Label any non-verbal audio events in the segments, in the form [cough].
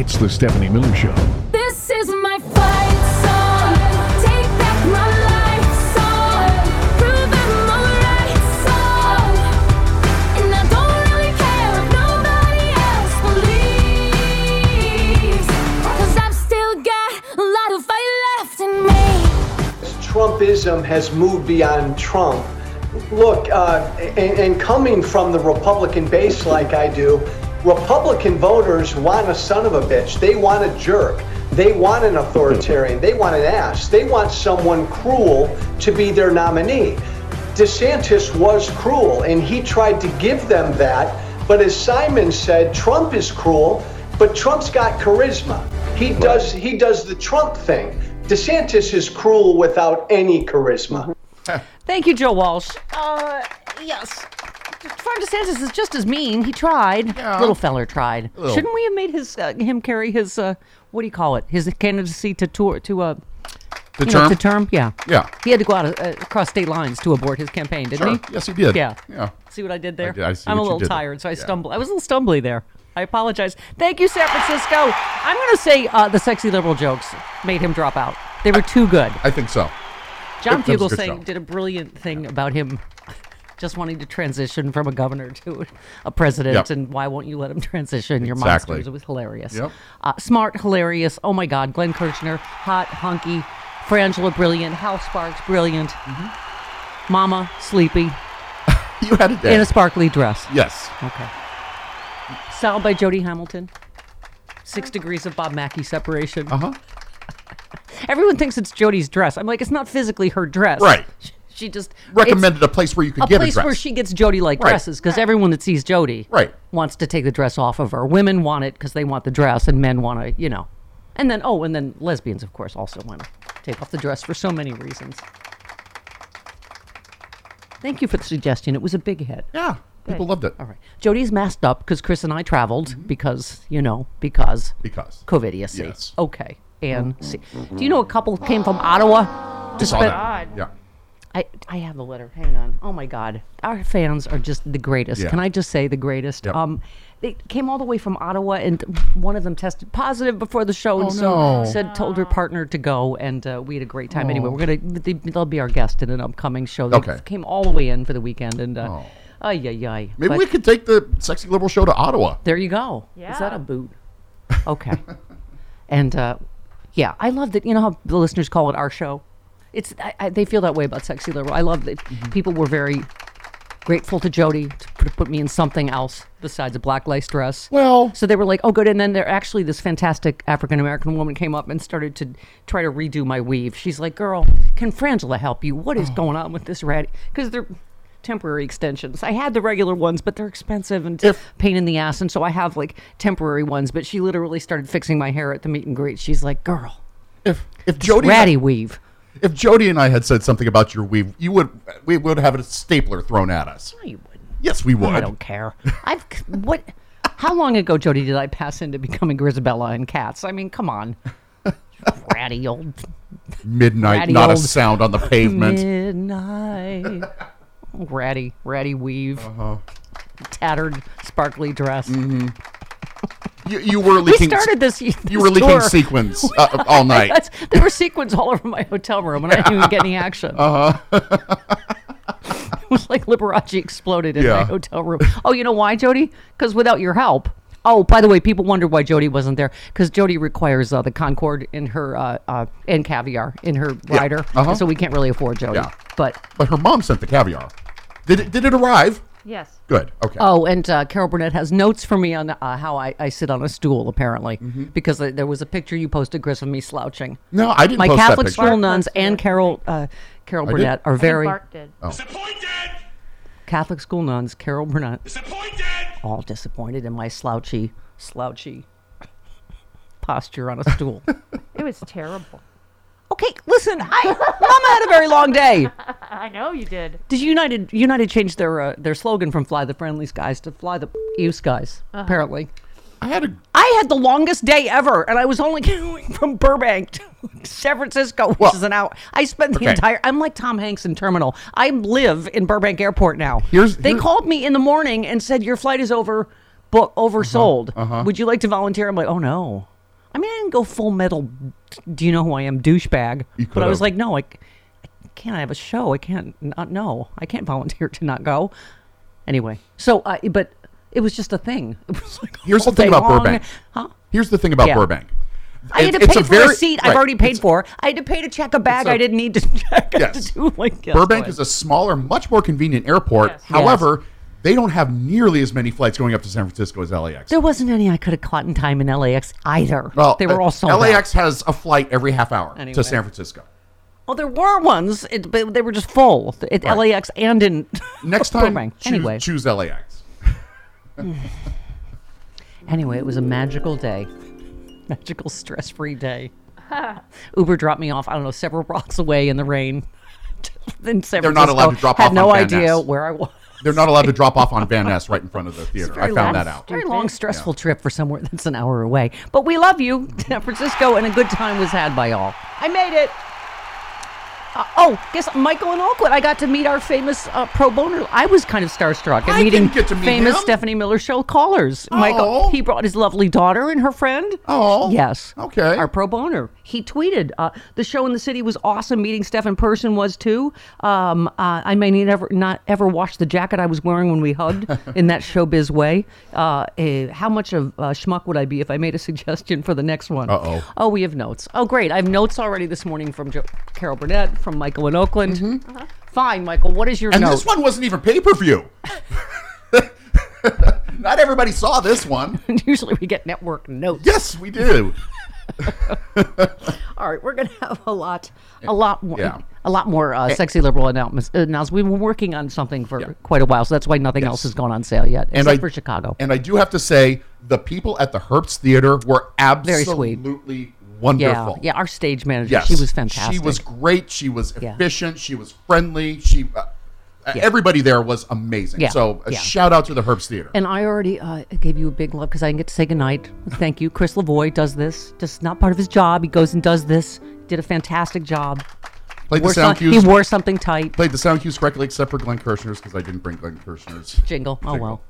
It's the Stephanie Miller Show. This is my fight song. Take back my life song. Prove I'm alright song. And I don't really care if nobody else believes. Cause I've still got a lot of fight left in me. Trumpism has moved beyond Trump. Look, uh, and, and coming from the Republican base like I do, Republican voters want a son of a bitch. They want a jerk. They want an authoritarian. They want an ass. They want someone cruel to be their nominee. DeSantis was cruel, and he tried to give them that. But as Simon said, Trump is cruel, but Trump's got charisma. He does he does the Trump thing. DeSantis is cruel without any charisma. Thank you, Joe Walsh. Uh, yes. Ron DeSantis is just as mean. He tried. Little feller tried. Little. Shouldn't we have made his uh, him carry his uh, what do you call it? His candidacy to tour to uh, The you know, term? to term? Yeah. Yeah. He had to go out uh, across state lines to abort his campaign, didn't Sure. he? Yes, he did. Yeah. Yeah. See what I did there? I did. I see am a what you little did tired, so I Yeah. stumbled. I was a little stumbly there. I apologize. Thank you, San Francisco. I'm going to say uh, the sexy liberal jokes made him drop out. They were too good. I think so. John That- that was a good Fugelsang did a brilliant thing about him just wanting to transition from a governor to a president, Yep. and why won't you let him [laughs] transition? Your Exactly. monsters. It was hilarious. Yep. Uh, smart, hilarious. Oh my God, Glenn Kirschner, hot, hunky, Frangela, brilliant, Hal Sparks, brilliant, Mm-hmm. Mama, sleepy, [laughs] You had a day. in a sparkly dress. yes. Okay. Sound by Jody Hamilton. Six degrees of Bob Mackie separation. Uh huh. [laughs] Everyone thinks it's Jody's dress. I'm like, it's not physically her dress. Right. She just Recommended a place where you could a get place a dress. where she gets Jody like Right. dresses because everyone that sees Jody Right. wants to take the dress off of her. Women want it because they want the dress, and men want to, you know. And then oh, and then lesbians, of course, also want to take off the dress for so many reasons. Thank you for the suggestion. It was a big hit. yeah. People loved it. All right, Jody's masked up because Chris and I traveled Mm-hmm. because you know because Because. COVIDiousy. Yes. Okay. And see, do you know a couple came from Ottawa? To Saw spend- that. Yeah. I, I have the letter. Hang on. Oh my God, our fans are just the greatest. Yeah. Can I just say the greatest? Yep. Um, they came all the way from Ottawa, and one of them tested positive before the show, and Oh, so no. said told her partner to go, and uh, we had a great time. Anyway, we're gonna they, they'll be our guest in an upcoming show. They Okay. came all the way in for the weekend, and uh, Oh. ay ay ay. Maybe But we could take the sexy liberal show to Ottawa. there you go. Yeah. Is that a boot? Okay. [laughs] and uh, yeah, I love that. You know how the listeners call it our show. It's I, I, they feel that way about sexy liberal. I love that Mm-hmm. people were very grateful to Jody to put, me in something else besides a black lace dress. Well- so they were like, "Oh, good." And then there actually this fantastic African American woman came up and started to try to redo my weave. She's like, "Girl, can Frangela help you? What is Oh. going on with this rat?" Because they're temporary extensions. I had the regular ones, but they're expensive and If- pain in the ass, and so I have like temporary ones. But she literally started fixing my hair at the meet and greet. She's like, "Girl, If if Jody ratty weave." If Jody and I had said something about your weave, you would we would have a stapler thrown at us. No, you wouldn't. Yes, we would. I don't care. I've what? How long ago, Jody, did I pass into becoming Grizabella and Cats? I mean, come on, ratty old Midnight, Ratty not a sound on the pavement. midnight. ratty, ratty weave, uh-huh. tattered, sparkly dress. Mm-hmm. You, you were We leaking. started this. [laughs] You were leaking sequins [laughs] uh, all night. [laughs] There were sequins all over my hotel room, and I didn't even get any action. Uh huh. it was like Liberace exploded in my hotel room. Oh, you know why, Jody? Because without your help. Oh, by the way, people wonder why Jody wasn't there because Jody requires uh, the Concorde in her uh, uh, and caviar in her rider, uh-huh. so we can't really afford Jody. Yeah. But But her mom sent the caviar. Did it, did it arrive? Yes. Good. Okay. Oh, and uh, Carol Burnett has notes for me on uh, how I, I sit on a stool, apparently, Mm-hmm. because there was a picture you posted, Chris, of me slouching. no, I didn't My post Catholic picture. school nuns and Carol uh, Carol did? Burnett are I think very Bart did. Catholic school nuns. Carol Burnett Disappointed! all disappointed in my slouchy slouchy [laughs] posture on a stool. It was terrible. Okay, listen, [laughs] I Mama had a very long day. I know you did. Did United United change their uh, their slogan from "Fly the Friendly Skies" to "Fly the You Skies"? Uh-huh. Apparently. I had a. I had the longest day ever, and I was only [laughs] going from Burbank to San Francisco, which Well, is an hour. I spent the okay. entire. I'm like Tom Hanks in Terminal. I live in Burbank Airport now. Here's- they here's- called me in the morning and said your flight is over, book oversold. uh-huh. Would you like to volunteer? I'm like, oh no. I mean, I didn't go full metal. Do you know who I am, douchebag? You But I was could've. like, no, I can't I have a show. I can't not know. I can't [laughs] volunteer to not go. Anyway, so uh, but it was just a thing. [laughs] It was like Here's the thing about long. Burbank. Huh? Here's the thing about Yeah. Burbank. I had It- to it's pay a for a very- seat I've right, already paid for. I had to pay to check a bag a- I didn't need to [laughs] check. I had Yes. to do like yes, Burbank go is a smaller, much more convenient airport. Yes. However, they don't have nearly as many flights going up to San Francisco as LAX. There wasn't any I could have caught in time in LAX either. Well, they were uh, all sold out. LAX has a flight every half hour Anyway. to San Francisco. Oh, there were ones, it, but they were just full at Right. LAX and in [laughs] Next [laughs] time, choose, anyway, choose LAX. [sighs] anyway, it was a magical day, [laughs] magical stress-free day. Uber dropped me off. I don't know several blocks away in the rain. in San They're not allowed to drop Had off no on Van idea Ness. where I was. They're not allowed to drop off on Van Ness right in front of the theater. I found long- that out. Very long, stressful trip for somewhere [laughs] that's an hour away. But we love you, [laughs] San Francisco, and a good time was had by all. I made it. Uh, oh, guess Michael in Oakland. I got to meet our famous uh, pro boner. I was kind of starstruck at I meeting didn't get to meet famous him. Stephanie Miller show callers. Michael, Oh. he brought his lovely daughter and her friend. Oh. yes. Okay. Our pro boner. He tweeted, uh, "The show in the city was awesome. Meeting Steph in person was too. Um, uh, I may never not ever wash the jacket I was wearing when we hugged [laughs] in that showbiz way. Uh, eh, how much of uh, schmuck would I be if I made a [laughs] suggestion for the next one? Uh-oh. Oh, we have notes. Oh, great. I have notes already this morning from jo- Carol Burnett, from Michael in Oakland. Fine, Michael. What is your Mm-hmm. And note? this one wasn't even pay per view. [laughs] Not everybody saw this one. Usually we get network notes. Yes, we do. [laughs] All right, we're gonna have a lot, a lot more, Yeah. a lot more uh, sexy liberal announcements. announcements. We've been working on something for Yeah. quite a while, so that's why nothing else has gone on sale yet, And except I- for Chicago. And I do have to say, the people at the Herbst Theater were absolutely wonderful. yeah. yeah, Our stage manager, Yes. she was fantastic. She was great. She was Yeah. efficient. She was friendly. She, uh, uh, everybody there was amazing. Yeah. So a Yeah. shout out to the Herbst Theater. And I already uh, gave you a big love because I didn't get to say goodnight. Thank you. Chris Lavoie does this. Just not part of his job. He goes and does this. Did a fantastic job. played the sound some- cues. he wore something tight. played the sound cues correctly, except for Glenn Kirschner's because I didn't bring Glenn Kirschner's Jingle. Oh well.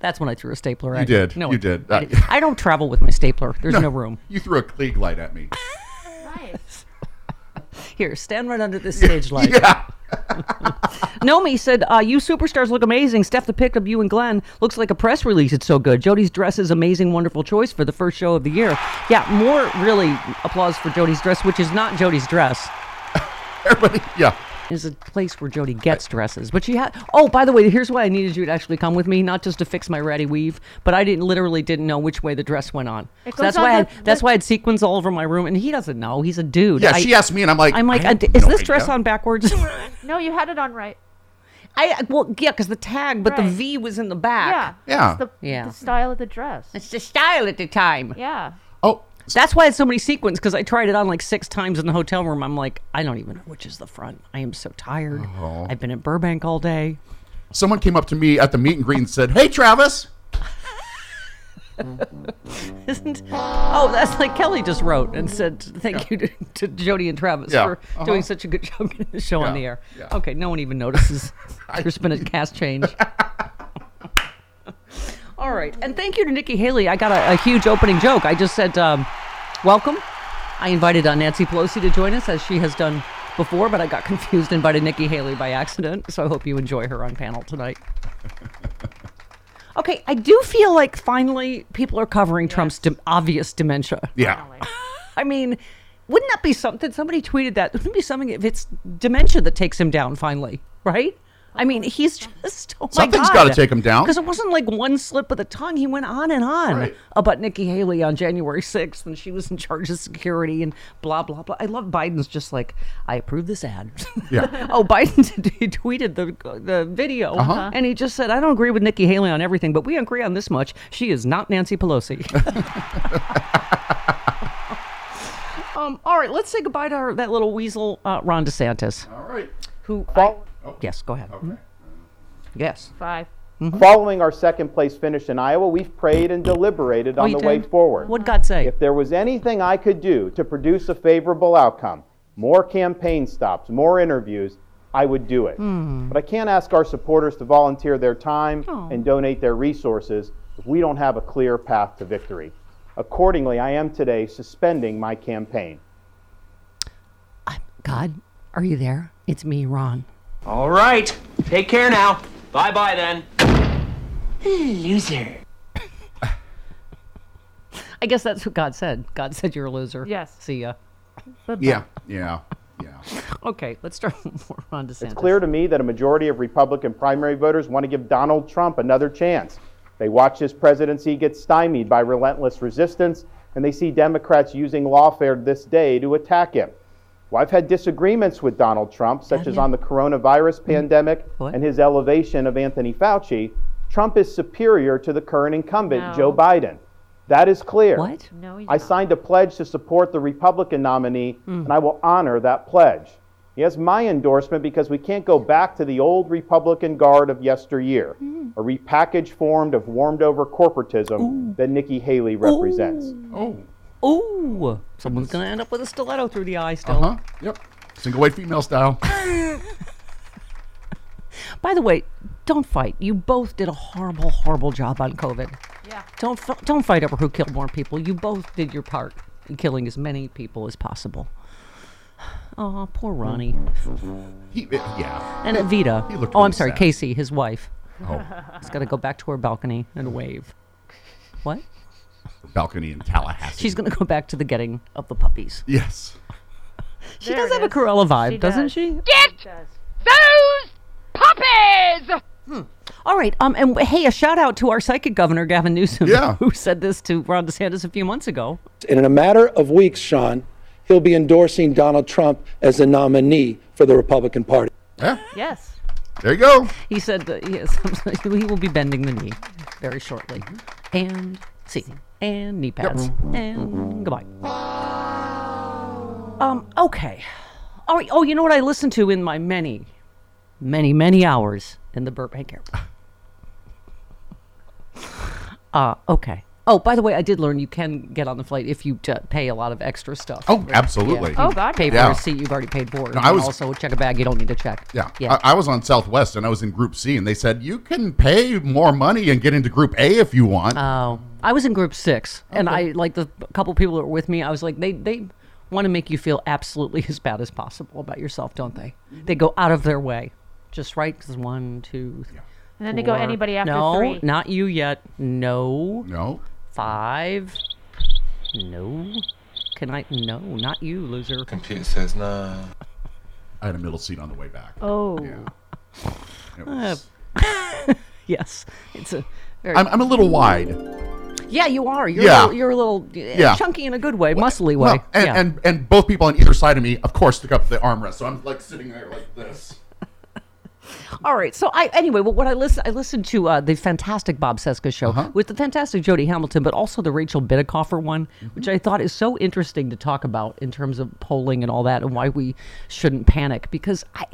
That's when I threw a stapler at did. No, You I- did. I, did. I don't travel with my stapler. There's no, room. You threw a Klieg light at me. [laughs] Nice. [laughs] Here, stand right under this [laughs] stage light. yeah. [laughs] Nomi said, uh, "You superstars look amazing. Steph, the pic of you and Glenn looks like a press release. It's so good. Jody's dress is amazing, wonderful choice for the first show of the year. Yeah, more really applause for Jody's dress, which is not Jody's dress. [laughs] Everybody. Yeah. Is a place where Jody gets dresses. But she had. Oh, by the way, here's why I needed you to actually come with me, not just to fix my ratty weave, but I didn't literally didn't know which way the dress went on. It So that's goes why on I had, the- that's why I had sequins all over my room, and he doesn't know. He's a dude. Yeah. I, she asked me, and I'm like, I'm like, I have uh, is no this dress idea. on backwards? [laughs] [laughs] No, you had it on right. I well, yeah, because the tag, but the Right. V was in the back. Yeah. Yeah. It's the, Yeah. the style of the dress. It's the style at the time. yeah. That's why it's so many sequins because I tried it on like six times in the hotel room. I'm like, I don't even know which is the front. I am so tired. Oh. I've been in Burbank all day. someone came up to me at the meet and greet and said, "Hey, Travis." [laughs] Isn't? Oh, that's like Kelly just wrote and said thank you to, to Jody and Travis Yeah. for Uh-huh. doing such a good job getting the show on the air. Yeah. Okay, no one even notices. [laughs] There's been a cast change. [laughs] All right, and thank you to Nikki Haley. I got a, a huge opening joke. I just said, um, "Welcome." I invited uh, Nancy Pelosi to join us as she has done before, but I got [laughs] confused and invited Nikki Haley by accident. So I hope you enjoy her on panel tonight. Okay, I do feel like finally people are covering Trump's de- obvious dementia. Yeah. I mean, wouldn't that be something? Somebody tweeted that. Wouldn't it be something if it's dementia that takes him down finally, right? I mean, he's just oh my Something's God. gotta take him down. because it wasn't like one slip of the tongue. He went on and on Right. about Nikki Haley on January sixth, and she was in charge of security and blah blah blah. I love Biden's just like I approve this ad. Yeah. [laughs] oh, Biden [laughs] he tweeted the the video, Uh-huh. and he just said, "I don't agree with Nikki Haley on everything, but we agree on this much: she is not Nancy Pelosi." [laughs] um, all right, let's say goodbye to our, that little weasel, uh, Ron DeSantis, All right. who. Fol- yes, go ahead. Okay. Mm-hmm. Yes. Five. Mm-hmm. Following our second place finish in Iowa, we've prayed and deliberated on you the way forward. What'd God say? If there was anything I could do to produce a favorable outcome, more campaign stops, more interviews, I would do it. Hmm. But I can't ask our supporters to volunteer their time oh. and donate their resources if we don't have a clear path to victory. Accordingly, I am today suspending my campaign. God, are you there? It's me, Ron. All right. Take care now. Bye bye then. Loser. I guess that's what God said. God said you're a loser. Yes. See ya. Yeah, yeah, yeah. Okay, let's start [laughs] with more Ron DeSantis. It's clear to me that a majority of Republican primary voters want to give Donald Trump another chance. They watch his presidency get stymied by relentless resistance, and they see Democrats using lawfare this day to attack him. Well, I've had disagreements with Donald Trump, such Have as you? on the coronavirus mm-hmm. pandemic What? and his elevation of Anthony Fauci. Trump is superior to the current incumbent, No. Joe Biden. That is clear. What? No, he's I not. signed a pledge to support the Republican nominee, mm. and I will honor that pledge. He has my endorsement because we can't go back to the old Republican guard of yesteryear, mm. a repackaged form of warmed over corporatism that Nikki Haley represents. Oh. Oh, Ooh, someone's gonna end up with a stiletto through the eye still. uh huh. Yep. Single white female style. [laughs] By the way, don't fight. You both did a horrible, horrible job on COVID. Yeah. Don't fi- don't fight over who killed more people. You both did your part in killing as many people as possible. [sighs] Oh, poor Ronnie He, yeah. and Evita. He looked oh, I'm sorry, sad. Casey, his wife. Oh, He's got to go back to her balcony and wave. What? Balcony in Tallahassee. She's gonna go back to the getting of the puppies. Yes. [laughs] She There does it have a is. Cruella vibe, She doesn't does. she? Does. Those puppies! All right. Um. And hey, a shout out to our psychic governor, Gavin Newsom, Yeah. [laughs] who said this to Ron DeSantis a few months ago. And in a matter of weeks, Sean, he'll be endorsing Donald Trump as the nominee for the Republican Party. Yeah. Yes. There you go. He said that yes, [laughs] he will be bending the knee very shortly. And see, and knee pads, and goodbye. Um. Okay. Right. Oh, you know what I listened to in my many, many, many hours in the Burbank Airport. [laughs] Uh, okay. Oh, by the way, I did learn you can get on the flight if you uh, pay a lot of extra stuff. Oh, absolutely. Oh, God. Pay for Yeah. a seat you've already paid for. I was- also check a bag you don't need to check. Yeah. Yeah. I, I was on Southwest and I was in Group C, and they said you can pay more money and get into Group A if you want. Oh, I was in group six, and I like the couple people that were with me. I was like, they they want to make you feel absolutely [laughs] as bad as possible about yourself, don't they? They go out of their way, just right. Because one, two, three, And then they go anybody after no, three. not you yet. No, no. Five. No, can I? No, not you, loser. Computer says nah. I had a middle seat on the way back. Oh. Yeah. It Uh, [laughs] Yes, it's a very. I'm, I'm a little wide. yeah, you are. You're Yeah. a little, you're a little uh, Yeah. chunky in a good way, muscly way. Well, and, yeah. and and both people on either side of me, of course, took up the armrest. So I'm like sitting there like this. All right. So I anyway, well, what I listened I listened to uh, the fantastic Bob Cesca show Uh-huh. with the fantastic Jody Hamilton, but also the Rachel Bitecofer one, which Mm-hmm. I thought is so interesting to talk about in terms of polling and all that, and why we shouldn't panic because I.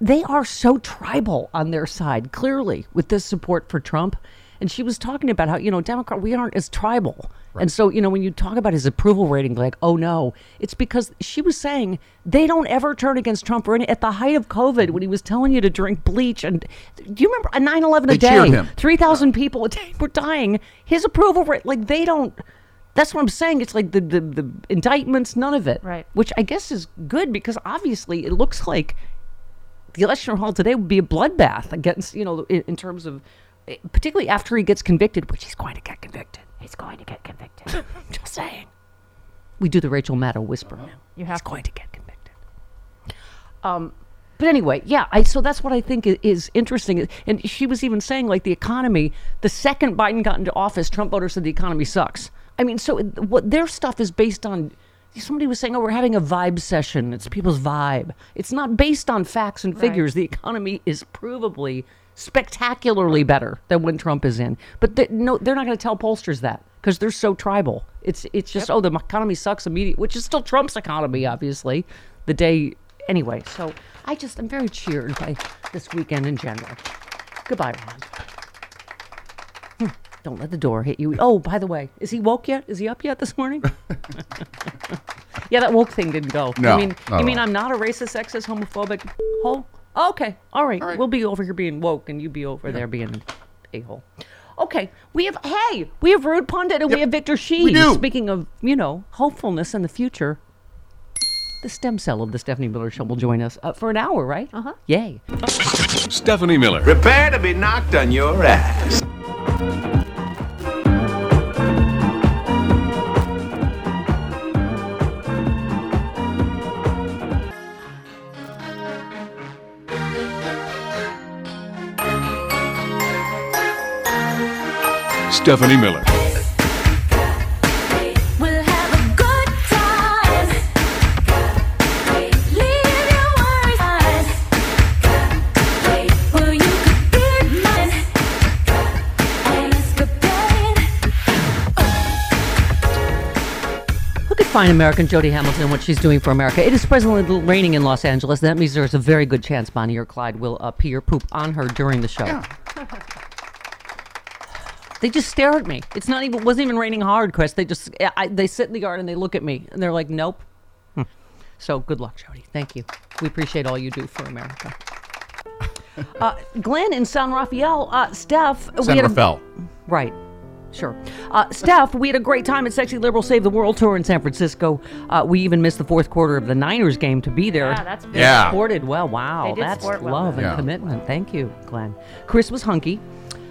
They are so tribal on their side, clearly, with this support for Trump. And she was talking about how, you know, Democrat, we aren't as tribal. And so, you know, when you talk about his approval rating, like, oh no, it's because she was saying they don't ever turn against Trump. Or any, at the height of COVID, when he was telling you to drink bleach, and do you remember a 9 11 a They day? him. 3,000 people a day were dying. His approval rate, like, they don't. That's what I'm saying. It's like the, the, the indictments, none of it. Right. Which I guess is good because obviously it looks like the election hall today would be a bloodbath against, you know, in, in terms of, particularly after he gets convicted, which he's going to get convicted. He's going to get convicted. [laughs] Just saying. We do the Rachel Maddow whisper now. You he's have to. going to get convicted. Um, but anyway, yeah. I so that's what I think i- is interesting. And she was even saying, like the economy. The second Biden got into office, Trump voters said the economy sucks. I mean, so what their stuff is based on. Somebody was saying, "Oh, we're having a vibe session. It's people's vibe. It's not based on facts and figures. The economy is provably spectacularly better than when Trump is in. But they, no, they're not going to tell pollsters that because they're so tribal. It's it's just oh, the economy sucks immediately, which is still Trump's economy, obviously. The day anyway. So I just I'm very cheered by this weekend in general. Goodbye, Ron. Hmm, Don't let the door hit you. Oh, by the way, is he woke yet? Is he up yet this morning? [laughs] yeah, that woke thing didn't go. No, you mean not you at mean all. I'm not a racist, sexist, homophobic hole? Okay, all right. We'll be over here being woke, and you be over there being a hole. Okay, we have hey, we have Rude Pundit and we have Victor Shi. Speaking of, you know, hopefulness in the future, the stem cell of the Stephanie Miller Show will join us uh, for an hour, right? Uh huh. Yay! Stephanie Miller. Prepare to be knocked on your ass. Who could find American Jody Hamilton and what she's doing for America? It is presently raining in Los Angeles. That means there's a very good chance Bonnie or Clyde will appear poop on her during the show. [laughs] They just stare at me. It's not even wasn't even raining hard, Chris. They just I, they sit in the yard and they look at me and they're like, "Nope." Hmm. So good luck, Jody. Thank you. We appreciate all you do for America. [laughs] Uh, Glenn in San Rafael, uh, Steph. we San had a- Rafael. Right. Sure. Uh, Steph, we had a great time at Sexy Liberal Save the World Tour in San Francisco. Uh, we even missed the fourth quarter of the Niners game to be there. Yeah, that's big. Yeah. Supported well. Wow. They did That's sport well. love and Yeah. commitment. Thank you, Glenn. Chris was hunky.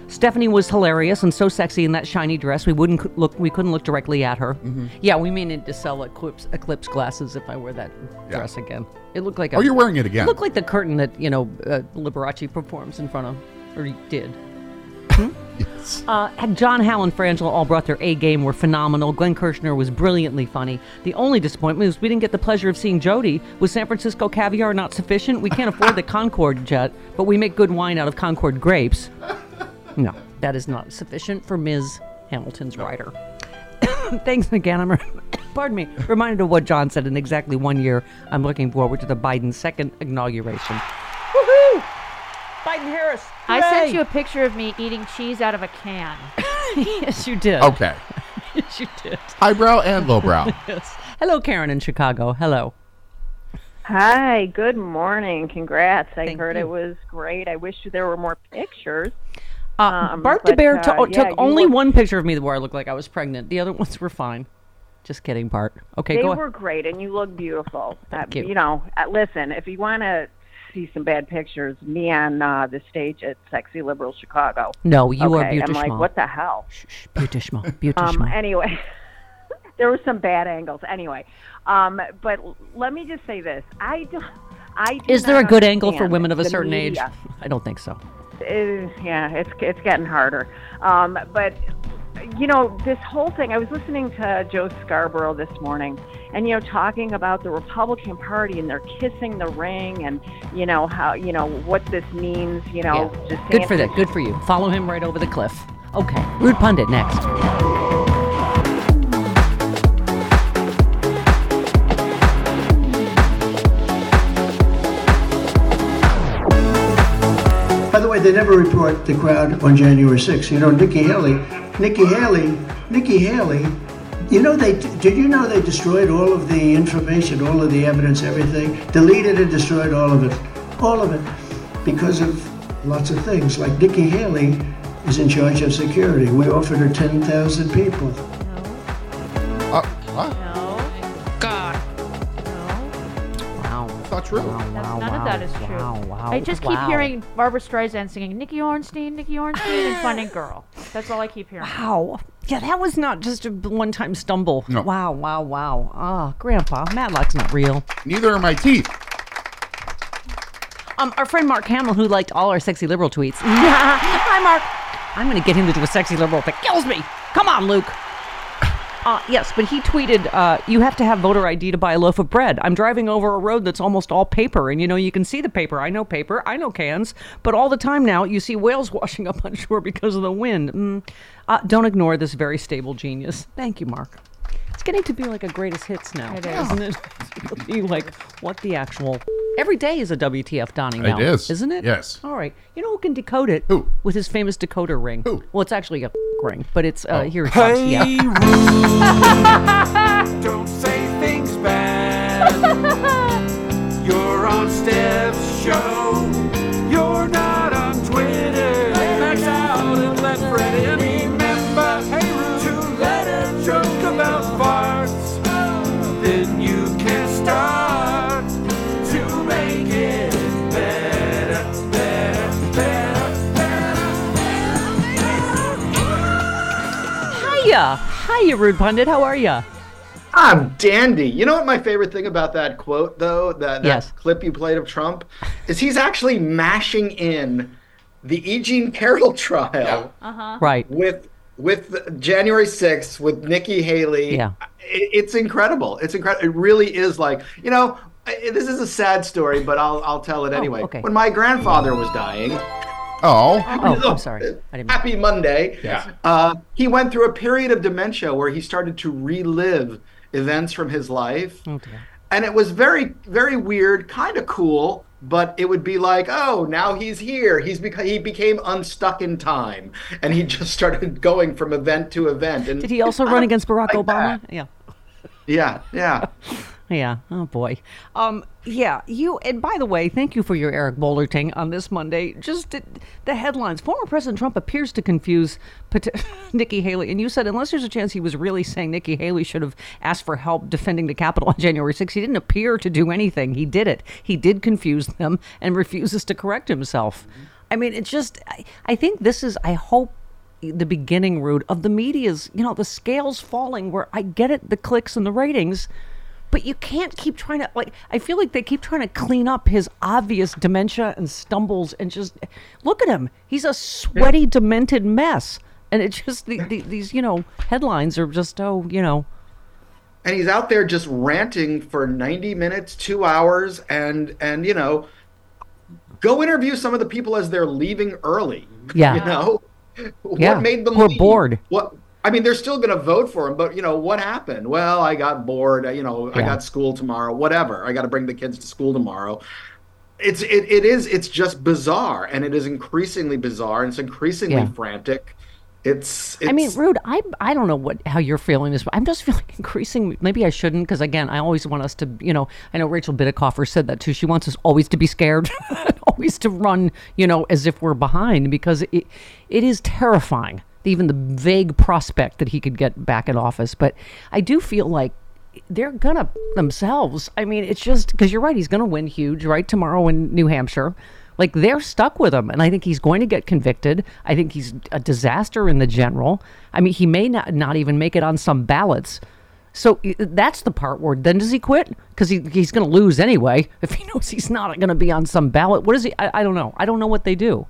Stephanie was hilarious and so sexy in that shiny dress. We wouldn't look. We couldn't look directly at her. Mm-hmm. Yeah, we may need to sell eclipse eclipse glasses if I wear that Yeah. dress again. It looked like. A, Oh, you're wearing it again. It Looked like the curtain that you know uh, Liberace performs in front of, or he did. [laughs] Yes. Uh, John Howell and Frangela all brought their A game, were phenomenal. Glenn Kirschner was brilliantly funny. The only disappointment was we didn't get the pleasure of seeing Jody. Was San Francisco caviar not sufficient? We can't afford the [laughs] Concorde jet, but we make good wine out of Concord grapes. [laughs] No, that is not sufficient for Ms. Hamilton's rider. [coughs] Thanks again. I'm, [coughs] pardon me, reminded of what John said in exactly one year. I'm looking forward to the Biden second inauguration. Woohoo! Biden Harris. I sent you a picture of me eating cheese out of a can. [laughs] yes, you did. Okay. [laughs] yes, you did. Highbrow and lowbrow. [laughs] Yes. Hello, Karen in Chicago. Hello. Hi, good morning. Congrats. I Thank heard you. it was great. I wish there were more pictures. Uh, Um, Bart the but, Bear uh, to- yeah, took only look- one picture of me where I looked like I was pregnant. The other ones were fine. Just kidding, Bart. Okay, go. they go were ahead. great, and you look beautiful. Thank uh, you. know, uh, listen, if you want to see some bad pictures, me on uh, the stage at Sexy Liberal Chicago. No, you are okay, I'm like, what the hell? Beautiful. Beautiful. Um, anyway, [laughs] there were some bad angles. Anyway, um, but l- let me just say this: I do, I do Is there a good angle for women of a the certain age? I don't think so. Uh, yeah, it's it's getting harder. Um, but you know, this whole thing. I was listening to Joe Scarborough this morning, and you know, talking about the Republican Party and they're kissing the ring, and you know how you know what this means. You know, Yeah. just Good for that. Good for you. Follow him right over the cliff. Okay. Rude Pundit next. Way, they never report the crowd on January 6th. You know, Nikki Haley, Nikki Haley, Nikki Haley. You know, they did you know they destroyed all of the information, all of the evidence, everything, deleted and destroyed all of it, all of it, because of lots of things. Like Nikki Haley is in charge of security. We offered her 10,000 people. Wow. That's true. Wow, wow, None wow, of that is true. Wow, wow, I just keep hearing Barbra Streisand singing Nicky Arnstein, Nicky Arnstein, and Funny [sighs] Girl. That's all I keep hearing. Wow. Yeah, that was not just a one time stumble. No. Wow, wow, wow. Ah, Grandpa, Matlock's not real. Neither are my teeth. Um, our friend Mark Hamill, who liked all our sexy liberal tweets. [laughs] Hi, Mark. I'm going to get him to do a sexy liberal that kills me. Come on, Luke. Uh, yes, but he tweeted, uh, "You have to have voter ID to buy a loaf of bread." I'm driving over a road that's almost all paper, and you know you can see the paper. I know paper, I know cans, but all the time now you see whales [laughs] washing up on shore because of the wind. Mm. Uh, don't ignore this very stable genius. Thank you, Mark. It's getting to be like a greatest hits now, It is. isn't it? [laughs] It'll be like what the actual. Every day is a WTF Donnie It now. is. isn't it? Yes. All right. You know who can decode it? Who? With his famous decoder ring. Who? Well, it's actually a [laughs] ring, but it's uh, Oh. here it comes. Yeah. [laughs] Don't say things bad. You're on Steph's show. You're not Hiya. Hiya, Rude Pundit. How are you? I'm dandy. You know what my favorite thing about that quote, though, that, that Yes. clip you played of Trump, is he's actually mashing in the E. Jean Carroll trial Uh-huh. Right. with with January 6th with Nikki Haley. Yeah. It, it's incredible. It's incredible. It really is like, you know, I- this is a sad story, but I'll I'll tell it anyway. okay. When my grandfather was dying, Oh. Oh, I'm sorry. I didn't. Happy Monday. Yeah. Uh, he went through a period of dementia where he started to relive events from his life. Oh, dear. And it was very, very weird, kind of cool, but it would be like, oh, now he's here. He's beca- he became unstuck in time. And he [laughs] just started going from event to event. And Did he also run against Barack like Obama? that. Yeah. Yeah, yeah. Yeah. Oh boy. Um. Yeah. You. And by the way, thank you for your Eric Boehlerting on this Monday. Just the, headlines. Former President Trump appears to confuse pot- [laughs] Nikki Haley, and you said unless there's a chance he was really saying Nikki Haley should have asked for help defending the Capitol on [laughs] January 6th, he didn't appear to do anything. He did it. He did confuse them and refuses to correct himself. I mean, it's just. I, I think this is. I hope the beginning route of the media's, you know, the scales falling where I get it, the clicks and the ratings, but you can't keep trying to, like, I feel like they keep trying to clean up his obvious dementia and stumbles and just look at him. He's a sweaty, demented mess. And it's just, the, the, these, you know, headlines are just, oh, you know, and he's out there just ranting for 90 minutes, two hours, and and you know, go interview some of the people as they're leaving early. Yeah. you know, Yeah, what made them who are leave? bored. What I mean, they're still going to vote for him, but you know what happened? Well, I got bored. You know, I got school tomorrow. Whatever. I got to bring the kids to school tomorrow. It's it, it is it's just bizarre, and it is increasingly bizarre, and it's increasingly Yeah. frantic. It's, it's I mean, Rude, I I don't know what how you're feeling this, but I'm just [laughs] feeling increasing. Maybe I shouldn't, because again, I always want us to, you know, I know Rachel Bitecofer said that too. She wants us always to be scared, [laughs] always to run, you know, as if we're behind, because it it is terrifying. Even the vague prospect that he could get back in office, but I do feel like they're gonna themselves. I mean, it's just because you're right. He's gonna win huge right tomorrow in New Hampshire. Like they're stuck with him, and I think he's going to get convicted. I think he's a disaster in the general. I mean, he may not not even make it on some ballots. So that's the part where then does he quit? Because he, he's going to lose anyway [laughs] if he knows he's not going to be on some ballot. What is he? I, I don't know. I don't know what they do.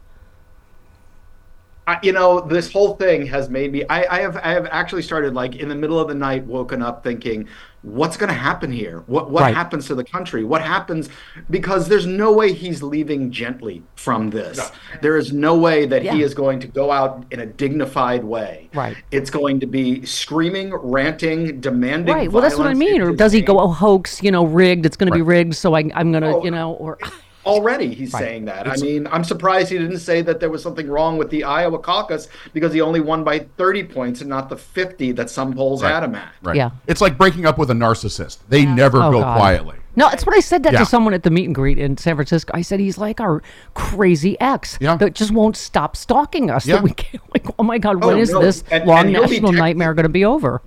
I, you know, this whole thing has made me. I, I have I have actually started like in the middle of the night, woken up thinking, what's going to happen here? What what Right. happens to the country? What happens? Because there's no way he's leaving gently from this. There is no way that he is going to go out in a dignified way. Right. It's going to be screaming, ranting, demanding. Right. Well, that's what I mean. Or does he a- go, oh, hoax, you know, rigged? It's going to be rigged, so I, I'm going to, Oh, you know, or [laughs] Already, he's Right. saying that. I mean, I'm surprised he didn't say that there was something wrong with the Iowa caucus because he only won by 30 points and not the 50 that some polls had him at. Right. Yeah. It's like breaking up with a narcissist. They never Oh, go God. quietly. No, that's what I said that Yeah. to someone at the meet and greet in San Francisco. I said he's like our crazy ex Yeah. that just won't stop stalking us. Yeah. That [laughs] we can't, like, oh my God, Oh, when is no. this And- long and national texting- nightmare going to be over?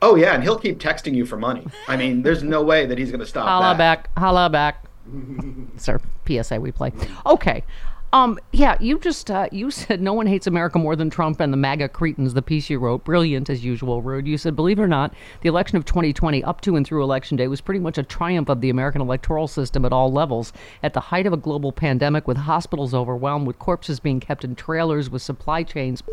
Oh, yeah, and he'll keep texting you for money. I mean, there's no way that he's going to stop Holla that. back, holla back. Sir, PSA we play. Okay. Um, yeah, you just uh, you said no one hates America more than Trump and the MAGA cretins. The piece you wrote, brilliant as usual, Rude. You said, believe it or not, the election of 2020, up to and through election day, was pretty much a triumph of the American electoral system at all levels. At the height of a global pandemic, with hospitals overwhelmed, with corpses being kept in trailers, with supply chains [laughs]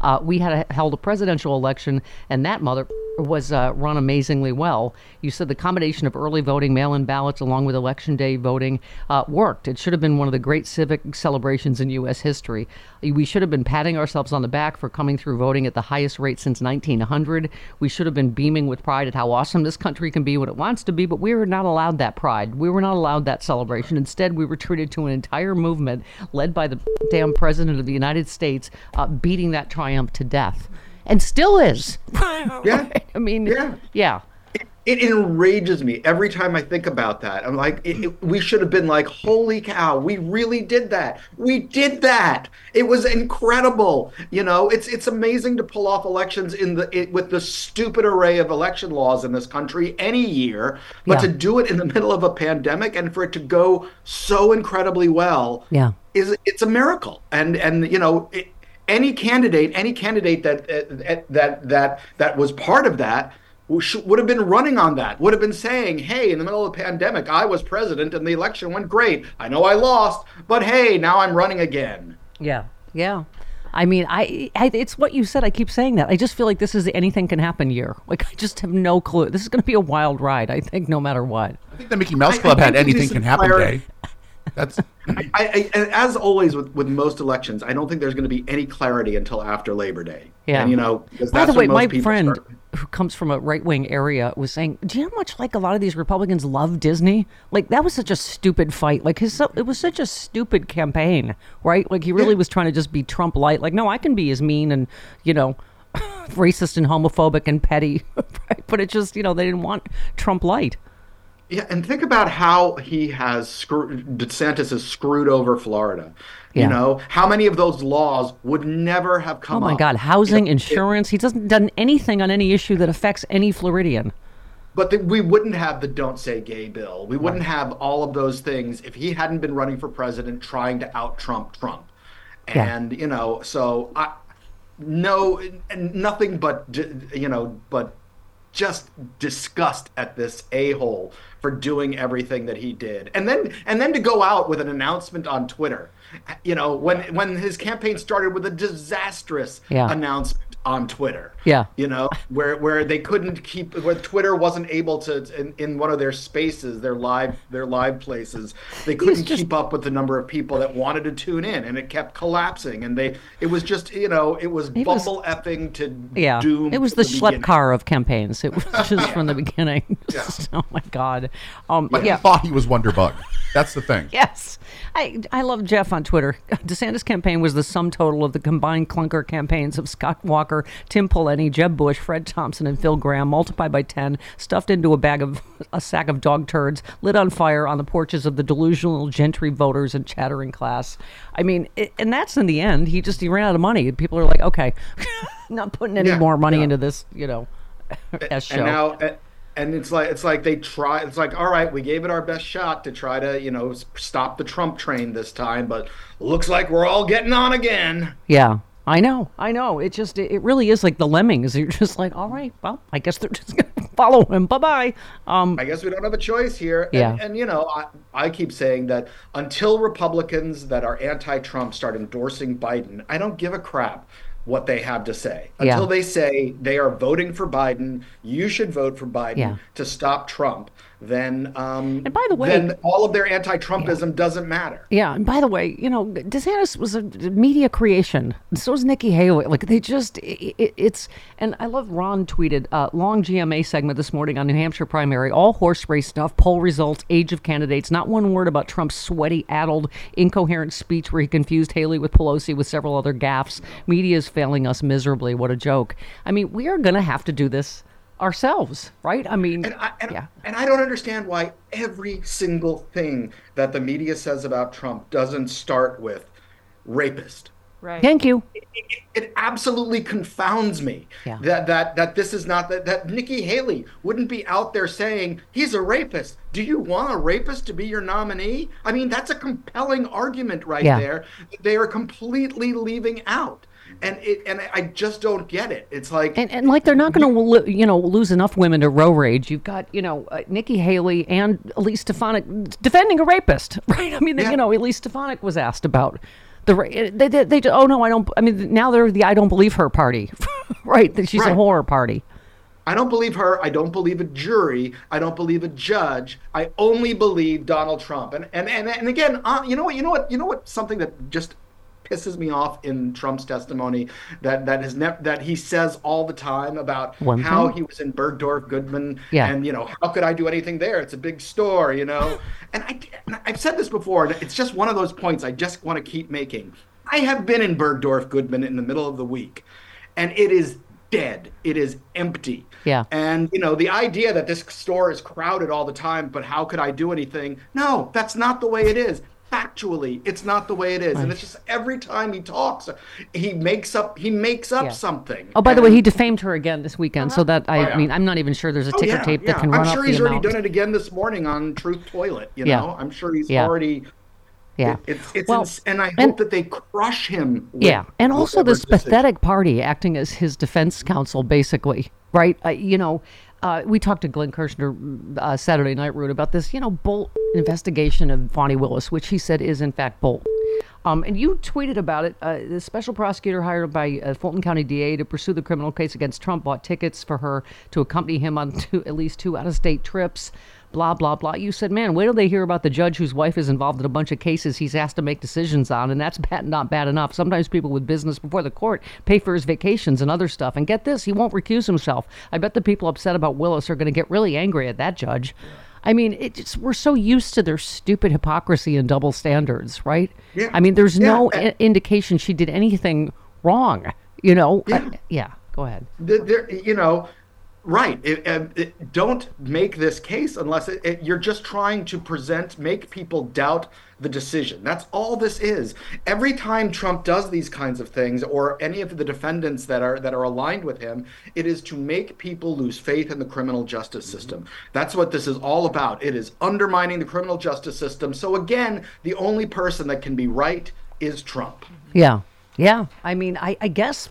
uh, we had a, held a presidential election, and that mother was uh, run amazingly well. You said the combination of early voting, mail-in ballots, along with election day voting, uh, worked. It should have been one of the great civic celebrations in U.S. history. We should have been patting ourselves on the back for coming through voting at the highest rate since 1900. We should have been beaming with pride at how awesome this country can be when it wants to be, but we were not allowed that pride. We were not allowed that celebration. Instead, we were treated to an entire movement led by the damn president of the United States, uh, beating that to death, and still is. Yeah. [laughs] I mean, Yeah. yeah. It enrages me every time I think about that. I'm like, it, it- we should have been like, holy cow, we really did that. We did that. It was incredible. You know, it's it's amazing to pull off elections in the it, with the stupid array of election laws in this country any year, but Yeah. to do it in the middle of a pandemic and for it to go so incredibly well Yeah. is it's a miracle. And and you know, it, any candidate, any candidate that uh, that that that was part of that would have been running on that. Would have been saying, "Hey, in the middle of the pandemic, I was president and the election went great. I know I lost, but hey, now I'm running again." Yeah, yeah. I mean, I, I it's what you said. I keep saying that. I just feel like this is anything can happen year. Like I just have no clue. This is going to be a wild ride. I think no matter what. I think the Mickey Mouse I- I Club had anything can happen day. That's [laughs] I, I, and as always with, with most elections, I don't think there's going to be any clarity until after Labor Day. Yeah. And, you know, because By the way, my friend start- who comes from a right wing area was saying, "Do you know how much like a lot of these Republicans love Disney? Like that was such a stupid fight. Like his it was such a stupid campaign, right? Like he really was trying to just be Trump light. Like no, I can be as mean and you know." [laughs] racist and homophobic and petty [laughs] right? but it just you know they didn't want trump light Yeah, and think about how he has screwed DeSantis has screwed over Florida. Yeah. You know, how many of those laws would never have come oh my up? god housing insurance he doesn't done anything on any issue that affects any floridian But the, we wouldn't have the "Don't Say Gay" bill. We wouldn't have all of those things if he hadn't been running for president, trying to out Trump Trump. Yeah. And you know, so I no, nothing but you know, but just disgust at this a hole for doing everything that he did, and then and then to go out with an announcement on Twitter. You know, when when his campaign started with a disastrous Yeah. announcement on Twitter yeah you know where where they couldn't keep where twitter wasn't able to in, in one of their spaces their live their live places they couldn't keep up with the number of people that wanted to tune in and it kept collapsing and they it was just you know it was It was- bumble effing to Yeah, doom it was from the schlep car of campaigns. It was [laughs] just from the beginning. [laughs] Just, oh my god. Um, But yeah. he thought he was Wonderbug. That's the thing. [laughs] Yes, I I love Jeff on Twitter. DeSantis campaign was the sum total of the combined clunker campaigns of Scott Walker, Tim Pawlenty, Jeb Bush, Fred Thompson, and Phil Gramm, multiplied by ten, stuffed into a bag of a sack of dog turds, lit on fire on the porches of the delusional gentry voters and chattering class. I mean, it, and that's in the end. He just he ran out of money. People are like, okay, [laughs] not putting any Yeah, more money yeah. into this, you know, [laughs] S show. and now eh, and- and it's like it's like they try it's like all right we gave it our best shot to try to you know stop the trump train this time but looks like we're all getting on again Yeah, I know, I know. It just, it, really is like the lemmings. [laughs] You're just like, all right, well, I guess they're just [laughs] gonna follow him. Bye bye. Um, I guess we don't have a choice here. And, Yeah. and you know, I, I keep saying that until Republicans that are anti-Trump start endorsing Biden, I don't give a crap what they have to say. Yeah. Until they say they are voting for Biden, you should vote for Biden Yeah. to stop Trump. Then, um, And by the way- then all of their anti-Trumpism doesn't matter. yeah, and by the way, you know, DeSantis was a media creation. So is Nikki Haley. Like they just, it, it's, and I love Ron tweeted uh, long GMA segment this morning on New Hampshire primary, all horse race stuff, poll results, age of candidates, not one word about Trump's sweaty, addled, incoherent speech where he confused Haley with Pelosi with several other gaffes. Media is failing us miserably. What a joke. I mean, we are going to have to do this ourselves, right? I mean, And I, and, yeah. and I don't understand why every single thing that the media says about Trump doesn't start with rapist. Right. Thank you. it absolutely confounds me Yeah. that that that this is not that that Nikki Haley wouldn't be out there saying he's a rapist. Do you want a rapist to be your nominee? I mean, that's a compelling argument right Yeah. there. that They are completely leaving out, and it and I just don't get it. It's like And, and like they're not going to, you know, lose enough women to row rage. You've got, you know, uh, Nikki Haley and Elise Stefanik defending a rapist, [laughs] right? I mean, Yeah. you know, Elise Stefanik was asked about the ra- they, they, they oh no, I don't. I mean, now they're the I don't believe her party, [laughs] right? That she's a horror party. I don't believe her. I don't believe a jury. I don't believe a judge. I only believe Donald Trump. And and and, and again, uh, you know what? You know what? You know what? Something that just pisses me off in Trump's testimony that that is ne- that he says all the time about One how thing? he was in Bergdorf Goodman Yeah. and you know how could I do anything there? It's a big store, you know. [laughs] and I and I've said this before. And it's just one of those points I just want to keep making. I have been in Bergdorf Goodman in the middle of the week, and it is dead. It is empty. Yeah. And you know, the idea that this store is crowded all the time, but how could I do anything? No, that's not the way it is. Factually, it's not the way it is. And it's just every time he talks, he makes up he makes up Yeah. something. Oh, by the way, he defamed her again this weekend. So that I Oh, yeah. mean, I'm not even sure there's a Oh, ticker yeah, tape yeah. that can run. I'm sure up he's the already amount. done it again this morning on Truth Toilet. You Yeah. know, I'm sure he's Yeah. already Yeah. It's, it's Well, ins- and I hope and- that they crush him. with Yeah, and also this decision. pathetic party acting as his defense counsel, basically, right? Uh, you know, uh, we talked to Glenn Kirschner uh, Saturday night, Rude, about this, you know, bolt investigation of Fani Willis, which he said is in fact bolt. Um, and you tweeted about it. Uh, the special prosecutor hired by uh, Fulton County DA to pursue the criminal case against Trump bought tickets for her to accompany him on [laughs] two, at least two out-of-state trips. Blah blah blah. You said, man, wait till they hear about the judge whose wife is involved in a bunch of cases he's asked to make decisions on, and that's [laughs] bad, not bad enough. Sometimes people with business before the court pay for his vacations and other stuff. And get this, he won't recuse himself. I bet the people upset about Willis are going to get really angry at that judge. I mean, it just, we're so used to their stupid hypocrisy and double standards, right? Yeah. I mean, there's Yeah, no i- indication she did anything wrong. You know? I- yeah. Go ahead. Th- there, you know, right. It, it- it- don't make this case unless it, it- you're just trying to present, make people doubt the decision. That's all this is. Every time Trump does these kinds of things, or any of the defendants that are that are aligned with him, it is to make people lose faith in the criminal justice mm-hmm. system. That's what this is all about. It is undermining the criminal justice system. So again, the only person that can be right is Trump. Yeah. Yeah. I mean, I, I guess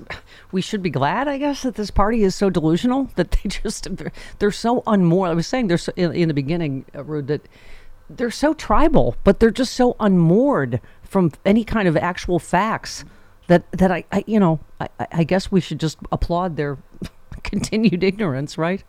we should be glad, I guess, that this party is so delusional [laughs] that they just, they're so unmoored. I was saying there's in, in the beginning, uh, Rude, that they're so tribal, but they're just so unmoored from any kind of actual facts that, that I, I you know, I- I guess we should just applaud their [laughs] continued ignorance, right?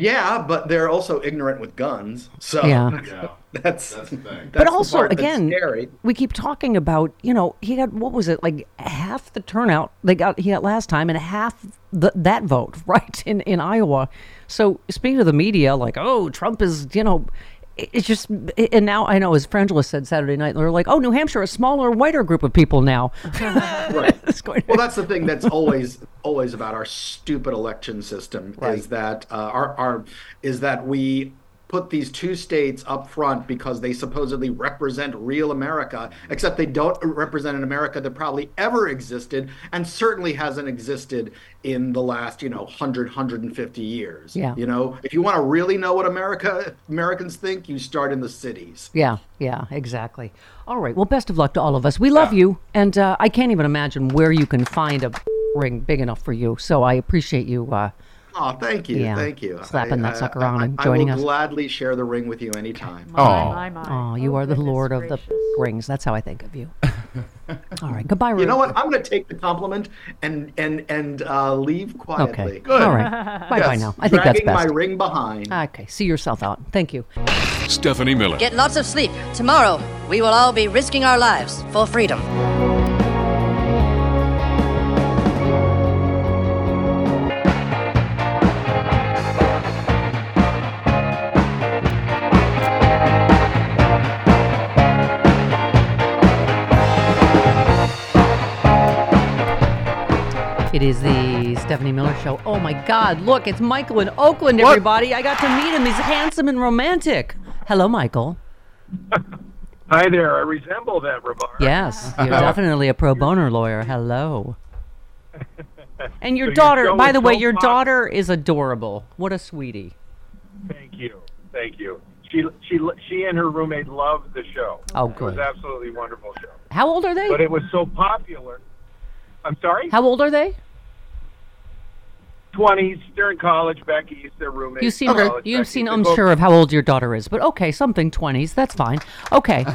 Yeah, but they're also ignorant with guns. So Yeah. Yeah. [laughs] that's, That's the thing. that's but also part again scary. we keep talking about you know he got what was it like half the turnout they got he got last time and half the, that vote [laughs] right in in iowa so speaking of the media like oh trump is you know it- it's just and now i know as frangela said saturday night they're like oh new hampshire a smaller whiter group of people now [laughs] right. [laughs] It's going to- Well, that's the thing that's always always about our stupid election system Right. is that uh, our our is that we put these two states up front because they supposedly represent real America, except they don't represent an America that probably ever existed and certainly hasn't existed in the last, you know, 100, 150 years. Yeah. You know, if you want to really know what America Americans think, you start in the cities. yeah yeah exactly all right well best of luck to all of us we love you and uh, i can't even imagine where you can find a ring big enough for you so i appreciate you uh, Oh, thank you, Yeah, thank you. slapping that sucker on and joining us. I joining will us. gladly share the ring with you anytime. My, Oh. my, my. Oh, you are the lord of the rings. That's how I think of you. [laughs] All right. Goodbye, Ruth. You know what? I'm going to take the compliment and and and uh, leave quietly. Okay. Good. All right. [laughs] Bye bye now. I think that's dragging my ring behind. Okay. See yourself out. Thank you. Stephanie Miller. Get lots of sleep. Tomorrow, we will all be risking our lives for freedom. Is the Stephanie Miller Show. Oh my God! Look, it's Michael in Oakland. Everybody, I got to meet him. He's handsome and romantic. Hello, Michael. [laughs] Hi there. I resemble that remark. Yes, you're [laughs] definitely a pro bono lawyer. Hello. [laughs] And your So daughter, by the way, your daughter is adorable. What a sweetie. Thank you. Thank you. She she she and her roommate loved the show. Oh, good. It was absolutely wonderful show. How old are they? But it was so popular. I'm sorry. How old are they? Twenties. They're in college. Becky's their roommate. You seem College, you Becky's. seem They unsure both- sure of how old your daughter is, but okay, something twenties. That's fine. Okay. [laughs]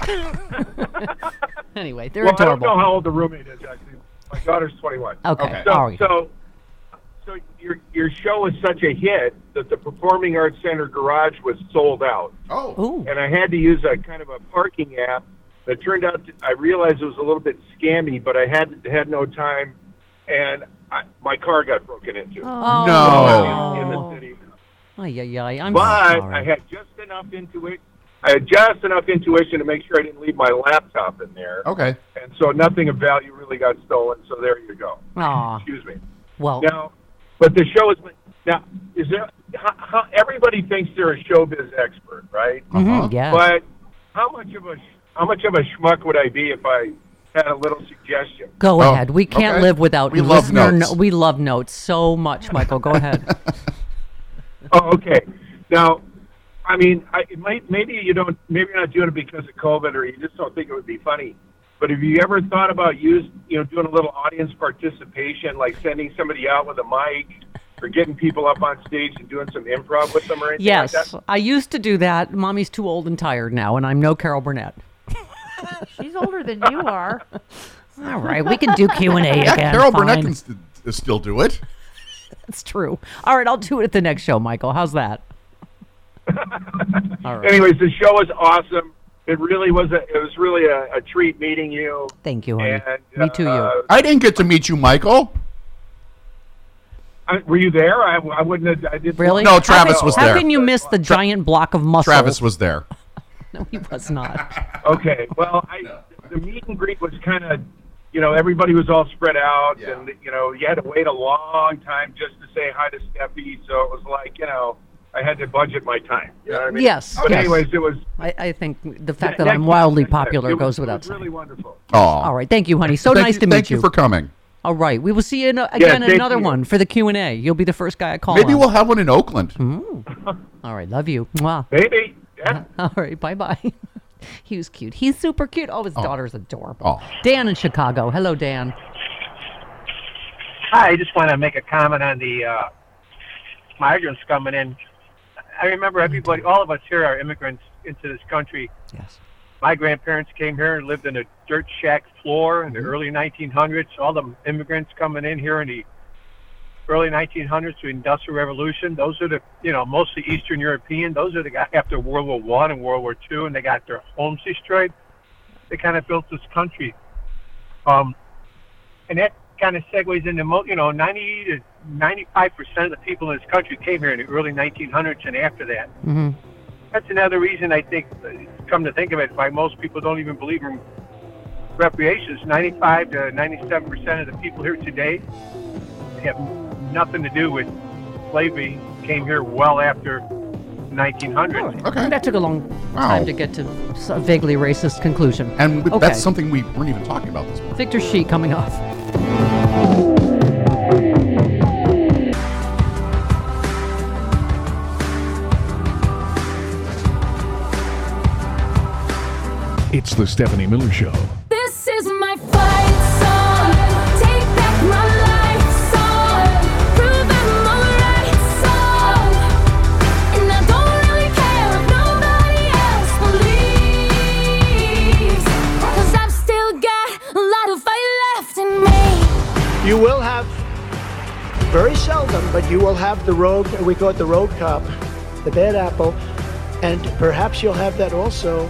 [laughs] anyway, they're well, I don't know how old the roommate is actually. My daughter's 21. Okay. Okay. So, All right. so, so your your show is such a hit that the Performing Arts Center garage was sold out. Oh. Ooh. And I had to use a kind of a parking app. That turned out to, I realized it was a little bit scammy, but I had had no time, and I, my car got broken into. Oh. No. In, in the city. Ay, ay, ay, I'm but sorry. I had just enough intuition. I had just enough intuition to make sure I didn't leave my laptop in there. Okay. And so nothing of value really got stolen. So there you go. Aw. Excuse me. Well, Now, but the show is now. Is there? How, how, everybody thinks they're a showbiz expert, right? Mhm, yes. But how much of a how much of a schmuck would I be if I had a little suggestion? go oh, ahead. We can't okay. live without We love listener. notes. No, we love notes so much, Michael. Go ahead. [laughs] Oh, okay. Now, I mean, I, it might, maybe you don't, maybe you're not doing it because of COVID, or you just don't think it would be funny. But have you ever thought about use, you know, doing a little audience participation, like sending somebody out with a mic, or getting people up on stage and doing some improv with them, or anything Yes, like that? I used to do that. Mommy's too old and tired now, and I'm no Carol Burnett. She's older than you are. [laughs] All right, we can do Q and A Yeah, again. Carol Burnett can st- still do it. That's true. All right, I'll do it at the next show, Michael. How's that? [laughs] All right. Anyways, the show was awesome. It really was a, it was really a, a treat meeting you. Thank you, honey. And, Me too, uh, you. I didn't get to meet you, Michael. I, were you there? I, I wouldn't have. I didn't. Really? No, How Travis can- was How there. How can you miss the giant block of muscle? Travis was there. [laughs] No, he was not. Okay. Well, I, the meet and greet was kind of, you know, everybody was all spread out, and you know, you had to wait a long time just to say hi to Steffi. So it was like, you know, I had to budget my time. You know what I mean? Yes, But yes. anyways, it was. I, I think the fact Yeah, that I'm wildly popular was- goes without was saying. really wonderful. Oh, All right, thank you, honey. So Thank nice you- to meet you. Thank you for coming. All right, we will see you in, again in thank another you. one for the Q and A. You'll be the first guy I call. Maybe on. we'll have one in Oakland. Mm. [laughs] All right, love you. Mwah. Maybe. [laughs] All right, bye bye. [laughs] he was cute. He's super cute. Oh, his daughter's adorable. Oh. Dan in Chicago. Hello, Dan. Hi, I just want to make a comment on the uh, migrants coming in. I remember everybody, all of us here are immigrants into this country. Yes. My grandparents came here and lived in a dirt shack floor in the early 1900s. All the immigrants coming in here in the early 1900s to the Industrial Revolution. Those are the, you know, mostly Eastern European. Those are the guys after World War One and World War Two, and they got their homes destroyed. They kind of built this country. Um, and that kind of segues into mo- you know 90 to 95 percent of the people in this country came here in the early 1900s and after that. Mm-hmm. That's another reason I think, come to think of it, why most people don't even believe in reparations. 95 to 97 percent of the people here today have nothing to do with slavery. Came here well after 1900. Okay. That took a long Wow. time to get to a vaguely racist conclusion. And Okay. that's something we weren't even talking about this morning. Victor Shi coming off. It's the Stephanie Miller Show. This is my fight You will have, very seldom, but you will have the rogue, we call it the rogue cop, the bad apple, and perhaps you'll have that also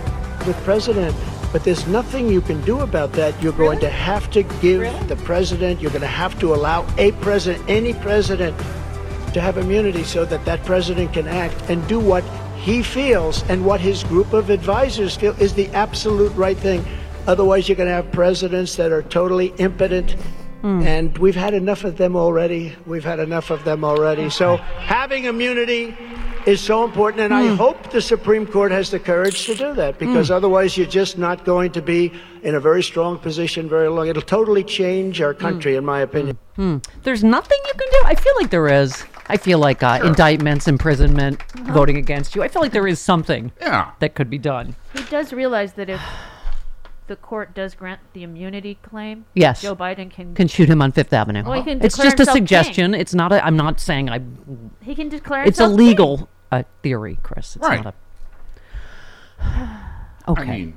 with president. But there's nothing you can do about that. You're going to have to give the president, you're going to have to allow a president, any president, to have immunity so that that president can act and do what he feels and what his group of advisors feel is the absolute right thing. Otherwise, you're going to have presidents that are totally impotent. And we've had enough of them already. We've had enough of them already. So having immunity is so important. And I hope the Supreme Court has the courage to do that because Mm. otherwise you're just not going to be in a very strong position very long. It'll totally change our country, in my opinion. Hmm. There's nothing you can do. I feel like there is. I feel like uh, indictments, imprisonment, voting against you. I feel like there is something yeah. that could be done. He does realize that if [sighs] [sighs] the court does grant the immunity claim, Yes. Joe Biden can can shoot him on Fifth Avenue. Well, he can it's just a himself king. suggestion. It's not a. I'm not saying I. He can declare It's a legal uh, theory, Chris. It's Right. not a. Okay.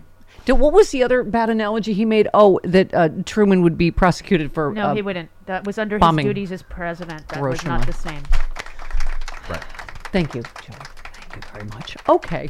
Did- what was the other bad analogy he made? Oh, that uh, Truman would be prosecuted for. No, uh, he wouldn't. That was under his duties as president. That was not the same. Thank you, Joe. Thank you very much. Okay.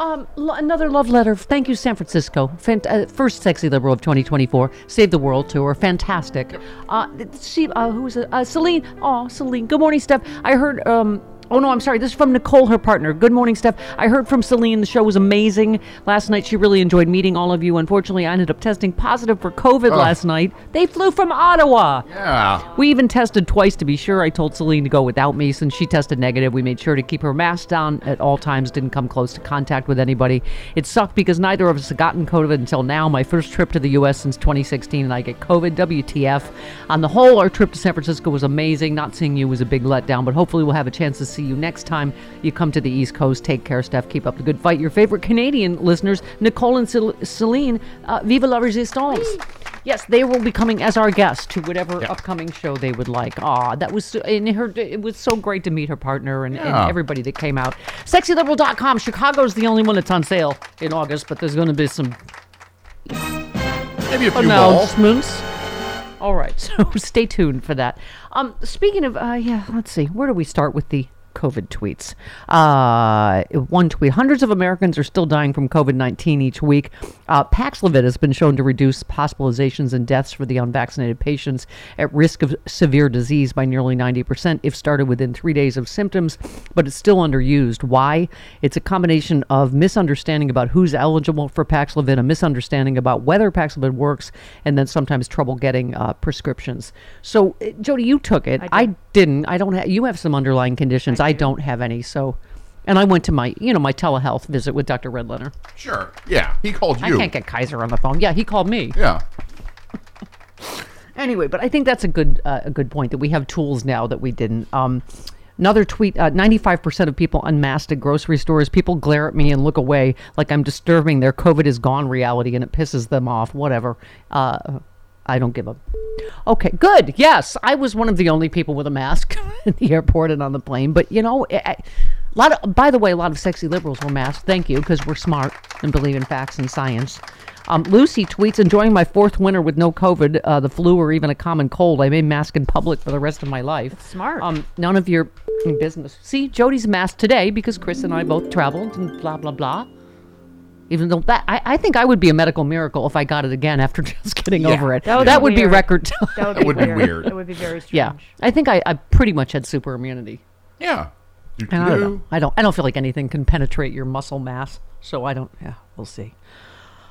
Um, l- another love letter. Thank you, San Francisco. Fant- uh, first sexy liberal of 2024. Save the World tour. Fantastic. Uh, she, uh, who was it? Uh, Celine. Oh, Celine. Good morning, Steph. I heard. Um, Oh no, I'm sorry. This is from Nicole, her partner. Good morning, Steph. I heard from Celine. The show was amazing last night. She really enjoyed meeting all of you. Unfortunately, I ended up testing positive for COVID last night. They flew from Ottawa. Yeah. We even tested twice to be sure. I told Celine to go without me since she tested negative. We made sure to keep her mask down at all times, didn't come close to contact with anybody. It sucked because neither of us had gotten COVID until now. My first trip to the U.S. since 2016, and I get COVID. WTF. On the whole, our trip to San Francisco was amazing. Not seeing you was a big letdown, but hopefully we'll have a chance to see see you next time you come to the East Coast. Take care, Steph. Keep up the good fight. Your favorite Canadian listeners, Nicole and Cel- Celine, uh, Vive la Resistance. Yes, they will be coming as our guests to whatever upcoming show they would like. Ah, that was so, and her. It was so great to meet her partner and, Yeah. and everybody that came out. SexyLiberal.com. Chicago's the only one that's on sale in August, but there's going to be some Maybe a few more. announcements. All right, [laughs] so stay tuned for that. Um, speaking of, uh, yeah, let's see, where do we start with the COVID tweets? Uh, one tweet: Hundreds of Americans are still dying from COVID nineteen each week. Uh, Paxlovid has been shown to reduce hospitalizations and deaths for the unvaccinated patients at risk of severe disease by nearly ninety percent if started within three days of symptoms, but it's still underused. Why? It's a combination of misunderstanding about who's eligible for Paxlovid, a misunderstanding about whether Paxlovid works, and then sometimes trouble getting uh, prescriptions. So, uh, Jody, you took it. I, didn't. I don't have. You have some underlying conditions. I, don't have any. So, and I went to my, you know, my telehealth visit with Dr. Redlener. Sure. Yeah, he called you. I you. can't get Kaiser on the phone. Yeah, he called me. Yeah. [laughs] Anyway, but I think that's a good uh, a good point that we have tools now that we didn't. Um, another tweet: ninety-five percent of people unmasked at grocery stores. People glare at me and look away like I'm disturbing their COVID is gone reality, and it pisses them off. Whatever. Uh, I don't give a. Okay, good. Yes, I was one of the only people with a mask [laughs] in the airport and on the plane. But you know, I, a lot of. By the way, a lot of sexy liberals were masked. Thank you, because we're smart and believe in facts and science. Um, Lucy tweets, enjoying my fourth winter with no COVID, uh, the flu, or even a common cold. I may mask in public for the rest of my life. smart. Um, none of your business. See, Jody's masked today because Chris and I both traveled and blah, blah, blah. Even though that, I, I think I would be a medical miracle if I got it again after [laughs] just getting Yeah. over it. That would That be would be weird. record. That would That be, would be weird. weird. That would be very strange. yeah, I think I, I pretty much had super immunity. Yeah. And I don't know. I don't. I don't feel like anything can penetrate your muscle mass. So I don't. Yeah, we'll see.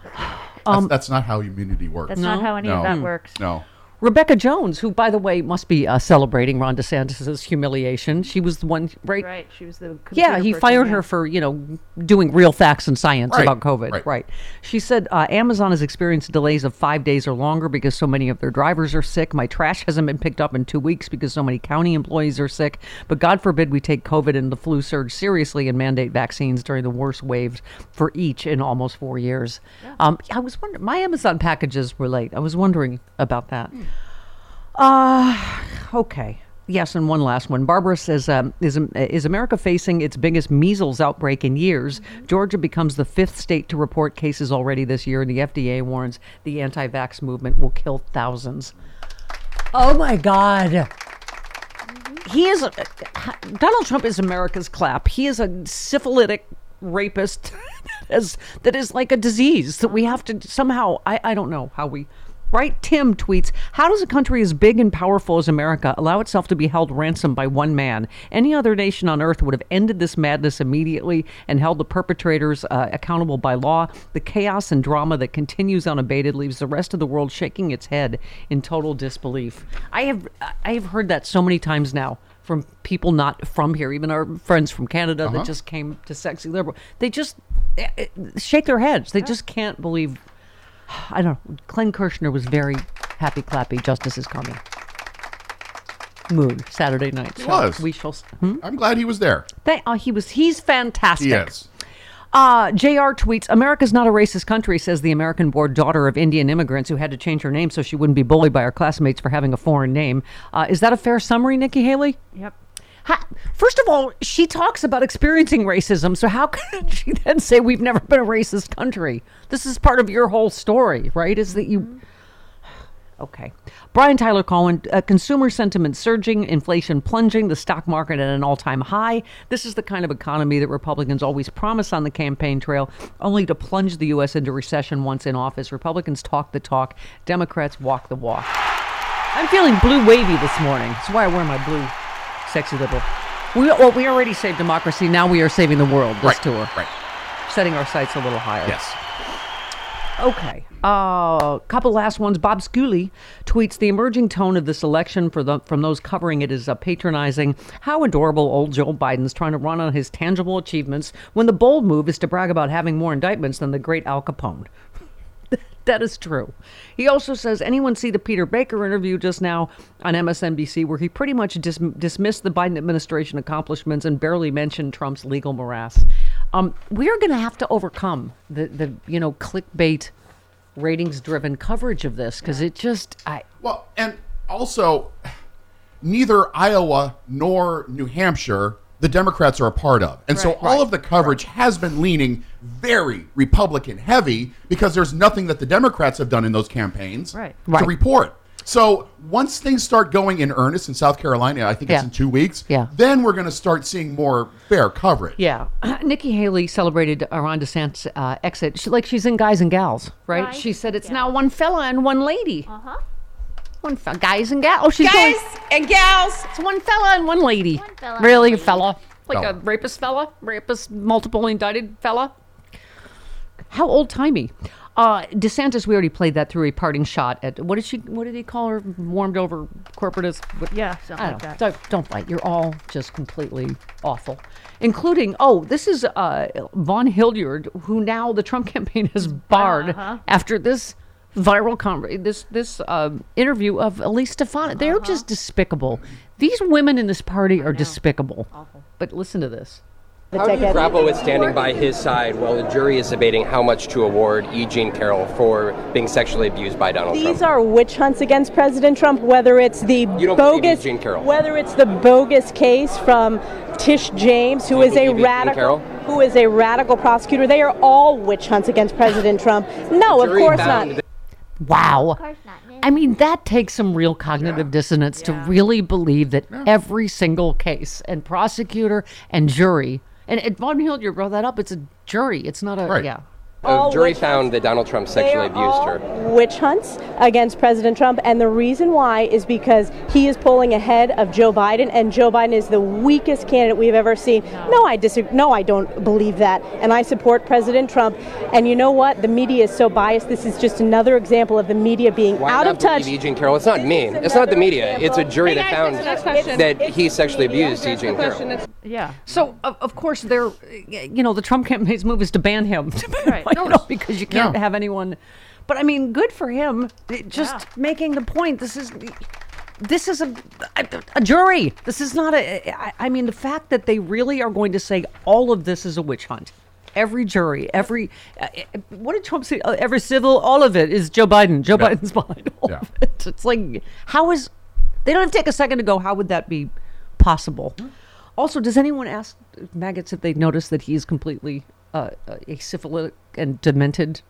That's, um, that's not how immunity works. That's not how any no. of that works. No. Rebecca Jones, who, by the way, must be uh, celebrating Ron DeSantis' humiliation. She was the one, right? Right. She was the Yeah, he person, fired yeah. her for you know doing real facts and science Right, about COVID. right. Right. She said uh, Amazon has experienced delays of five days or longer because so many of their drivers are sick. My trash hasn't been picked up in two weeks because so many county employees are sick. But God forbid we take COVID and the flu surge seriously and mandate vaccines during the worst waves for each in almost four years. Um, I was wondering, my Amazon packages were late. I was wondering about that. Uh, okay. Yes, and one last one. Barbara says, um, is, is America facing its biggest measles outbreak in years? Georgia becomes the fifth state to report cases already this year, and the FDA warns the anti vax movement will kill thousands. Oh my God. He is, a, Donald Trump is America's clap. He is a syphilitic rapist [laughs] that is, that is like a disease that we have to somehow, I, I don't know how we. Right? Tim tweets How does a country as big and powerful as America allow itself to be held ransom by one man? Any other nation on earth would have ended this madness immediately and held the perpetrators uh, accountable by law. The chaos and drama that continues unabated leaves the rest of the world shaking its head in total disbelief. I have I have heard that so many times now from people not from here, even our friends from Canada Uh-huh. that just came to Sexy Liberal. They just eh, eh, shake their heads. They just can't believe. [sighs] I don't know. Glenn Kirschner was very happy, clappy. Justice is coming. Mood Saturday night. He So was. We shall. Hmm? I'm glad he was there. Thank, uh, he was. He's fantastic. He is. Uh, JR tweets America's not a racist country, says the American born daughter of Indian immigrants who had to change her name so she wouldn't be bullied by her classmates for having a foreign name. Uh, is that a fair summary, Nikki Haley? Yep. Ha- First of all, she talks about experiencing racism, so how [laughs] can she then say we've never been a racist country? This is part of your whole story, right? Is that you. Okay. Brian Tyler Cohen, uh, consumer sentiment surging, inflation plunging, the stock market at an all time high. This is the kind of economy that Republicans always promise on the campaign trail, only to plunge the U.S. into recession once in office. Republicans talk the talk, Democrats walk the walk. I'm feeling blue wavy this morning. That's why I wear my blue sexy liberal. We, well, we already saved democracy. Now we are saving the world this Right, tour. right. Setting our sights a little higher. Yes. Okay. Uh, couple last ones. Bob Scully tweets the emerging tone of this election for the from those covering it is uh, patronizing. How adorable old Joe Biden's trying to run on his tangible achievements when the bold move is to brag about having more indictments than the great Al Capone. [laughs] that is true. He also says anyone see the Peter Baker interview just now on MSNBC where he pretty much dis- dismissed the Biden administration accomplishments and barely mentioned Trump's legal morass. Um, we are going to have to overcome the the you know clickbait ratings driven coverage of this because it just I Well, and also, neither Iowa nor New Hampshire the Democrats are a part of. And so Right. all of the coverage has been leaning very Republican heavy because there's nothing that the Democrats have done in those campaigns Right. to Right. report. So once things start going in earnest in South Carolina, I think Yeah. it's in two weeks, Yeah. then we're going to start seeing more fair coverage. Yeah, [clears throat] Nikki Haley celebrated Ron DeSantis' uh, exit she, like she's in Guys and Gals, right? Right. She said it's now one fella and one lady. Uh huh. One fe- guys and gals. Oh, she's Guys and gals. It's one fella and one lady. One fella really, one a fella, like Fella. a rapist fella, rapist, multiple indicted fella. How old timey. Uh, DeSantis, we already played that through a parting shot at what did she? What did he call her? Warmed over corporatist. What, Yeah, something I like don't, that. Don't, don't fight. You're all just completely awful, including oh, this is uh, Vaughn Hillyard, who now the Trump [laughs] campaign has barred Uh-huh. after this viral con- this this um, interview of Elise Stefanik. They're just despicable. These women in this party are despicable. But listen to this. How do you grapple with standing by his side while the jury is debating how much to award E. Jean Carroll for being sexually abused by Donald These Trump? are witch hunts against President Trump, whether it's the You don't bogus, Eugene Carroll? whether it's the bogus case from Tish James, who You is a radical, who is a radical prosecutor. They are all witch hunts against President Trump. No, of jury course found not. that- Wow. I mean, that takes some real cognitive dissonance to really believe that every single case and prosecutor and jury, and, and Vaughn Hillyard brought that up, it's a jury. It's not a, yeah. The jury found that Donald Trump sexually abused her. Witch hunts against President Trump, and the reason why is because he is pulling ahead of Joe Biden, and Joe Biden is the weakest candidate we've ever seen. No, I disagree. No, I don't believe that, and I support President Trump. And you know what? The media is so biased. This is just another example of the media being Why out not of touch. believe. Jean Carroll? It's not me. It's not the media. It's a jury that found that he sexually abused E. Jean Carroll. Yeah. So of, of course they're, you know, the Trump campaign's move is to ban him, right? You know, because you can't Yeah. have anyone. But I mean, good for him. It- Just making the point. This is. This is a, a, a jury. This is not a. I, I mean, the fact that they really are going to say all of this is a witch hunt. Every jury, every. Uh, uh, what did Trump say? Uh, every civil, all of it is Joe Biden. Joe Yeah. Biden's behind all Yeah. of it. It's like, how is. They don't take a second to go, how would that be possible? Also, does anyone ask maggots if they notice that he's completely uh, a syphilitic and demented,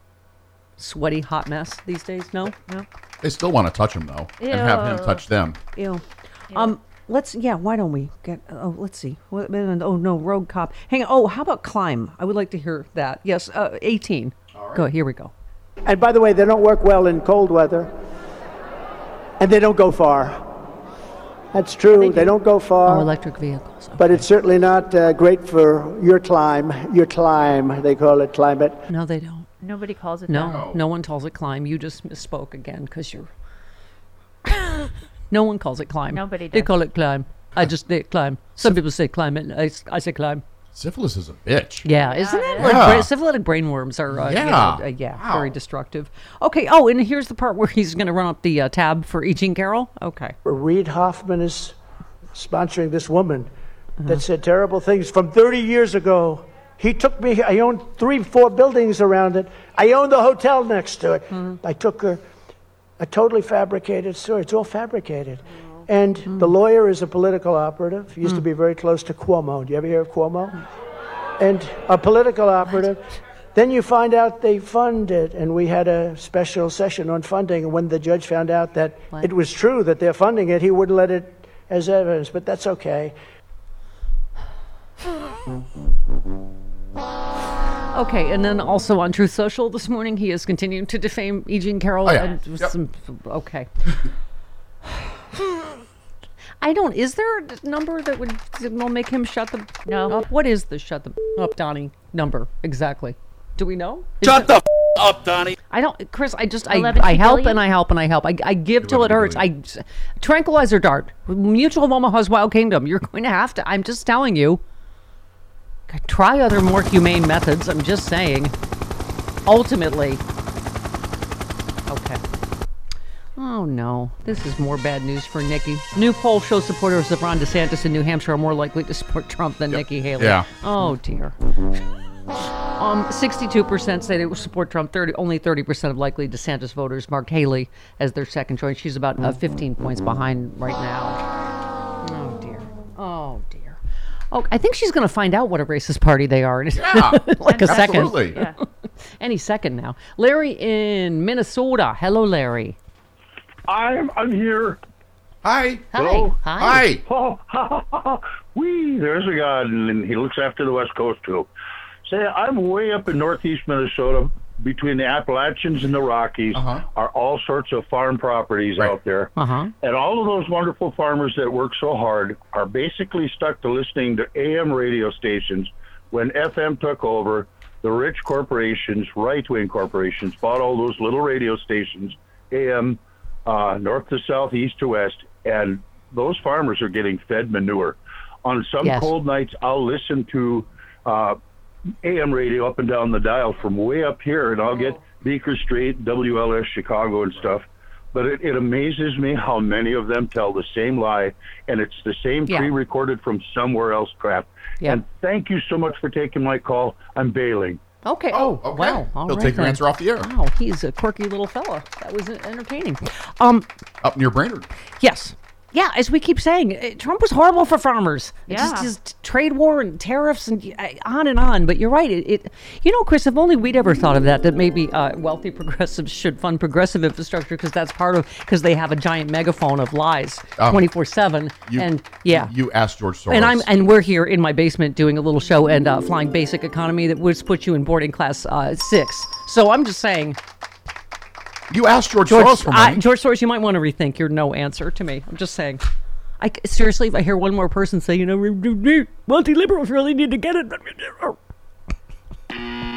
sweaty hot mess these days? No, no. They still want to touch him though, and have him touch them. Ew. Um, let's yeah. Why don't we get? Oh, let's see. What- Oh no, rogue cop. Hang on. Oh, how about climb? I would like to hear that. Yes, uh, eighteen. Go. Here we go. And by the way, they don't work well in cold weather. And they don't go far. That's true. They, don't go far. Oh, electric vehicles. But it's certainly not uh, great for your climb. Your climb, they call it climate. No, they don't. Nobody calls it No, that. no one calls it climb. You just misspoke again because you're. [coughs] no one calls it climb. Nobody They does. call it climb. I just they climb. Some people say climb I I, s- I say climb. Syphilis is a bitch. Yeah, isn't it? Yeah. Like bra- syphilitic brainworms are, uh, you know, Yeah. uh, yeah, very destructive. Okay. Oh, and here's the part where [laughs] he's going to run up the uh, tab for E. Jean Carroll. Okay. Reid Hoffman is sponsoring this woman that said terrible things from 30 years ago. He took me, I owned three, four buildings around it. I owned the hotel next to it. I took her, a totally fabricated story. It's all fabricated. And hmm. the lawyer is a political operative. He used to hmm. be very close to Cuomo. Do you ever hear of Cuomo? And a political operative. Then you find out they fund it, and we had a special session on funding. And when the judge found out that it was true that they're funding it, he wouldn't let it as evidence. But that's okay. Okay, and then also on Truth Social this morning, he is continuing to defame E. Jean Carroll. Oh, yeah. and Yep. some, okay. [laughs] [sighs] I don't. Is there a number that would that will make him shut the no? Up? What is the shut the up, Donnie number exactly? Do we know? Is Shut it- the f- up, Donnie. I don't, Chris. I just I, 11 I help and I help and I help. I, I give till it hurts. I tranquilizer dart. Mutual of Omaha's Wild Kingdom. You're going to have to. I'm just telling you. Try other more humane methods. I'm just saying. Ultimately, Oh no, this is more bad news for Nikki. New poll shows supporters of Ron DeSantis in New Hampshire are more likely to support Trump than Nikki Haley. Yeah. Oh dear. Um, 62% say they will support Trump. 30, only 30% of likely DeSantis voters marked Haley as their second choice. She's about uh, 15 points behind right now. Oh dear. Oh dear. Oh, I think she's going to find out what a racist party they are. in [laughs] Yeah, like a second. absolutely. Yeah. [laughs] Any second now. Larry in Minnesota. Hello, Larry. I'm I'm here. Hi. Hello. Hi. [laughs] Oh. [laughs] Wee, there's a guy, and he looks after the West Coast too. Say, I'm way up in northeast Minnesota, between the Appalachians and the Rockies, are all sorts of farm properties out there. Uh-huh. And all of those wonderful farmers that work so hard are basically stuck to listening to AM radio stations. When FM took over, the rich corporations, right wing corporations, bought all those little radio stations, AM, uh, north to south, east to west, and those farmers are getting fed manure. On some Yes. cold nights, I'll listen to uh, AM radio up and down the dial from way up here, and I'll get Beaker Street, WLS Chicago, and stuff. But it, it amazes me how many of them tell the same lie, and it's the same Yeah. pre-recorded from somewhere else crap. Yeah. And thank you so much for taking my call. I'm bailing. Okay. Oh, okay. wow. All He'll right take your then. answer off the air. Wow, he's a quirky little fella. That was entertaining. Um, Up near Brainerd. yes. Yeah, as we keep saying, eh, Trump was horrible for farmers. It Yeah. Just his trade war and tariffs and eh, on and on. But you're right. It, it, you know, Chris, if only we'd ever thought of that, that maybe uh, wealthy [laughs] progressives should fund progressive infrastructure because that's part of, because they have a giant megaphone of lies Um, 24 7. And yeah. You asked George Soros. And I'm and we're here in my basement doing a little show and uh, flying basic economy that would put you in boarding class uh, six. So I'm just saying, you asked George, George, Soros for money. George Soros, you might want to rethink your no answer to me. I'm just saying. I seriously, if I hear one more person say, you know, wealthy liberals really need to get it. [laughs]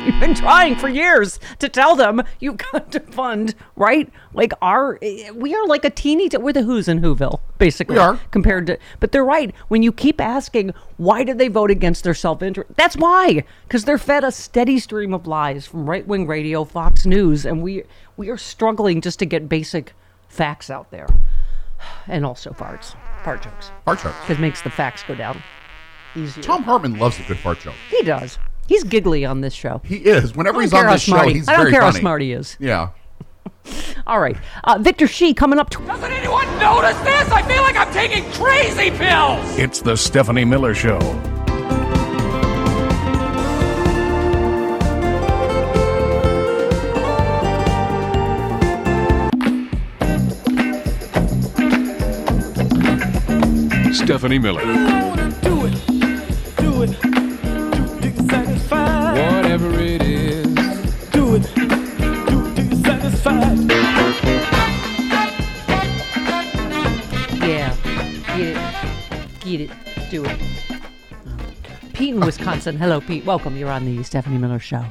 You've been trying for years to tell them you've got to fund, right? Like our, eh, we are like a teeny, t- we're the Who's in Whoville, basically. We are. Compared to, but they're right. When you keep asking, why did they vote against their self interest? That's why. Because they're fed a steady stream of lies from right wing radio, Fox News, and we, we are struggling just to get basic facts out there. And also farts, fart jokes. Fart jokes. Because makes the facts go down easier. Thom Hartmann loves a good fart joke. He does. He's giggly on this show. He is. Whenever he's on how this show, smart he- he's I don't very care how funny. smart he is. Yeah. [laughs] All right. Uh, Victor Shi coming up. Tw- Doesn't anyone notice this? I feel like I'm taking crazy pills. It's the Stephanie Miller Show. Stephanie Miller. Do it, do it, do you satisfied? Whatever it is, do it, do, do satisfied? Yeah. Get it. Get it. Do it. Pete in Wisconsin. Hello, Pete. Welcome. You're on the Stephanie Miller Show.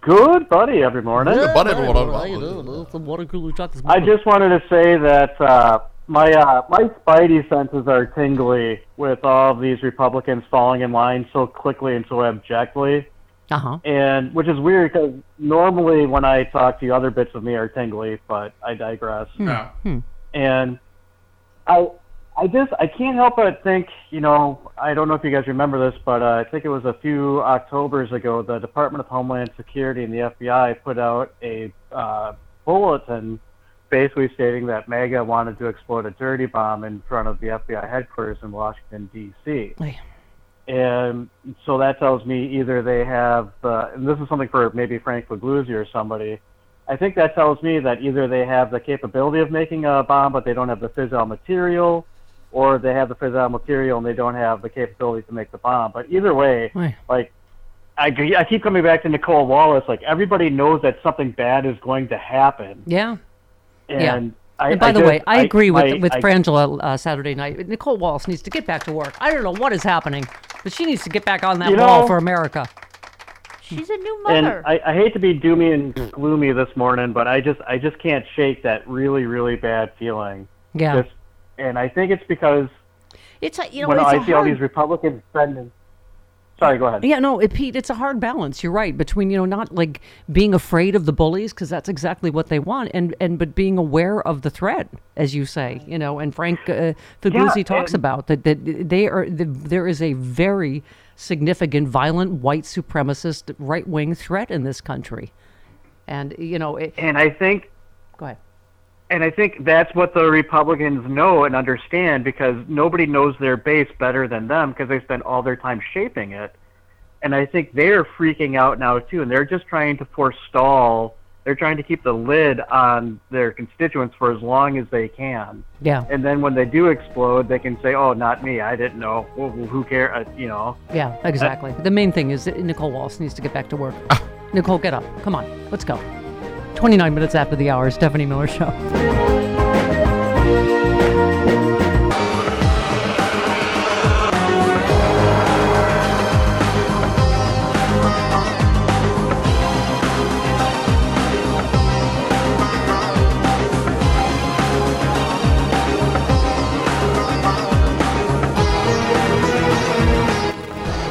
Good buddy every morning. Good buddy, every morning. How you doing? It's water cooler shot this I just wanted to say that uh, my uh, my spidey senses are tingly with all of these Republicans falling in line so quickly and so abjectly, Uh huh. and which is weird because normally when I talk to you, other bits of me are tingly, but I digress. Yeah. Hmm. And I I just I can't help but think, you know, I don't know if you guys remember this, but uh, I think it was a few Octobers ago, the Department of Homeland Security and the FBI put out a uh, bulletin basically stating that MAGA wanted to explode a dirty bomb in front of the FBI headquarters in Washington D.C. And so that tells me either they have, uh, and this is something for maybe Frank Figliuzzi or somebody. I think that tells me that either they have the capability of making a bomb, but they don't have the fissile material, or they have the fissile material and they don't have the capability to make the bomb. But either way, like, I, I keep coming back to Nicolle Wallace. Like, everybody knows that something bad is going to happen. Yeah. And yeah. I, and by I the just- way, I agree with I- with I- Frangela uh, Saturday night. Nicolle Wallace needs to get back to work. I don't know what is happening, but she needs to get back on that You wall for America. She's a new And mother. I, I hate to be doomy and gloomy this morning, but I just I just can't shake that really really bad feeling. Yeah. Just- and I think it's because It's a, you know when it's I a see all these Republicans spending Sorry, go ahead. Yeah, no, it, Pete, it's a hard balance. You're right between you know not like being afraid of the bullies because that's exactly what they want, and and but being aware of the threat, as you say, you know. And Frank uh, Yeah, talks and- about that that they are the, there is a very significant, violent, white supremacist, right wing threat in this country, and you know. It, And I think go ahead. And I think that's what the Republicans know and understand because nobody knows their base better than them because they spend all their time shaping it. And I think they're freaking out now too, and they're just trying to forestall. They're trying to keep the lid on their constituents for as long as they can. Yeah. And then when they do explode, they can say, "Oh, not me. I didn't know. Well, who cares?" Uh, you know. Yeah, exactly. the main thing is that Nicolle Wallace needs to get back to work. Nicolle, get up. Come on, let's go. 29 minutes after the hour, Stephanie Miller Show.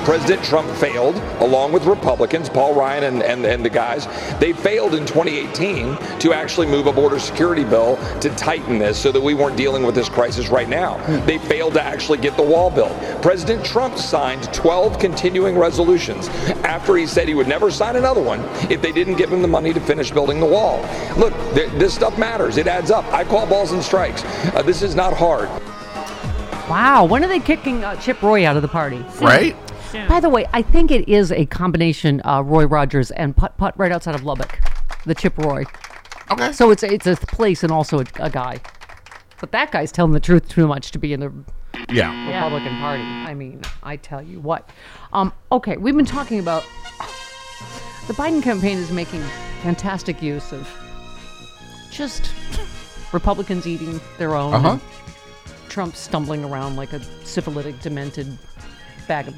President Trump failed, along with Republicans, Paul Ryan and, and, and the guys. They failed in 2018 to actually move a border security bill to tighten this so that we weren't dealing with this crisis right now. They failed to actually get the wall built. President Trump signed 12 continuing resolutions after he said he would never sign another one if they didn't give him the money to finish building the wall. Look, th- this stuff matters. It adds up. I call balls and strikes. Uh, this is not hard. Wow, when are they kicking uh, Chip Roy out of the party? Right? By the way, I think it is a combination uh, Roy Rogers and Putt Putt right outside of Lubbock, the Chip Roy. Okay. So it's a, it's a place and also a, a guy. But that guy's telling the truth too much to be in the Yeah. Republican Party. I mean, I tell you what. Um, okay, we've been talking about [sighs] the Biden campaign is making fantastic use of just Republicans eating their own, Uh-huh. and Trump stumbling around like a syphilitic, demented bag of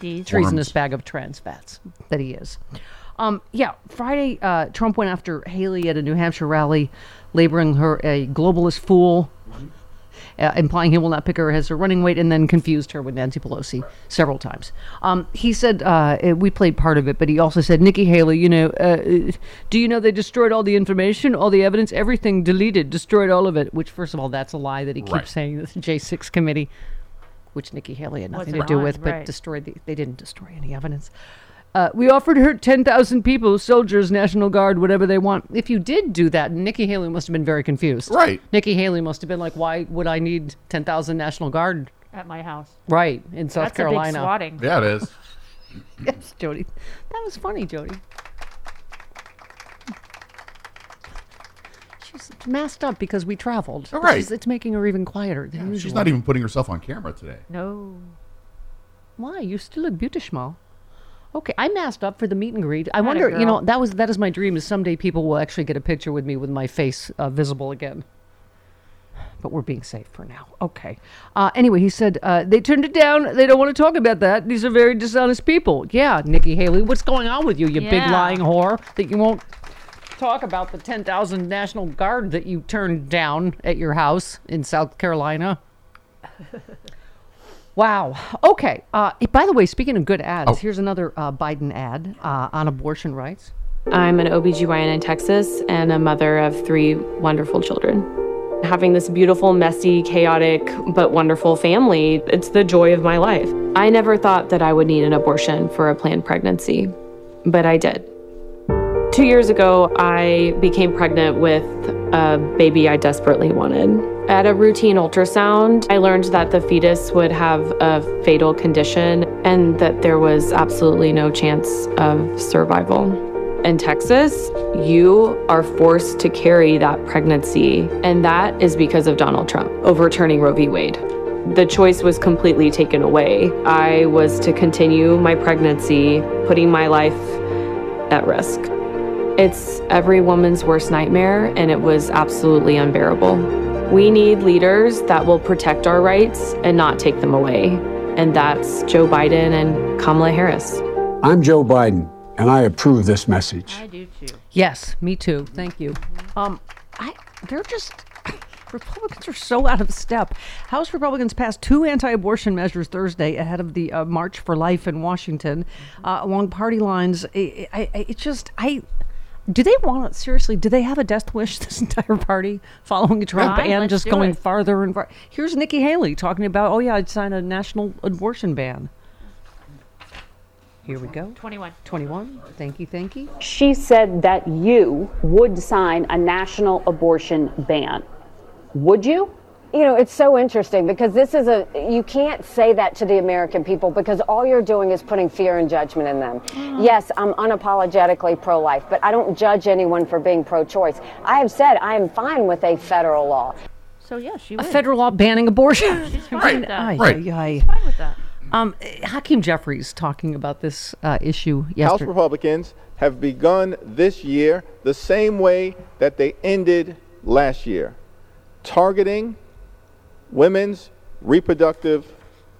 treasonous Worms. bag of trans fats that he is. Um, yeah, Friday, uh, Trump went after Haley at a New Hampshire rally, labeling her a globalist fool, uh, implying he will not pick her as her running mate, and then confused her with Nancy Pelosi several times. Um, he said, uh, uh, we played part of it, but he also said, Nikki Haley, you know, uh, uh, do you know they destroyed all the information, all the evidence, everything deleted, destroyed all of it, which, first of all, that's a lie that he keeps Right. saying, the J6 committee, which Nikki Haley had nothing to Wasn't do on, with, but right. destroyed the, they didn't destroy any evidence. Uh, we offered her 10,000 people, soldiers, National Guard, whatever they want. If you did do that, Nikki Haley must have been very confused. Right. Nikki Haley must have been like, why would I need 10,000 National Guard? At my house. Right, in South That's Carolina. a big swatting. Yeah, it is. [laughs] yes, Jody. That was funny, Jody. She's masked up because we traveled. All right. It's, it's making her even quieter than usual. She's not even putting herself on camera today. No. Why? You still look beautiful. Okay, I masked up for the meet and greet. I Atta wonder, you know, that was that is my dream. Is someday people will actually get a picture with me with my face uh, visible again. But we're being safe for now. Okay. Uh, anyway, he said uh, they turned it down. They don't want to talk about that. These are very dishonest people. Yeah, Nikki Haley, what's going on with you, you big lying whore? That you won't talk about the ten thousand National Guard that you turned down at your house in South Carolina. [laughs] Wow. Okay. Uh, by the way, speaking of good ads, Oh. here's another uh, Biden ad uh, on abortion rights. I'm an OBGYN in Texas and a mother of three wonderful children. Having this beautiful, messy, chaotic, but wonderful family, it's the joy of my life. I never thought that I would need an abortion for a planned pregnancy, but I did. Two years ago, I became pregnant with a baby I desperately wanted. At a routine ultrasound, I learned that the fetus would have a fatal condition and that there was absolutely no chance of survival. In Texas, you are forced to carry that pregnancy, and that is because of Donald Trump overturning Roe v. Wade. The choice was completely taken away. I was to continue my pregnancy, putting my life at risk. It's every woman's worst nightmare, and it was absolutely unbearable. We need leaders that will protect our rights and not take them away. And that's Joe Biden and Kamala Harris. I'm Joe Biden, and I approve this message. I do too. Yes, me too. Thank you. Um, I they're just [coughs] Republicans are so out of step. House Republicans passed two anti-abortion measures Thursday ahead of the uh, March for Life in Washington, uh, along party lines. I, I, I, it just, I. Do they want to seriously? Do they have a death wish? [laughs] This entire party following a Trump Fine, and just going it. farther and farther. Here's Nikki Haley talking about, oh yeah, I'd sign a national abortion ban. Here we go. 21. 21. Thank you, thank you. She said that you would sign a national abortion ban. Would you? You know, it's so interesting because this is a, you can't say that to the American people because all you're doing is putting fear and judgment in them. Yes, I'm unapologetically pro life, but I don't judge anyone for being pro choice. I have said I am fine with a federal law. So, yeah, she A would. federal law banning abortion. She's fine Right, with that. Aye, Right. aye, aye. Fine with that. Um, Hakeem Jeffries talking about this uh, issue House. Republicans have begun this year the same way that they ended last year, targeting women's reproductive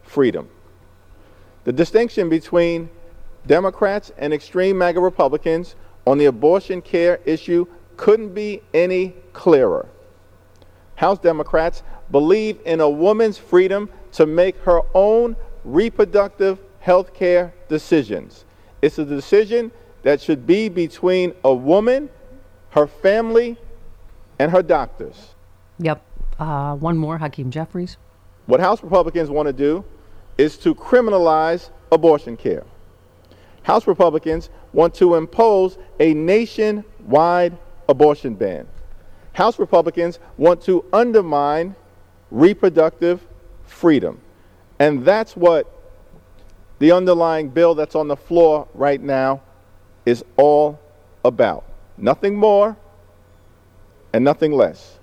freedom. The distinction between Democrats and extreme MAGA Republicans on the abortion care issue couldn't be any clearer. House Democrats believe in a woman's freedom to make her own reproductive health care decisions. It's a decision that should be between a woman, her family, and her doctors. Yep. Uh, one more, Hakeem Jeffries. What House Republicans want to do is to criminalize abortion care. House Republicans want to impose a nationwide abortion ban. House Republicans want to undermine reproductive freedom. And that's what the underlying bill that's on the floor right now is all about. Nothing more and nothing less.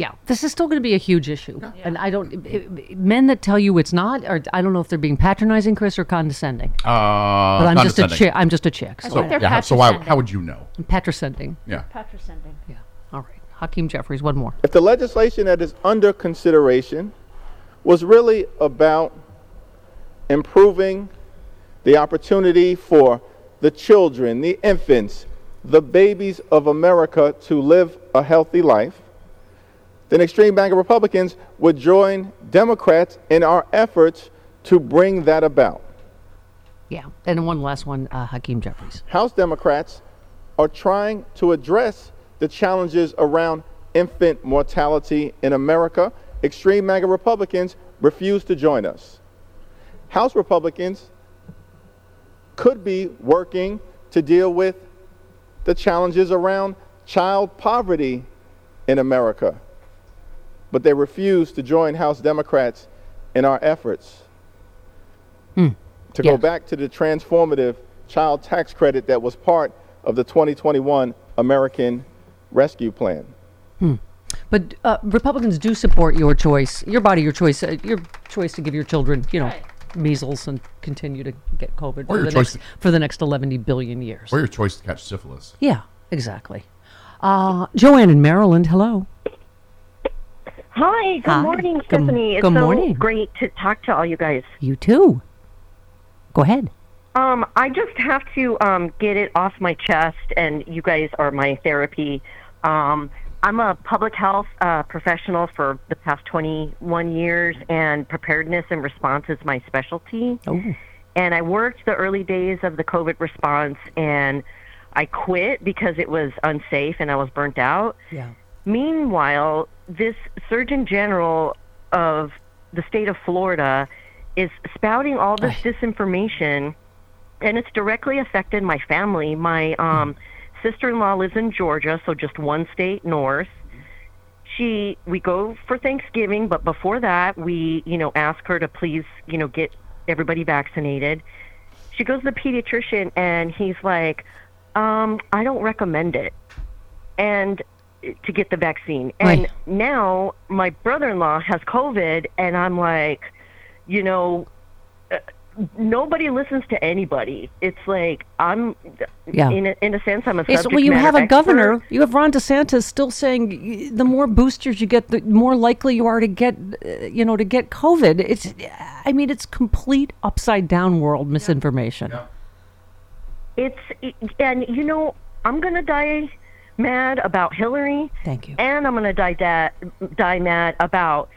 Yeah, this is still going to be a huge issue, and I don't. i- i- men that tell you it's not, or I don't know if they're being patronizing, Chris, or condescending. Uh, but I'm just a condescending. chick. I'm just a chick. So, yeah, how- so why, how would you know? I'm. Yeah. Patrocending. Yeah. All right. Hakeem Jeffries. One more. If the legislation that is under consideration was really about improving the opportunity for the children, the infants, the babies of America to live a healthy life, then extreme MAGA Republicans would join Democrats in our efforts to bring that about. Yeah. And one last one, uh, Hakeem Jeffries. House Democrats are trying to address the challenges around infant mortality in America. Extreme MAGA Republicans refuse to join us. House Republicans could be working to deal with the challenges around child poverty in America, but they refuse to join House Democrats in our efforts to go back to the transformative child tax credit that was part of the 2021 American Rescue Plan. Hmm. But uh, Republicans do support your choice, your body, your choice, uh, your choice to give your children, you know, measles and continue to get COVID for the, choice next, for the next 11 billion years. Or your choice to catch syphilis. Yeah, exactly. Uh, Joanne in Maryland, hello. Hi, good Hi. morning, Good- Stephanie. it's good so morning. great to talk to all you guys. You too. Go ahead. Um, I just have to um, get it off my chest, and you guys are my therapy. Um, I'm a public health uh, professional for the past 21 years, and preparedness and response is my specialty. Oh. And I worked the early days of the COVID response, and I quit because it was unsafe and I was burnt out. Yeah. Meanwhile, this Surgeon General of the state of Florida is spouting all this disinformation, and it's directly affected my family. My um, sister-in-law lives in Georgia, so just one state north. She, we go for Thanksgiving, but before that, we, you know, ask her to please, you know, get everybody vaccinated. She goes to the pediatrician, and he's like, um, "I don't recommend it." And to get the vaccine. And Right. now my brother-in-law has COVID, and I'm like, you know, uh, nobody listens to anybody. It's like I'm, Yeah. in a, in a sense, I'm a Yes, subject well, you have a expert. governor. You have Ron DeSantis still saying the more boosters you get, the more likely you are to get, uh, you know, to get COVID. It's, I mean, it's complete upside down world misinformation. It's and you know I'm gonna die mad about Hillary. Thank you. And I'm going to die, da- die mad about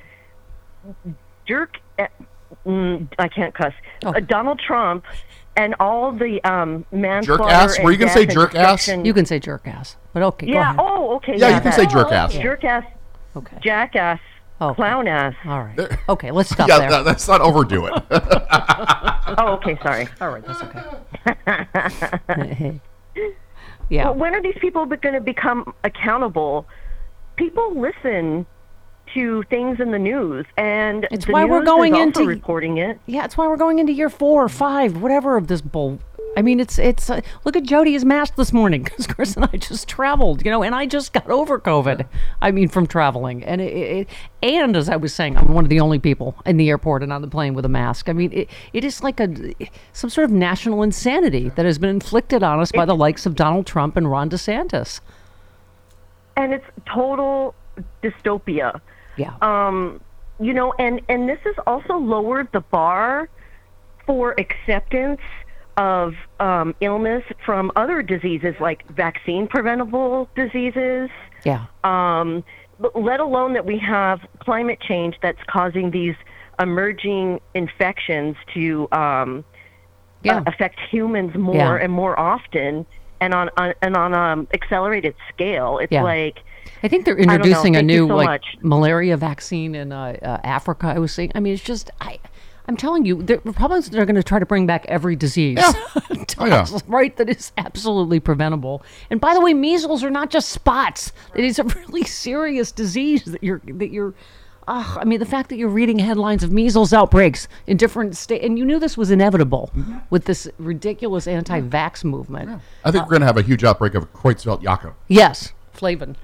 jerk. eh, Mm, I can't cuss. Oh. Uh, Donald Trump and all the um, manslaughter. Jerk ass? Were you going gonna say jerk ass? You can say jerk ass, but okay. go Yeah. ahead. Oh, okay. Yeah, you can that. say jerk ass. Jerk ass. Okay. Jackass. Clown ass. All right. [laughs] Okay, let's stop yeah, there. that- let's not overdo it. [laughs] oh, okay. Sorry. All right, that's okay. [laughs] yeah. Well, when are these people going to become accountable? People listen to things in the news, and It's why we're going into- reporting it. Yeah, it's why we're going into year four or five, whatever of this bull. I mean, it's it's. Uh, look at Jody is masked this morning [laughs] because Chris and I just traveled, you know, and I just got over COVID. I mean, from traveling, and it, it, and as I was saying, I'm one of the only people in the airport and on the plane with a mask. I mean, it, it is like a some sort of national insanity that has been inflicted on us by the likes of Donald Trump and Ron DeSantis. and it's total dystopia. Yeah. Um, you know, and and this has also lowered the bar for acceptance of um, illness from other diseases like vaccine preventable diseases. Yeah. Um, let alone that we have climate change that's causing these emerging infections to um, Yeah. uh, affect humans more Yeah. and more often, and on, on and on um, accelerated scale. It's Yeah. like I think they're I don't know. introducing a new so like much. malaria vaccine in uh, uh, Africa. I was saying. I mean, it's just I. I'm telling you, the Republicans are going to try to bring back every disease. [laughs] Oh, yeah. right, that is absolutely preventable. And by the way, measles are not just spots. It is a really serious disease that you're that you're. Uh, I mean, the fact that you're reading headlines of measles outbreaks in different states, and you knew this was inevitable Mm-hmm. with this ridiculous anti-vax movement. I think we're going to have a huge outbreak of Creutzfeldt-Jakob. Yes, Flavin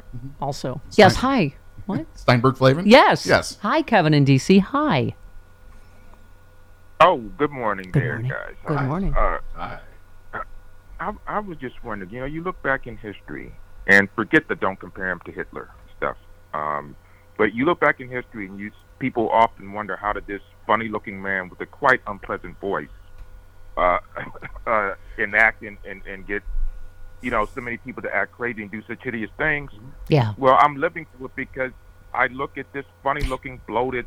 also. Yes, hi. What? Steinberg Flavin? Yes. Yes. Hi, Kevin in DC. Hi. Oh, good morning Good there, morning. guys. Good Hi. morning. Uh, I, I was just wondering, you know, you look back in history and forget the don't compare him to Hitler stuff. Um, but you look back in history and you people often wonder how did this funny-looking man with a quite unpleasant voice uh, [laughs] uh, enact and, and, and get, you know, so many people to act crazy and do such hideous things. Yeah. Well, I'm living through it because I look at this funny-looking, bloated,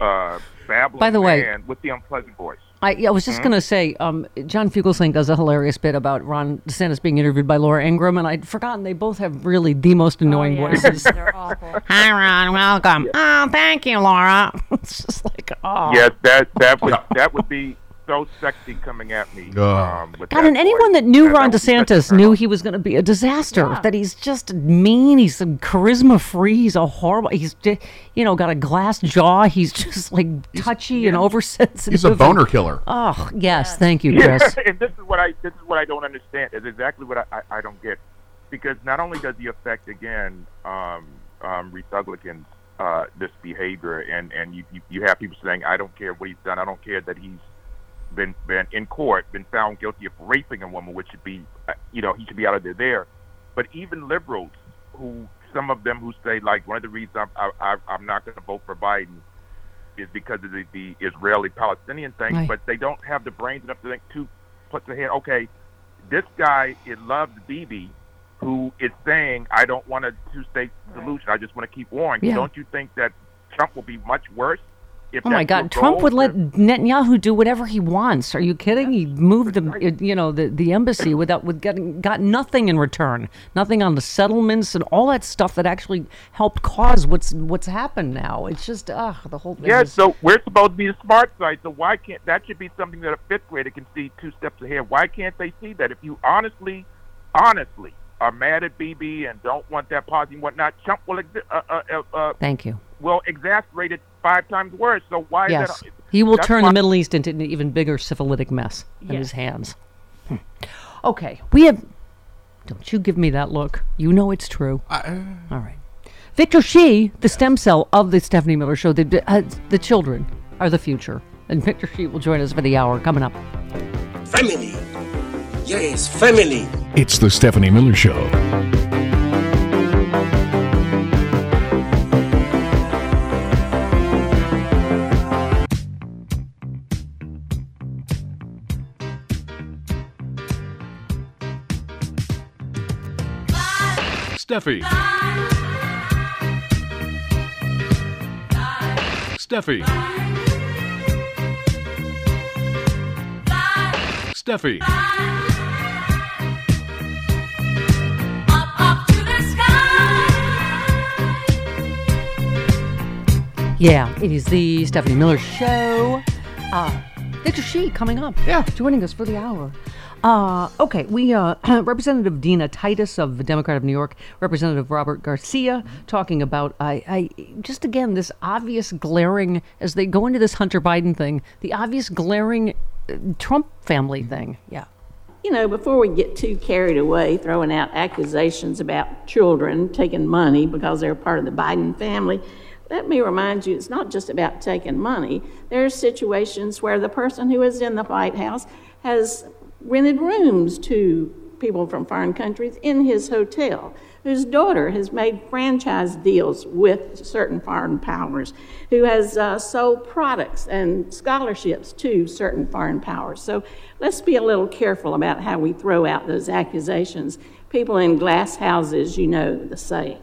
uh, babbling By the way- with the unpleasant voice. I, yeah, I was just Mhm. going to say, um, John Fugelsang does a hilarious bit about Ron DeSantis being interviewed by Laura Ingraham, and I'd forgotten they both have really the most annoying yeah. voices. [laughs] They're awful. Hi, Ron. Welcome. Oh, thank you, Laura. [laughs] it's just like, oh. Yes, that that would that would be so sexy coming at me. Um, with God, that and anyone voice. that knew That- Ron that would be such a DeSantis knew he was going to be a disaster. That he's just mean. He's a charisma free. He's a horrible. He's ju- you know got a glass jaw. He's just like touchy and oversensitive. He's a boner killer. Oh yes, thank you, Yeah, [laughs] Chris. and this is what I this is what I don't understand. Is exactly what I, I, I don't get, because not only does he affect again um, um, Republicans uh, this behavior, and and you, you you have people saying I don't care what he's done. I don't care that he's been been in court, been found guilty of raping a woman, which should be uh, you know he should be out of there there. But even liberals, who some of them who say like one of the reasons I'm I, I, I'm not going to vote for Biden is because of the, the Israeli-Palestinian thing, Right. but they don't have the brains enough to think to put their head. Okay, this guy it loves Bibi, who is saying I don't want a two-state solution. I just want to keep warring. Yeah. Don't you think that Trump will be much worse? If Oh my God! Trump goal? would let Netanyahu do whatever he wants. Are you kidding? He moved the, you know, the, the embassy without with getting got nothing in return, nothing on the settlements and all that stuff that actually helped cause what's what's happened now. It's just ugh, the whole thing. Yeah, is- so we're supposed to be the smart side. So why can't that should be something that a fifth grader can see two steps ahead? Why can't they see that? If you honestly, honestly are mad at Bibi and don't want that policy and whatnot, Trump will exi- uh, uh, uh, uh, Thank you. will exasperate it five times worse. So why Yes, is that? he will turn why- the Middle East into an even bigger syphilitic mess in Yes. his hands. Hmm. Okay, we have. Don't you give me that look. You know it's true. All right. Victor Shi, the stem cell of the Stephanie Miller Show, the, uh, the children are the future. And Victor Shi will join us for the hour coming up. Family. Yes, family. It's the Stephanie Miller Show. Steffi. Steffi. Steffi. Yeah, it is the Stephanie Miller Show. Uh, it's she coming up. Yeah. Joining us for the hour. Uh, okay, we uh, [clears throat] Representative Dina Titus of the Democrat of New York, Representative Robert Garcia, talking about I, I just again this obvious glaring as they go into this Hunter Biden thing, the obvious glaring uh, Trump family thing. Yeah. You know, before we get too carried away throwing out accusations about children taking money because they're part of the Biden family, let me remind you it's not just about taking money. There are situations where the person who is in the White House has rented rooms to people from foreign countries in his hotel, whose daughter has made franchise deals with certain foreign powers, who has uh, sold products and scholarships to certain foreign powers. So let's be a little careful about how we throw out those accusations. People in glass houses, you know the saying.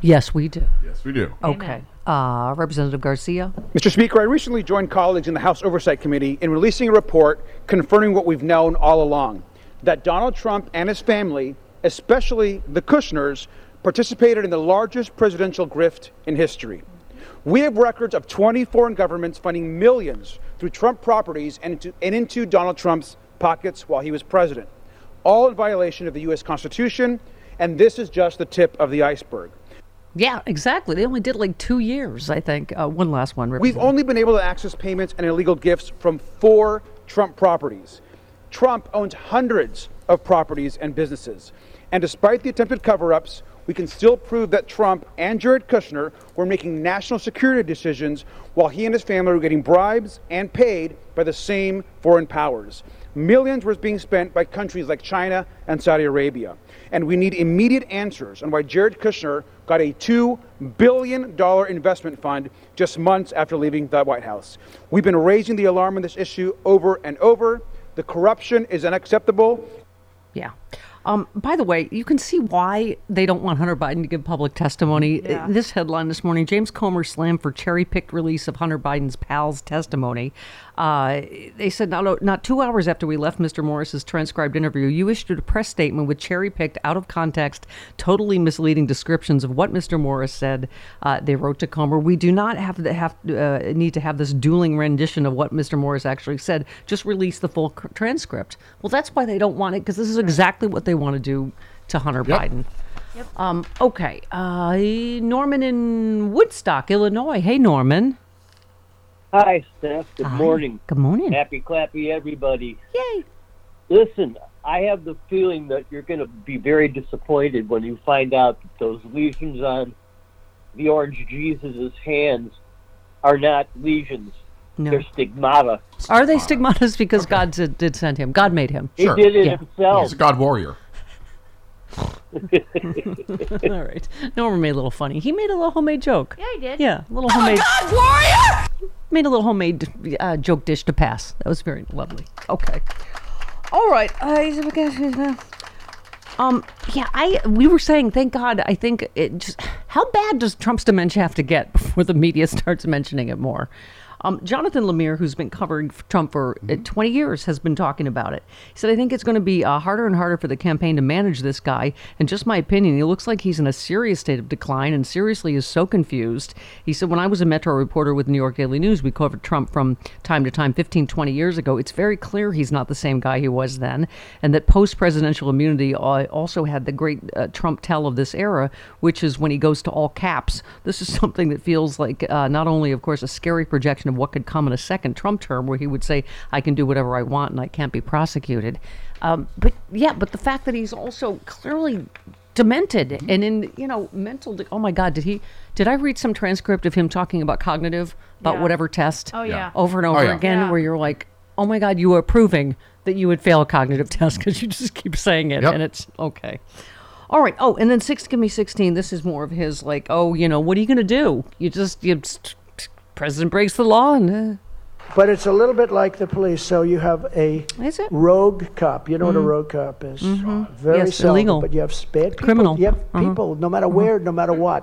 Yes, we do. Yes, we do. Okay. Uh, Representative Garcia. Mr. Speaker, I recently joined colleagues in the House Oversight Committee in releasing a report confirming what we've known all along that Donald Trump and his family, especially the Kushners, participated in the largest presidential grift in history. We have records of 20 foreign governments funding millions through Trump properties and into, and into Donald Trump's pockets while he was president, all in violation of the U.S. Constitution, and this is just the tip of the iceberg. Yeah, exactly. They only did like two years, I think. Uh, one last one. We've only been able to access payments and illegal gifts from four Trump properties. Trump owns hundreds of properties and businesses. And despite the attempted cover ups, we can still prove that Trump and Jared Kushner were making national security decisions while he and his family were getting bribes and paid by the same foreign powers. Millions were being spent by countries like China and Saudi Arabia. And we need immediate answers on why Jared Kushner got a $2 billion investment fund just months after leaving the White House. We've been raising the alarm on this issue over and over. The corruption is unacceptable. Yeah. Um, by the way, you can see why they don't want Hunter Biden to give public testimony. Yeah. This headline this morning James Comer slammed for cherry picked release of Hunter Biden's pal's testimony. Uh, they said not, not two hours after we left Mr. Morris's transcribed interview, you issued a press statement with cherry picked, out of context, totally misleading descriptions of what Mr. Morris said. Uh, they wrote to Comer, We do not have to have uh, need to have this dueling rendition of what Mr. Morris actually said. Just release the full transcript. Well, that's why they don't want it because this is exactly what they want to do to Hunter Yep. Biden. Um, okay. Uh, Norman in Woodstock, Illinois. Hey, Norman. Hi, Steph. Good Hi. morning. Good morning. Happy clappy, everybody. Yay. Listen, I have the feeling that you're going to be very disappointed when you find out that those lesions on the orange Jesus' hands are not lesions. No. They're stigmata. Are they stigmatas because God did, did send him? God made him. He Sure. did it himself. He's a God warrior. [laughs] All right. Norman made a little funny. He made a little homemade joke. Yeah, he did. Yeah, a little a homemade. God warrior! Made a little homemade uh, joke dish to pass. That was very lovely. Okay. All right. Uh, um. Yeah. I. We were saying. Thank God. I think it just. How bad does Trump's dementia have to get before the media [laughs] starts mentioning it more? Um, Jonathan Lemire, who's been covering Trump for uh, 20 years, has been talking about it. He said, I think it's going to be uh, harder and harder for the campaign to manage this guy. And just my opinion, he looks like he's in a serious state of decline and seriously is so confused. He said, When I was a Metro reporter with New York Daily News, we covered Trump from time to time 15, 20 years ago. It's very clear he's not the same guy he was then. And that post presidential immunity uh, also had the great uh, Trump tell of this era, which is when he goes to all caps. This is [laughs] something that feels like uh, not only, of course, a scary projection of what could come in a second Trump term, where he would say, I can do whatever I want and I can't be prosecuted. Um, but yeah, but the fact that he's also clearly demented and in you know mental de- oh my god did he did i read some transcript of him talking about cognitive about Yeah. whatever test Oh, yeah. over and Oh, over yeah. again Yeah. where you're like oh my god you are proving that you would fail a cognitive test because you just keep saying it Yep. and it's okay all right oh and then six give me 16 this is more of his like oh you know what are you gonna do you just you president breaks the law and uh, But it's a little bit like the police. So you have a rogue cop. You know what a Mm. rogue cop is? Mhm. Very Yes, seldom. illegal. But you have bad people. Criminal. You have Uh-huh. people, no matter Uh-huh. where, no matter what.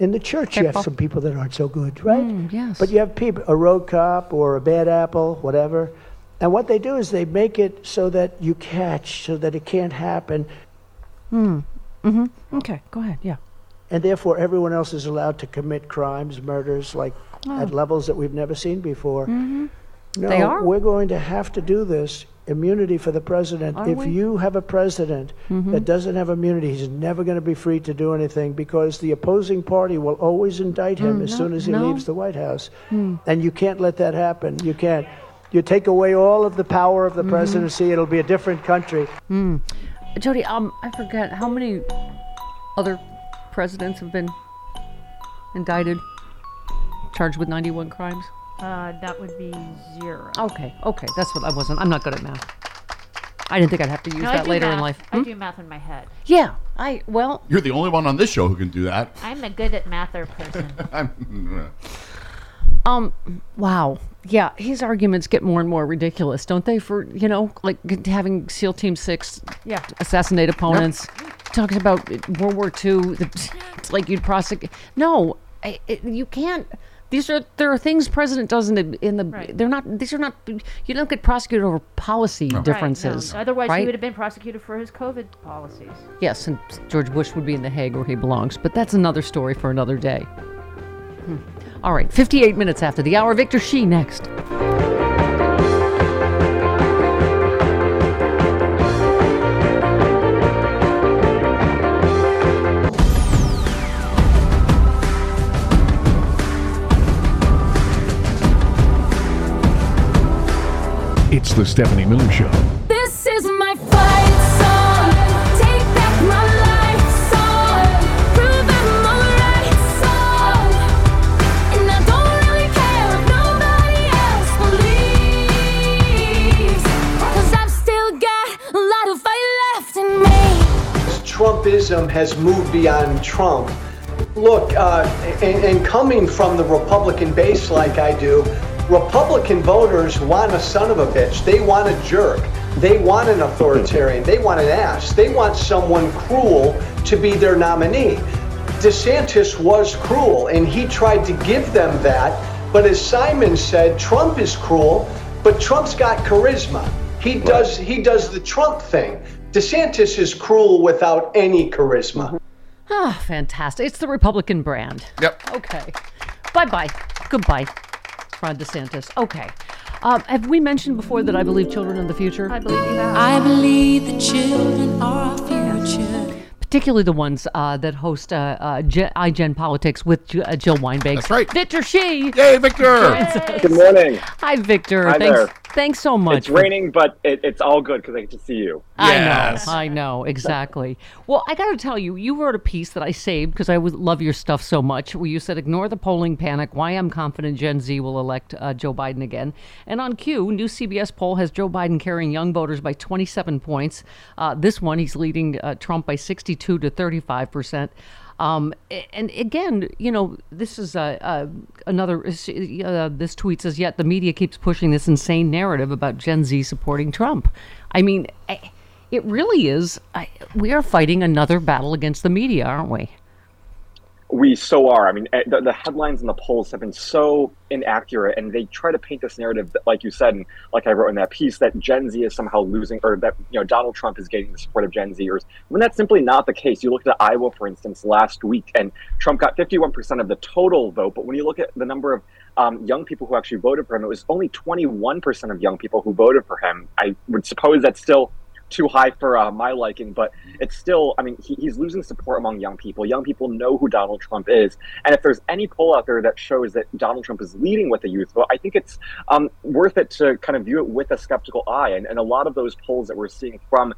In the church, you have some people that aren't so good, right? Mm, yes. But you have people, a rogue cop or a bad apple, whatever. And what they do is they make it so that you catch, so that it can't happen. Hmm. Mm-hmm. Okay, go ahead. Yeah. And therefore, everyone else is allowed to commit crimes, murders, like Oh. at levels that we've never seen before. Mhm. No, They are? we're going to have to do this. Immunity for the president. Are if we? you have a president Mhm. that doesn't have immunity, he's never going to be free to do anything because the opposing party will always indict him Mm, as no, soon as he no. leaves the White House. Hmm. And you can't let that happen. You can't. You take away all of the power of the Mhm. presidency, it'll be a different country. Hmm. Jody, um, I forget how many other presidents have been indicted, charged with 91 crimes. Uh, that would be zero. Okay, okay, that's what I wasn't. I'm not good at math. I didn't think I'd have to use No, I that do later in math. life. I Hmm? do math in my head. Yeah, I well. You're the only one on this show who can do that. I'm a good at mather person. [laughs] I'm, Um. Wow. Yeah, his arguments get more and more ridiculous, don't they? For you know, like having SEAL Team Six Yeah. assassinate opponents. Talking about World War II, the, it's like you'd prosecute. No, I, it, you can't. These are there are things president does in the in the. They're not. These are not. You don't get prosecuted over policy Right, no. differences. Otherwise, right? he would have been prosecuted for his COVID policies. Yes, and George Bush would be in The Hague where he belongs, but that's another story for another day. Hmm. All right, 58 minutes after the hour. Victor Shi next. It's the Stephanie Miller Show. This is my fight song. Take back my life song. Prove I'm alright song. And I don't really care if nobody else believes. Cause I've still got a lot of fight left in me. Trumpism has moved beyond Trump. Look, uh, and, and coming from the Republican base like I do, Republican voters want a son of a bitch. They want a jerk. They want an authoritarian. They want an ass. They want someone cruel to be their nominee. DeSantis was cruel, and he tried to give them that. But as Simon said, Trump is cruel, but Trump's got charisma. He does he does the Trump thing. DeSantis is cruel without any charisma. Ah, fantastic. It's the Republican brand. Yep. Okay. Bye bye. Goodbye, Ron DeSantis. Okay. Um, have we mentioned before that I believe children are the future? I believe you have. I believe the children are our future. Particularly the ones uh, that host uh, uh, Ge- iGen Politics with J- uh, Jill Wine-Banks. That's right. Victor Shi. Yay, Victor. Good morning. Hi, Victor. Hi thanks, there. Thanks so much. It's for- raining, but it, it's all good because I get to see you. I know, I know, exactly. Well, I got to tell you, you wrote a piece that I saved because I would love your stuff so much. Where you said, "Ignore the polling panic. Why I'm confident Gen Z will elect uh, Joe Biden again." And on Q, new CBS poll has Joe Biden carrying young voters by 27 points. Uh, this one, he's leading uh, Trump by 62 to 35 percent. Um, and again, you know, this is uh, uh, another. Uh, this tweet says, "Yet the media keeps pushing this insane narrative about Gen Z supporting Trump." I mean, I, it really is. I, we are fighting another battle against the media, aren't we? We so are. I mean, eh, the, the headlines and the polls have been so inaccurate, and they try to paint this narrative that, like you said, and like I wrote in that piece, that Gen Z is somehow losing, or that you know Donald Trump is getting the support of Gen Zers. When that's simply not the case. You look at Iowa, for instance, last week, and Trump got 51% of the total vote. But when you look at the number of um, young people who actually voted for him, it was only 21% of young people who voted for him. I would suppose that's still too high for uh, my liking, but it's still, I mean, he, he's losing support among young people. Young people know who Donald Trump is. And if there's any poll out there that shows that Donald Trump is leading with the youth vote, I think it's um, worth it to kind of view it with a skeptical eye. And, and a lot of those polls that we're seeing from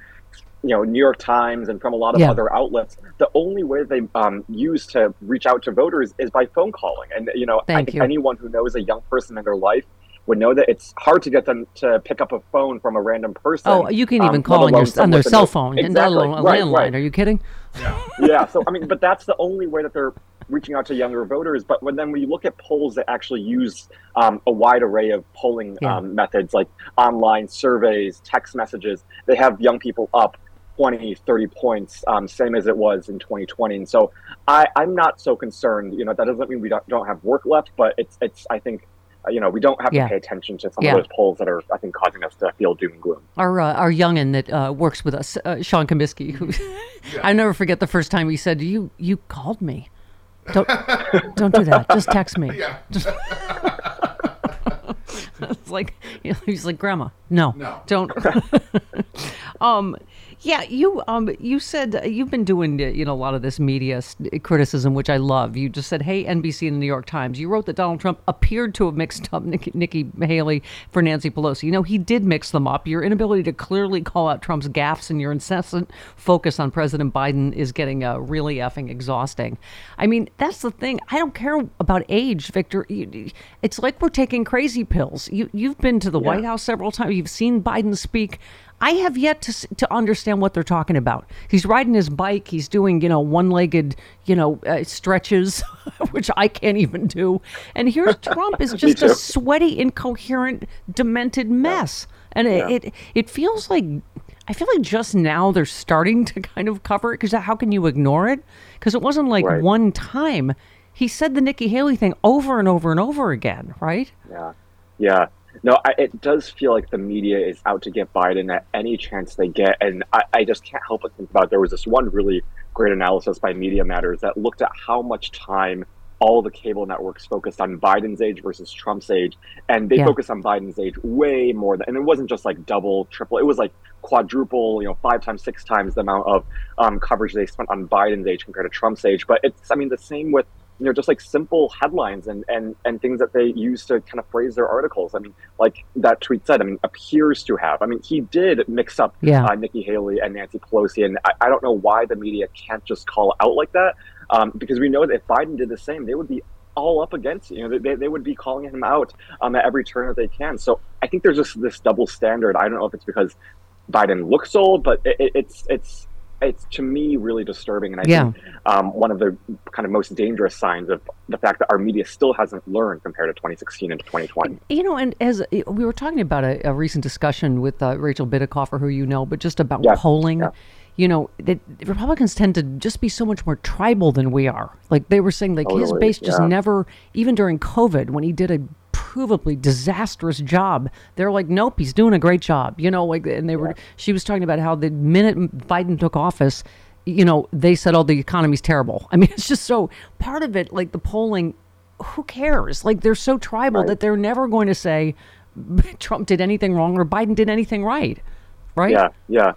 you know New York Times and from a lot of Yeah. other outlets, the only way they um, use to reach out to voters is by phone calling. And you know, I think you. anyone who knows a young person in their life would know that it's hard to get them to pick up a phone from a random person. Oh, you can um, even let call on, your, on their cell know- phone and Exactly. not alone a Right, landline. right. Are you kidding? yeah. So I mean, but that's the only way that they're reaching out to younger voters. But when then when you look at polls that actually use um, a wide array of polling Yeah. um, methods like online surveys, text messages, they have young people up 20, 30 points, um, same as it was in 2020. And so I, I'm not so concerned. You know, that doesn't mean we don't, don't have work left, but it's, it's I think, you know, we don't have Yeah. to pay attention to some Yeah. of those polls that are, I think, causing us to feel doom and gloom. Our uh, our youngin that uh, works with us, uh, Sean Comiskey, who [laughs] I never forget the first time he said, "You you called me. Don't don't do that. Just text me." [laughs] Just- [laughs] it's like he's like, "Grandma, no, No. don't." um, yeah, you um you said uh, you've been doing uh, you know a lot of this media criticism, which I love. You just said, "Hey, NBC and the New York Times." You wrote that Donald Trump appeared to have mixed up [laughs] Nikki, Nikki Haley for Nancy Pelosi. You know, he did mix them up. Your inability to clearly call out Trump's gaffes and your incessant focus on President Biden is getting uh, really effing exhausting. I mean, that's the thing. I don't care about age, Victor. It's like we're taking crazy pills. You you've been to the White House several times. You've seen Biden speak. I have yet to to understand what they're talking about. He's riding his bike. He's doing you know one legged you know uh, stretches, [laughs] which I can't even do. And here's [laughs] Trump is just a sweaty, incoherent, demented mess. And Yeah. it, it it feels like I feel like just now they're starting to kind of cover it because how can you ignore it? Because it wasn't like Right. one time. He said the Nikki Haley thing over and over and over again, right? Yeah, yeah. No, I, it does feel like the media is out to get Biden at any chance they get, and I, I just can't help but think about. There was this one really great analysis by Media Matters that looked at how much time all the cable networks focused on Biden's age versus Trump's age, and they Yeah. focused on Biden's age way more than, and it wasn't just like double, triple, it was like quadruple, you know, five times, six times the amount of um, coverage they spent on Biden's age compared to Trump's age. But it's, I mean, the same with you know just like simple headlines and and and things that they use to kind of phrase their articles. I mean, like that tweet said. I mean, appears to have. I mean, he did mix up Yeah. uh, Nikki Haley and Nancy Pelosi, and I, I don't know why the media can't just call out like that, um, because we know that if Biden did the same, they would be all up against. You know, they, they would be calling him out um, at every turn that they can. So I think there's just this double standard. I don't know if it's because Biden looks old, but it, it, it's it's it's to me really disturbing, and I Yeah. think um, one of the kind of most dangerous signs of the fact that our media still hasn't learned compared to 2016 and 2020. You know, and as we were talking about a, a recent discussion with uh, Rachel Bitecofer, who you know, but just about polling. yeah. You know, that Republicans tend to just be so much more tribal than we are. Like they were saying, like his base just yeah. never, even during COVID, when he did a provably disastrous job, they're like, nope, he's doing a great job. You know, like, and they were. She was talking about how the minute Biden took office, you know, they said, oh, the economy's terrible. [laughs] I mean, it's just so part of it, like the polling who cares? Like they're so tribal that they're never going to say [laughs] Trump did anything wrong or Biden did anything right, right? Yeah, yeah.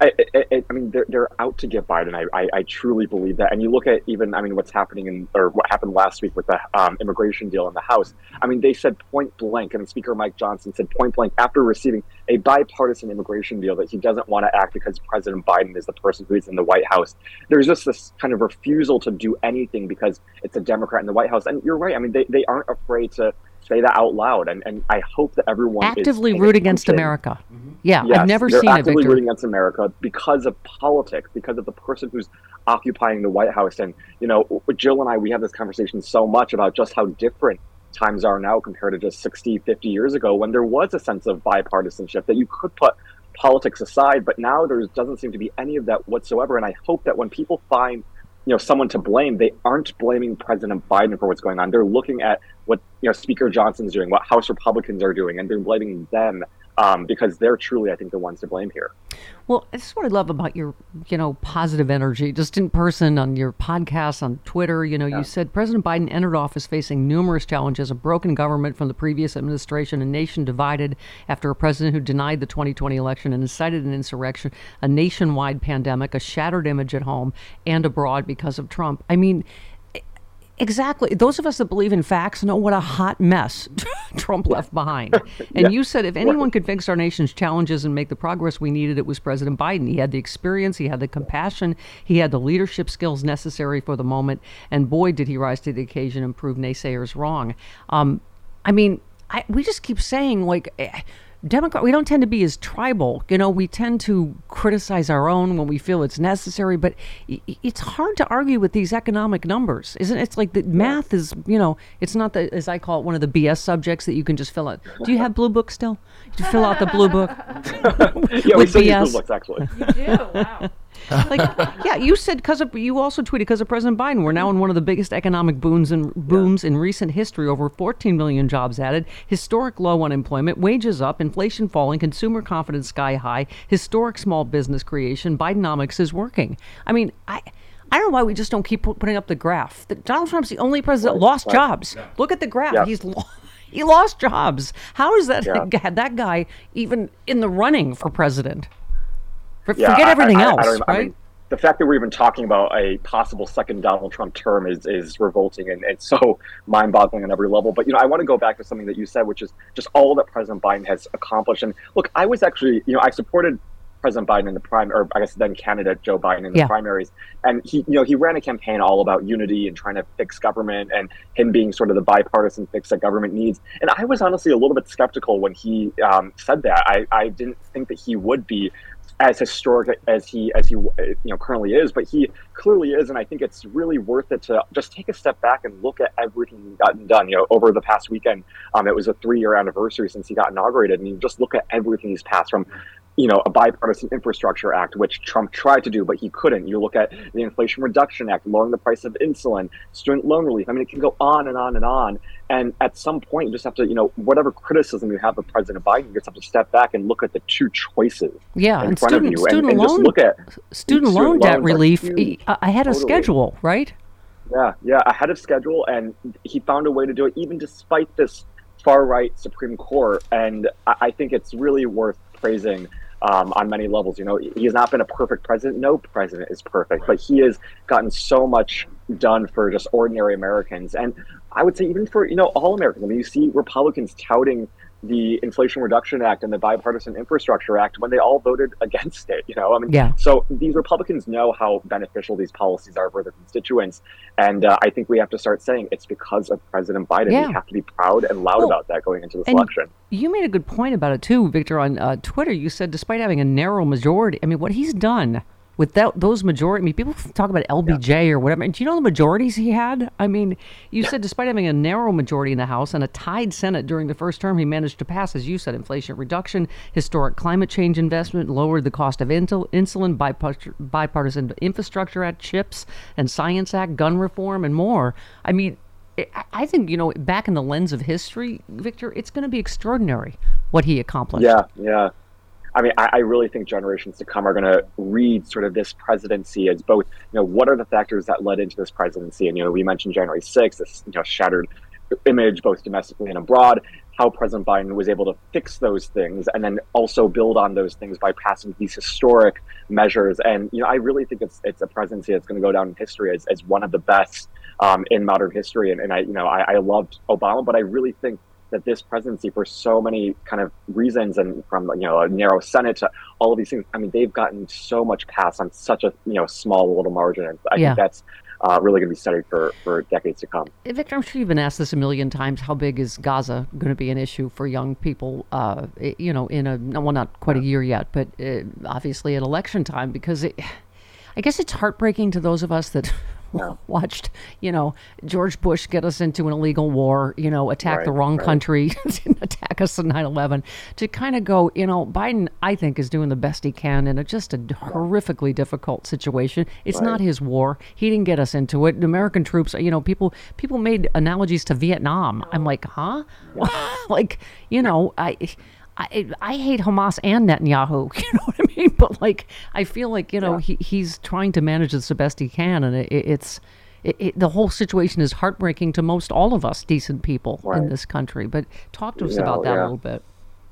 I, I, I- mean, they're, they're out to get Biden. I, I, I truly believe that. And you look at even, I mean, what's happening in, or what happened last week with the um, immigration deal in the House. I mean, they said point blank, mean, Speaker Mike Johnson said point blank after receiving a bipartisan immigration deal that he doesn't want to act because President Biden is the person who is in the White House. There's just this kind of refusal to do anything because it's a Democrat in the White House. And you're right. I mean, they, they aren't afraid to say that out loud. And, and I hope that everyone Actively paying root against attention. America. Mm-hmm. Yeah, I've Yes, never they're seen it, actively Victor. rooting against America because of politics, because of the person who's occupying the White House. And you know, Jill and I, we have this conversation so much about just how different times are now compared to just 60, 50 years ago, when there was a sense of bipartisanship that you could put politics aside. But now there doesn't seem to be any of that whatsoever. And I hope that when people find you know someone to blame. They aren't blaming president biden for what's going on. They're looking at what you know speaker johnson's doing what house republicans are doing and they're blaming them um, because they're truly i think the ones to blame here Well, this is what I love about your, you know, positive energy, just in person on your podcast, on Twitter. You know, you said President Biden entered office facing numerous challenges a broken government from the previous administration, a nation divided after a president who denied the 2020 election and incited an insurrection, a nationwide pandemic, a shattered image at home and abroad because of Trump. I mean, Exactly. Those of us that believe in facts know what a hot mess [laughs] Trump left behind. [laughs] And Yeah. you said if anyone could fix our nation's challenges and make the progress we needed, it was President Biden. He had the experience, he had the compassion, he had the leadership skills necessary for the moment. And boy, did he rise to the occasion and prove naysayers wrong. Um, I mean, I, we just keep saying, like, eh, Democrat, we don't tend to be as tribal. You know, we tend to criticize our own when we feel it's necessary, but i- i- it's hard to argue with these economic numbers, isn't it? It's like the math is, you know, it's not the, as I call it, one of the BS subjects that you can just fill out. Do you have Blue Book still? You fill out the Blue Book [laughs] yeah, we with still use BS? Blue books actually. [laughs] like yeah you said because of you also tweeted because of president biden we're now in one of the biggest economic booms and booms in recent history over 14 million jobs added historic low unemployment wages up inflation falling consumer confidence sky high historic small business creation bidenomics is working i mean i I don't know why we just don't keep putting up the graph. That Donald Trump's the only president Right, lost right. jobs. Look at the graph. Yeah. He's lo- [laughs] he lost jobs. How is that Yeah. [laughs] had that guy even in the running for president? For- Yeah, Forget I- everything I- else, don't even- I right? mean, the fact that we're even talking about a possible second Donald Trump term is, is revolting and, and so [laughs] mind boggling on every level. But, you know, I want to go back to something that you said, which is just all that President Biden has accomplished. And look, I was actually, you know, I supported President Biden in the prime, or I guess then candidate Joe Biden in the Yeah. primaries. And he, you know, he ran a campaign all about unity and trying to fix government and him being sort of the bipartisan fix that government needs. And I was honestly a little bit skeptical when he um, said that. I, I didn't think that he would be as historic as he as he you know currently is, but he clearly is, and I think it's really worth it to just take a step back and look at everything he's gotten done. You know, over the past weekend, um, it was a three-year anniversary since he got inaugurated, and you just look at everything he's passed from. You know, a bipartisan infrastructure act, which Trump tried to do, but he couldn't. You look at the Inflation Reduction Act, lowering the price of insulin, student loan relief. I mean, it can go on and on and on. And at some point, you just have to, you know, whatever criticism you have of President Biden, you just have to step back and look at the two choices Yeah, in and front student of you, student and, and loan just look at student loan debt relief huge. I I had a Totally. schedule, right? Yeah, yeah, ahead of schedule, and he found a way to do it, even despite this far right Supreme Court. And I, I think it's really worth praising um, on many levels. You know, he has not been a perfect president. No president is perfect, but he has gotten so much done for just ordinary Americans, and I would say even for you know all Americans. I mean, you see Republicans touting the Inflation Reduction Act and the Bipartisan Infrastructure Act when they all voted [laughs] against it. You know, I mean, Yeah. so these Republicans know how beneficial these policies are for their constituents, and uh, I think we have to start saying it's because of President Biden. Yeah. We have to be proud and loud Well, about that going into this election. You made a good point about it too, Victor, on uh, Twitter. You said despite having a narrow majority, I mean, what he's done without those majority, I mean, people talk about LBJ or whatever. Do you know the majorities he had? I mean, you said despite having a narrow majority in the House and a tied Senate during the first term, he managed to pass, as you said, inflation reduction, historic climate change investment, lowered the cost of intel, insulin, bipart- bipartisan infrastructure act, chips, and science act, gun reform, and more. I mean, I think you know, back in the lens of history, Victor, it's going to be extraordinary what he accomplished. Yeah, yeah. I mean, I, I really think generations to come are going to read sort of this presidency as both, you know, what are the factors that led into this presidency? And, you know, we mentioned January 6th, this, you know, shattered image both domestically and abroad, how President Biden was able to fix those things and then also build on those things by passing these historic measures. And, you know, I really think it's, it's a presidency that's going to go down in history as, as one of the best um, in modern history. And, and I, you know, I, I loved Obama, but I really think that this presidency, for so many kind of reasons, and from you know a narrow Senate to all of these things, I mean, they've gotten so much passed on such a you know small little margin. And I Yeah. think that's uh, really going to be studied for for decades to come. Victor, I'm sure you've been asked this a million times. How big is Gaza going to be an issue for young people? Uh, you know, in a well, not quite a year yet, but uh, obviously at election time, because it, I guess it's heartbreaking to those of us that [laughs] watched, you know, George Bush get us into an illegal war, you know, attack the wrong right. country, [laughs] attack us in 9/11, to kind of go, you know, Biden, I think, is doing the best he can in a, just a horrifically difficult situation. It's Right. not his war. He didn't get us into it. American troops, you know, people people made analogies to Vietnam. I'm oh. like, huh? [laughs] like, you know, I. I, I hate Hamas and Netanyahu. [laughs] You know what I mean? But like, I feel like you know he, he's trying to manage this the best he can, and it, it's it, it, the whole situation is heartbreaking to most all of us decent people in this country. But talk to us Yeah, about that a little bit.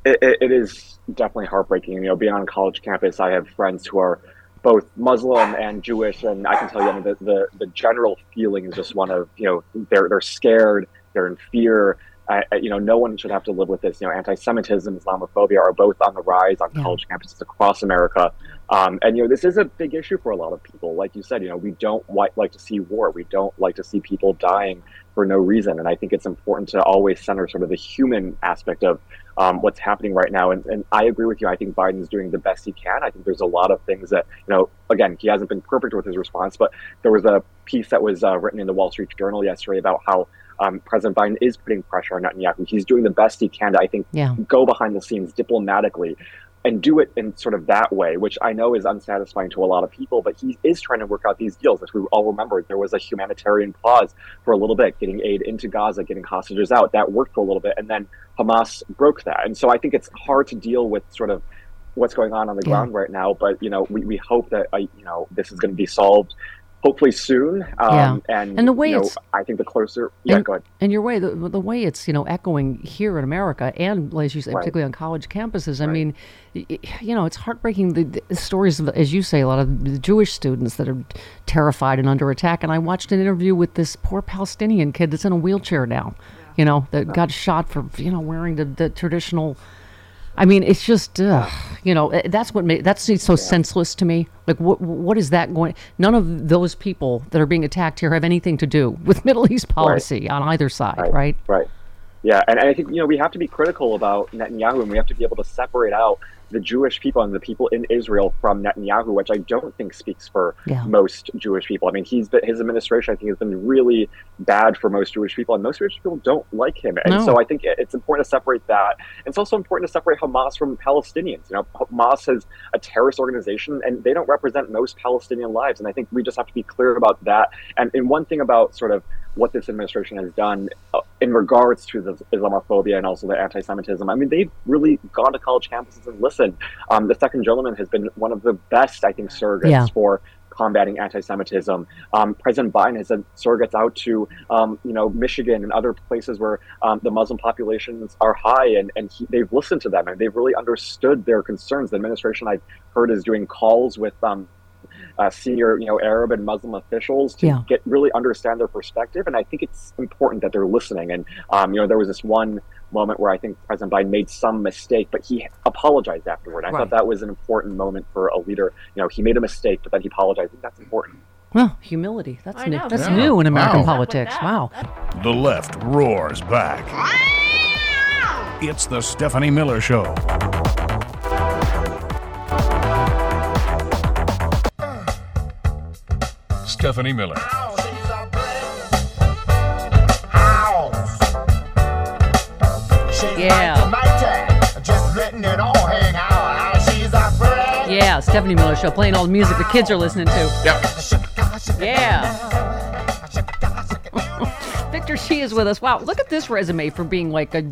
it, is definitely heartbreaking. You know, being on college campus, I have friends who are both Muslim and Jewish, and I can tell you, I mean, the, the, the general feeling is just one of, you know, they're they're scared, they're in fear, I, you know, no one should have to live with this. You know, anti-Semitism, Islamophobia are both on the rise on college campuses across America. Um, and you know, this is a big issue for a lot of people. Like you said, you know, we don't like, like to see war. We don't like to see people dying for no reason. And I think it's important to always center sort of the human aspect of um, what's happening right now. And, and I agree with you. I think Biden's doing the best he can. I think there's a lot of things that, you know, again, he hasn't been perfect with his response, but there was a piece that was uh, written in the Wall Street Journal yesterday about how um, President Biden is putting pressure on Netanyahu. He's doing the best he can to, I think, Yeah. go behind the scenes diplomatically and do it in sort of that way, which I know is unsatisfying to a lot of people, but he is trying to work out these deals. As we all remember, there was a humanitarian pause for a little bit, getting aid into Gaza, getting hostages out. That worked for a little bit, and then Hamas broke that. And so I think it's hard to deal with sort of what's going on on the Yeah. ground right now, but, you know, we, we hope that, uh, you know, this is going to be solved hopefully soon. Um, and, And the way you know, it's- I think the closer, yeah, and, go ahead. And your way, the, the way it's you know echoing here in America, and as you say, Right. particularly on college campuses. I mean, y- y- you know, it's heartbreaking. The, the stories, of, as you say, a lot of the Jewish students that are terrified and under attack. And I watched an interview with this poor Palestinian kid that's in a wheelchair now. You know, that got shot for you know wearing the, the traditional. I mean, it's just, uh, you know, eh, that's what made that's so senseless to me. Like, what what is that going? None of those people that are being attacked here have anything to do with [laughs] Middle East policy on either side, right? Right. Yeah, and, and I think you know we have to be critical about Netanyahu, and we have to be able to separate out the Jewish people and the people in Israel from Netanyahu, which I don't think speaks for Yeah. most Jewish people. I mean, he's been, his administration, I think, has been really bad for most Jewish people, and most Jewish people don't like him. And No. so I think it's important to separate that. It's also important to separate Hamas from Palestinians. You know, Hamas is a terrorist organization, and they don't represent most Palestinian lives. And I think we just have to be clear about that. And, and one thing about sort of what this administration has done uh, in regards to the Islamophobia and also the anti-Semitism. I mean, they've really gone to college campuses and listened. Um, the Second Gentleman has been one of the best, I think, surrogates Yeah. for combating anti-Semitism. Um, President Biden has sent surrogates out to, um, you know, Michigan and other places where um, the Muslim populations are high, and, and he, they've listened to them and they've really understood their concerns. The administration I've heard is doing calls with um, uh, senior, you know, Arab and Muslim officials to Yeah. get really understand their perspective. And I think it's important that they're listening. And um, you know, there was this one moment where I think President Biden made some mistake, but he apologized afterward. I Right. thought that was an important moment for a leader. You know, he made a mistake, but then he apologized. That's important. Well, humility. That's I new. know, That's yeah. new in American Wow. politics. Wow. The left roars back. It's the Stephanie Miller Show. Stephanie Miller. Yeah. Just letting it all hang out. She's a pretty. Yeah, Stephanie Miller Show, playing all the music the kids are listening to. Yep. Yeah. Victor Shi is with us. Wow, look at this resume for being like a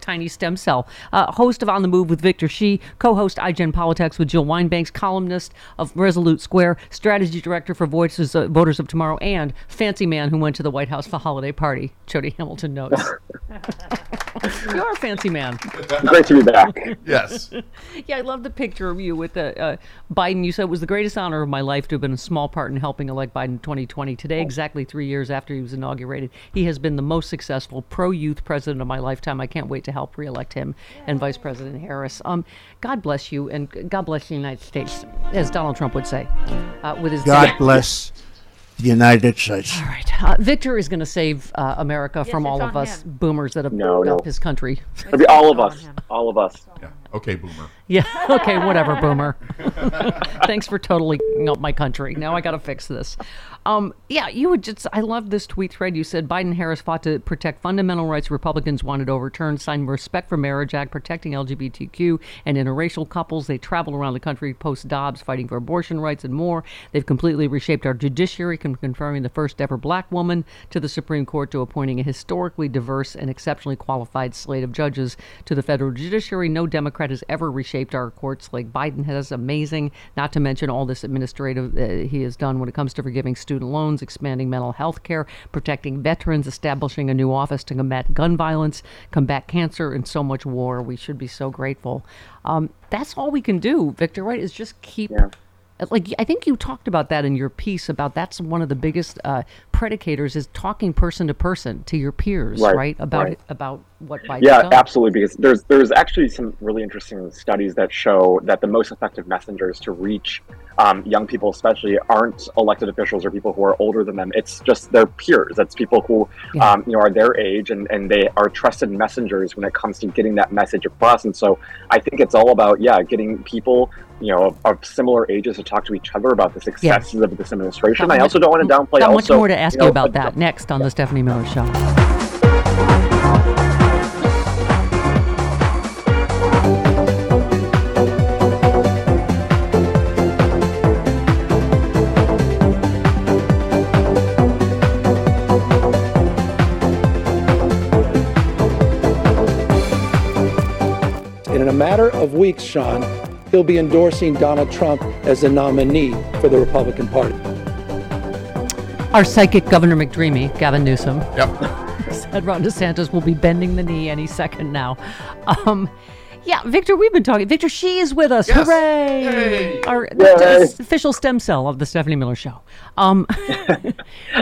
tiny stem cell. Uh, host of On the Move with Victor Shi, co-host iGen Politics with Jill Wine-Banks, columnist of Resolute Square, strategy director for Voices uh, Voters of Tomorrow, and fancy man who went to the White House for holiday party. Jody Hamilton knows. [laughs] you are a fancy man. Great to be back. Yes. [laughs] Yeah, I love the picture of you with the uh, Biden. You said it was the greatest honor of my life to have been a small part in helping elect Biden in 2020. Today, exactly three years after he was inaugurated, he has been the most successful pro-youth president of my lifetime. I can't wait to help reelect him and Vice President Harris. Um, God bless you, and God bless the United States, as Donald Trump would say, uh, with his God bless the United States. All right, uh, Victor is going to save uh, America from all of us him. boomers that have No, built no. up his country. It'll all of us. All of us. Yeah. Okay, boomer. Yeah. [laughs] Okay. Whatever, boomer. [laughs] Thanks for totally up my country. Now I got to fix this. Um, yeah, you would just. I love this tweet thread. You said Biden Harris fought to protect fundamental rights Republicans wanted overturned. Signed Respect for Marriage Act protecting LGBTQ and interracial couples. They travel around the country post Dobbs, fighting for abortion rights and more. They've completely reshaped our judiciary, con- confirming the first ever black woman to the Supreme Court, to appointing a historically diverse and exceptionally qualified slate of judges to the federal judiciary. No Democrat has ever reshaped our courts like Biden has. Amazing. Not to mention all this administrative uh, he has done when it comes to forgiving student loans, expanding mental health care, protecting veterans, establishing a new office to combat gun violence, combat cancer, and so much war. We should be so grateful. Um, that's all we can do, Victor. Right? Is just keep Uh, Like I think you talked about that in your piece about that's one of the biggest uh, predicators is talking person to person to your peers, right? Right, About right. about what Biden Yeah, absolutely. Because there's there's actually some really interesting studies that show that the most effective messengers to reach um, young people, especially, aren't elected officials or people who are older than them. It's just their peers. That's people who Yeah. um, you know are their age and and they are trusted messengers when it comes to getting that message across. And so I think it's all about yeah, getting people you know of, of similar ages to talk to each other about the successes of this administration. I also don't want to downplay. Got also, much more to ask you, know, about that next on the Stephanie Miller Show. In a matter of weeks, Sean, he'll be endorsing Donald Trump as the nominee for the Republican Party. Our psychic Governor McDreamy, Gavin Newsom. Yep. [laughs] said Ron DeSantis will be bending the knee any second now. Um, yeah, Victor, we've been talking. Victor, Shi is with us. Yes. Hooray! Our Yay. the official stem cell of the Stephanie Miller Show. Um, [laughs] I,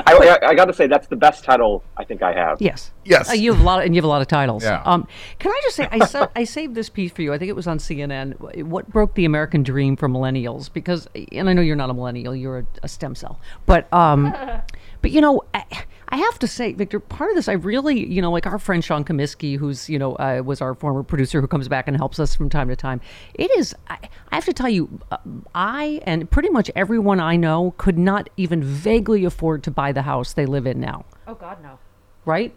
I, I got to say that's the best title I think I have. yes. Yes. Uh, you have a lot, of, and you have a lot of titles. Yeah. Um, can I just say, I, sa- I saved this piece for you. I think it was on CNN. What broke the American dream for millennials? Because, and I know you're not a millennial, you're a, a stem cell. But, um, [laughs] but you know, I, I have to say, Victor, part of this, I really, you know, like our friend Sean Comiskey, who's, you know, uh, was our former producer who comes back and helps us from time to time. It is, I, I have to tell you, uh, I and pretty much everyone I know could not even vaguely afford to buy the house they live in now Oh God, no. right?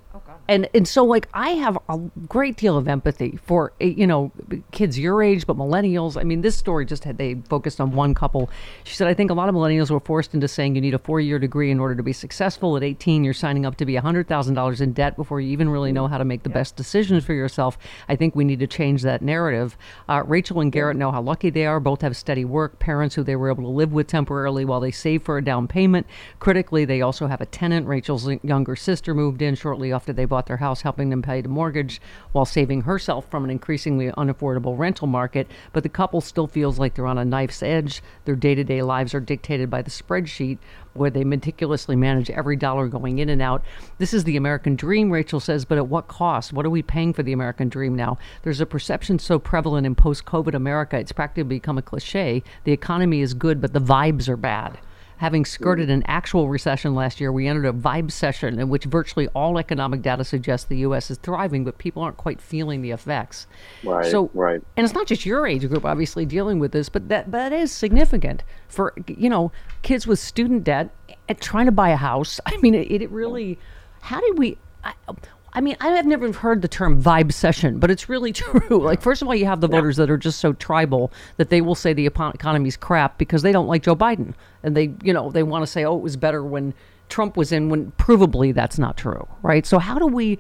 And and so like I have a great deal of empathy for eh, you know kids your age, but millennials. I mean, this story just had they focused on one couple. She said, I think a lot of millennials were forced into saying you need a four year degree in order to be successful. At 18, you're signing up to be hundred thousand dollars in debt before you even really know how to make the best decisions for yourself. I think we need to change that narrative. Uh, Rachel and Garrett know how lucky they are. Both have steady work, parents who they were able to live with temporarily while they save for a down payment. Critically, they also have a tenant. Rachel's younger sister moved in shortly after they bought their house, helping them pay the mortgage while saving herself from an increasingly unaffordable rental market. But the couple still feels like they're on a knife's edge. Their day to day lives are dictated by the spreadsheet where they meticulously manage every dollar going in and out. This is the American dream, Rachel says, but at what cost? What are we paying for the American dream now? There's a perception so prevalent in post COVID America, it's practically become a cliche. The economy is good, but the vibes are bad. Having skirted an actual recession last year, we entered a vibe session in which virtually all economic data suggests the U.S. is thriving, but people aren't quite feeling the effects. Right, So, right. and it's not just your age group, obviously, dealing with this, but that that is significant for you know kids with student debt and trying to buy a house. [laughs] I mean, it, it really. How did we? I, I mean, I have never heard the term vibe session, but it's really [laughs] true. Like, first of all, you have the voters that are just so tribal that they will say the economy's crap because they don't like Joe Biden, and they, you know, they want to say, oh, it was better when Trump was in. When provably that's not true, right? So, how do we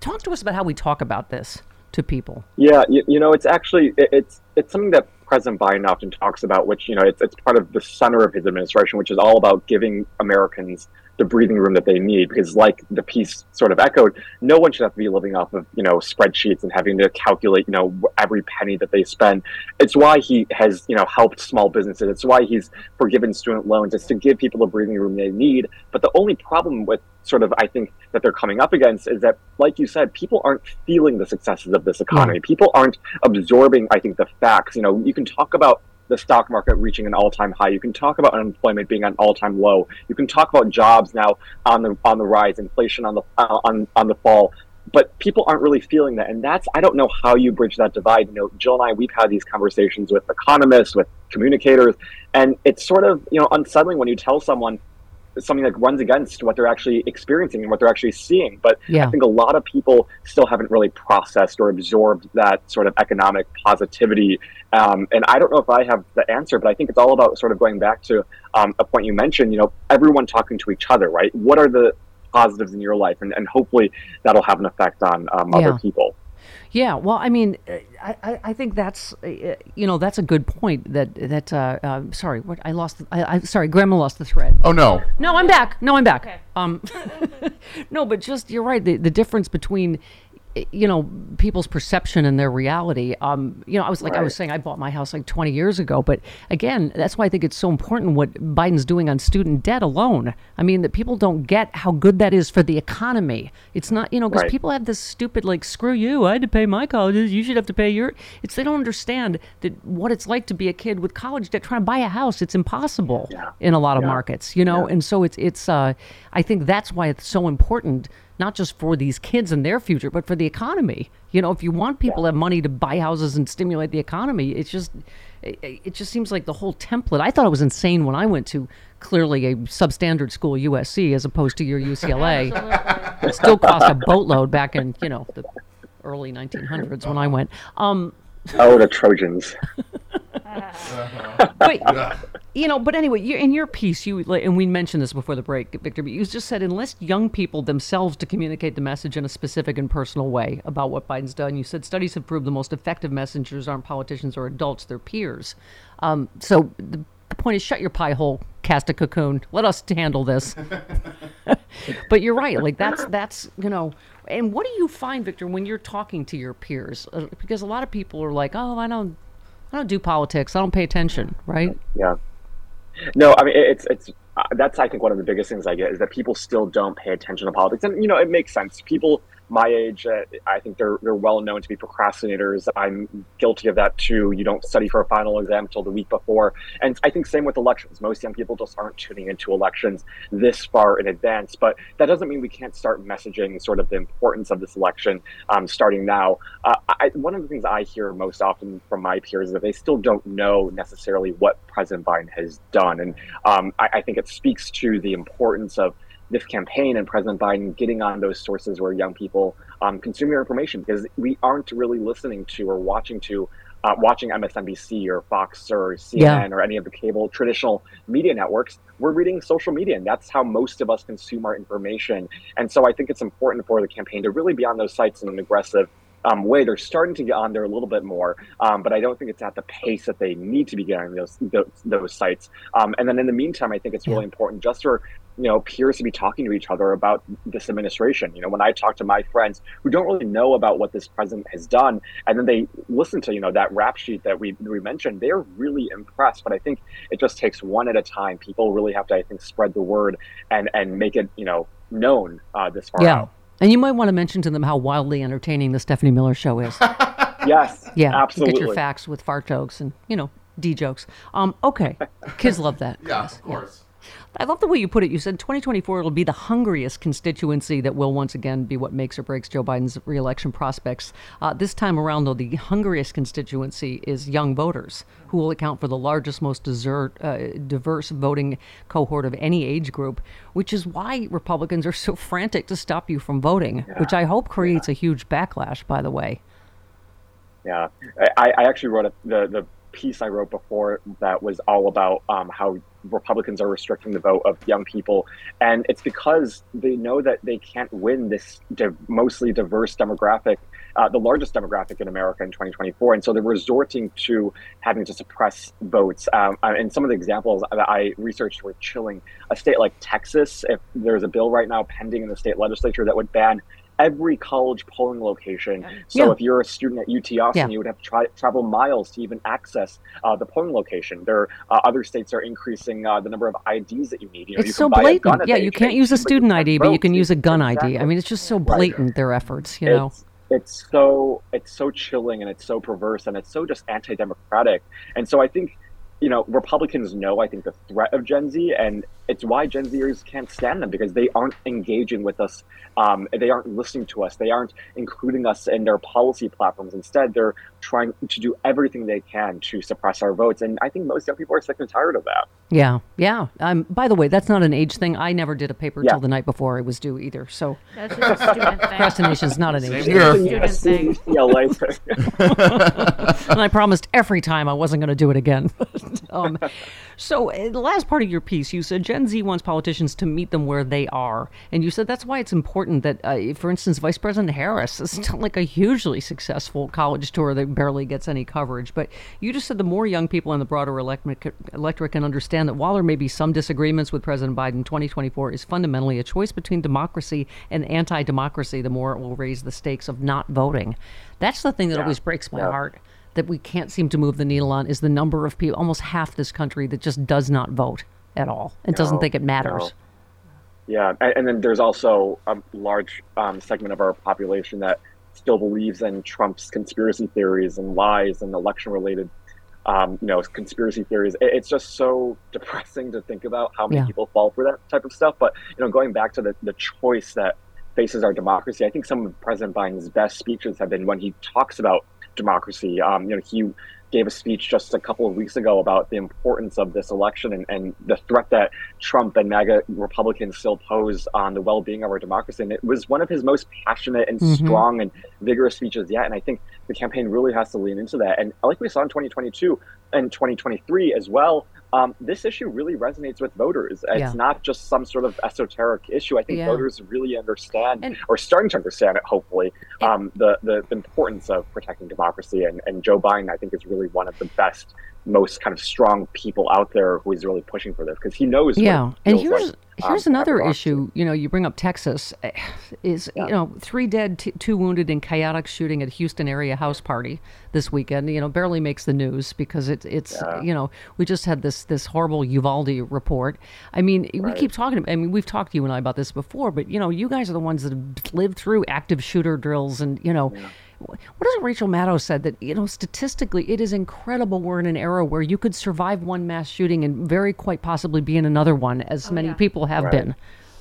talk to us about how we talk about this to people? Yeah, you, you know, it's actually it, it's it's something that President Biden often talks about, which you know, it's it's part of the center of his administration, which is all about giving Americans the breathing room that they need. Because, like the piece sort of echoed, no one should have to be living off of you know spreadsheets and having to calculate you know every penny that they spend. It's why he has you know helped small businesses. It's why he's forgiven student loans. It's to give people the breathing room they need. But the only problem with sort of I think that they're coming up against is that, like you said, people aren't feeling the successes of this economy. People aren't absorbing, I think, the facts. You know, you can talk about the stock market reaching an all-time high. You can talk about unemployment being an all-time low. You can talk about jobs now on the on the rise, inflation on the uh, on on the fall. But people aren't really feeling that, and that's I don't know how you bridge that divide. You know, Jill and I we've had these conversations with economists, with communicators, and it's sort of you know unsettling when you tell someone something that runs against what they're actually experiencing and what they're actually seeing. But Yeah. I think a lot of people still haven't really processed or absorbed that sort of economic positivity. Um, and I don't know if I have the answer, but I think it's all about sort of going back to um, a point you mentioned, you know, everyone talking to each other, right? What are the positives in your life? And, and hopefully that'll have an effect on um, Yeah. other people. Yeah, well, I mean, uh, I, I, I think that's uh, you know that's a good point. That that uh, uh, sorry, what I lost. The, I, I sorry, Grandma lost the thread. Oh no. No, I'm back. No, I'm back. Um, [laughs] no, but just you're right. The the difference between you know people's perception and their reality. Um, you know, I was like I was saying, I bought my house like 20 years ago, but again, that's why I think it's so important what Biden's doing on student debt alone. I mean, that people don't get how good that is for the economy. It's not, you know, because Right. people have this stupid like, screw you, I had to pay my colleges, you should have to pay your. It's they don't understand that what it's like to be a kid with college debt trying to buy a house. It's impossible in a lot of Yeah. markets, you know, and so it's it's. Uh, I think that's why it's so important not just for these kids and their future, but for the economy. You know, if you want people to have money to buy houses and stimulate the economy, it's just it, it just seems like the whole template. I thought it was insane when I went to clearly a substandard school, USC, as opposed to your [laughs] UCLA. it still cost a boatload back in you know the early 1900s when I went. Um, Oh, the Trojans. [laughs] but you know, but anyway, you, in your piece, you and we mentioned this before the break, Victor. But you just said enlist young people themselves to communicate the message in a specific and personal way about what Biden's done, you said studies have proved the most effective messengers aren't politicians or adults; they're peers. Um, so the, the point is, shut your pie hole, cast a cocoon. Let us handle this. [laughs] but you're right. Like that's that's you know. And what do you find, Victor, when you're talking to your peers? Uh, because a lot of people are like, "Oh, I don't, I don't do politics. I don't pay attention." Right? Yeah. No, I mean it's it's uh, that's I think one of the biggest things I get is that people still don't pay attention to politics, and you know it makes sense. People my age, uh, I think they're they're well known to be procrastinators. I'm guilty of that too. You don't study for a final exam until the week before, and I think same with elections. Most young people just aren't tuning into elections this far in advance. But that doesn't mean we can't start messaging sort of the importance of this election um, starting now. Uh, I, one of the things I hear most often from my peers is that they still don't know necessarily what President Biden has done, and um, I, I think it speaks to the importance of this campaign and President Biden getting on those sources where young people um, consume your information because we aren't really listening to or watching to uh, watching MSNBC or Fox or CNN Yeah. or any of the cable traditional media networks. We're reading social media, and that's how most of us consume our information. And so I think it's important for the campaign to really be on those sites in an aggressive um, way. They're starting to get on there a little bit more, um, but I don't think it's at the pace that they need to be getting those those, those sites. Um, and then in the meantime, I think it's really important just for you know peers to be talking to each other about this administration. You know, when I talk to my friends who don't really know about what this president has done, and then they listen to you know that rap sheet that we we mentioned, they're really impressed. But I think it just takes one at a time. People really have to, I think, spread the word and and make it you know known uh, this far Yeah. out. And you might want to mention to them how wildly entertaining the Stephanie Miller show is. [laughs] Yes, yeah, absolutely. Get your facts with fart jokes and you know d jokes. Um, okay, kids love that. Yeah, of course. I love the way you put it. You said 2024 will be the hungriest constituency that will once again be what makes or breaks Joe Biden's reelection prospects. Uh, this time around, though, the hungriest constituency is young voters, who will account for the largest, most desert, uh, diverse voting cohort of any age group, which is why Republicans are so frantic to stop you from voting, which I hope creates a huge backlash, by the way. Yeah, I, I actually wrote a, the the piece I wrote before that was all about um, how Republicans are restricting the vote of young people, and it's because they know that they can't win this div- mostly diverse demographic, uh, the largest demographic in America in 2024, and so they're resorting to having to suppress votes. Um, uh, and some of the examples that I researched were chilling. A state like Texas, if there's a bill right now pending in the state legislature that would ban every college polling location. So Yeah. if you're a student at UT Austin, Yeah. you would have to try, travel miles to even access uh, the polling location. There, uh, other states are increasing uh, the number of IDs that you need. You know, you It's can so buy blatant. A gun at yeah, you can't use a 18, but you student ID, but you can use a gun ID. Exactly. I mean, it's just so blatant, their efforts, you know? It's, it's so it's so chilling and it's so perverse and it's so just anti-democratic. And so I think you know Republicans know I think the threat of Gen Z and it's why Gen Zers can't stand them because they aren't engaging with us. Um, they aren't listening to us. They aren't including us in their policy platforms. Instead, they're trying to do everything they can to suppress our votes. And I think most young people are sick and tired of that. Yeah, yeah. Um, by the way, that's not an age thing. I never did a paper Yeah. till the night before it was due either. So That's just a student thing. procrastination's not an age Same thing. here. Student thing. [laughs] UCLA thing. [laughs] and I promised every time I wasn't going to do it again. [laughs] um, so, uh, the last part of your piece, you said Gen Gen Z wants politicians to meet them where they are, and you said that's why it's important that, uh, for instance, Vice President Harris is still like a hugely successful college tour that barely gets any coverage. But you just said the more young people in the broader electorate electorate can understand that while there may be some disagreements with President Biden, 2024 is fundamentally a choice between democracy and anti-democracy. The more it will raise the stakes of not voting. That's the thing that Yeah. always breaks my Yeah. heart that we can't seem to move the needle on is the number of people, almost half this country, that just does not vote at all and doesn't think it matters. no. Yeah, and, and then there's also a large um, segment of our population that still believes in Trump's conspiracy theories and lies and election-related, um, you know, conspiracy theories. It- it's just so [laughs] depressing to think about how many Yeah. people fall for that type of stuff. But you know, going back to the, the choice that faces our democracy, I think some of President Biden's best speeches have been when he talks about democracy. Um, you know, he gave a speech just a couple of weeks ago about the importance of this election and, and the threat that Trump and MAGA Republicans still pose on the well-being of our democracy. And it was one of his most passionate and Mhm. strong and vigorous speeches yet. And I think the campaign really has to lean into that. And like we saw in 2022 and 2023 as well, um, this issue really resonates with voters. It's Yeah. not just some sort of esoteric issue. I think Yeah. voters really understand, or starting to understand it, hopefully, um, the, the the importance of protecting democracy. And, and Joe Biden, I think, is really one of the best, most kind of strong people out there who is really pushing for this because he knows. Yeah, and here's like, here's um, another issue. You know, you bring up Texas, eh, is you know three dead, t- two wounded in chaotic shooting at Houston area house party this weekend. You know, barely makes the news because it's it's Yeah. you know we just had this this horrible Uvalde report. I mean, we keep talking. I mean, we've talked to you and I about this before, but you know, you guys are the ones that have lived through active shooter drills, and you know. What does Rachel Maddow said that you know statistically it is incredible we're in an era where you could survive one mass shooting and very quite possibly be in another one as oh, many people have Right. been.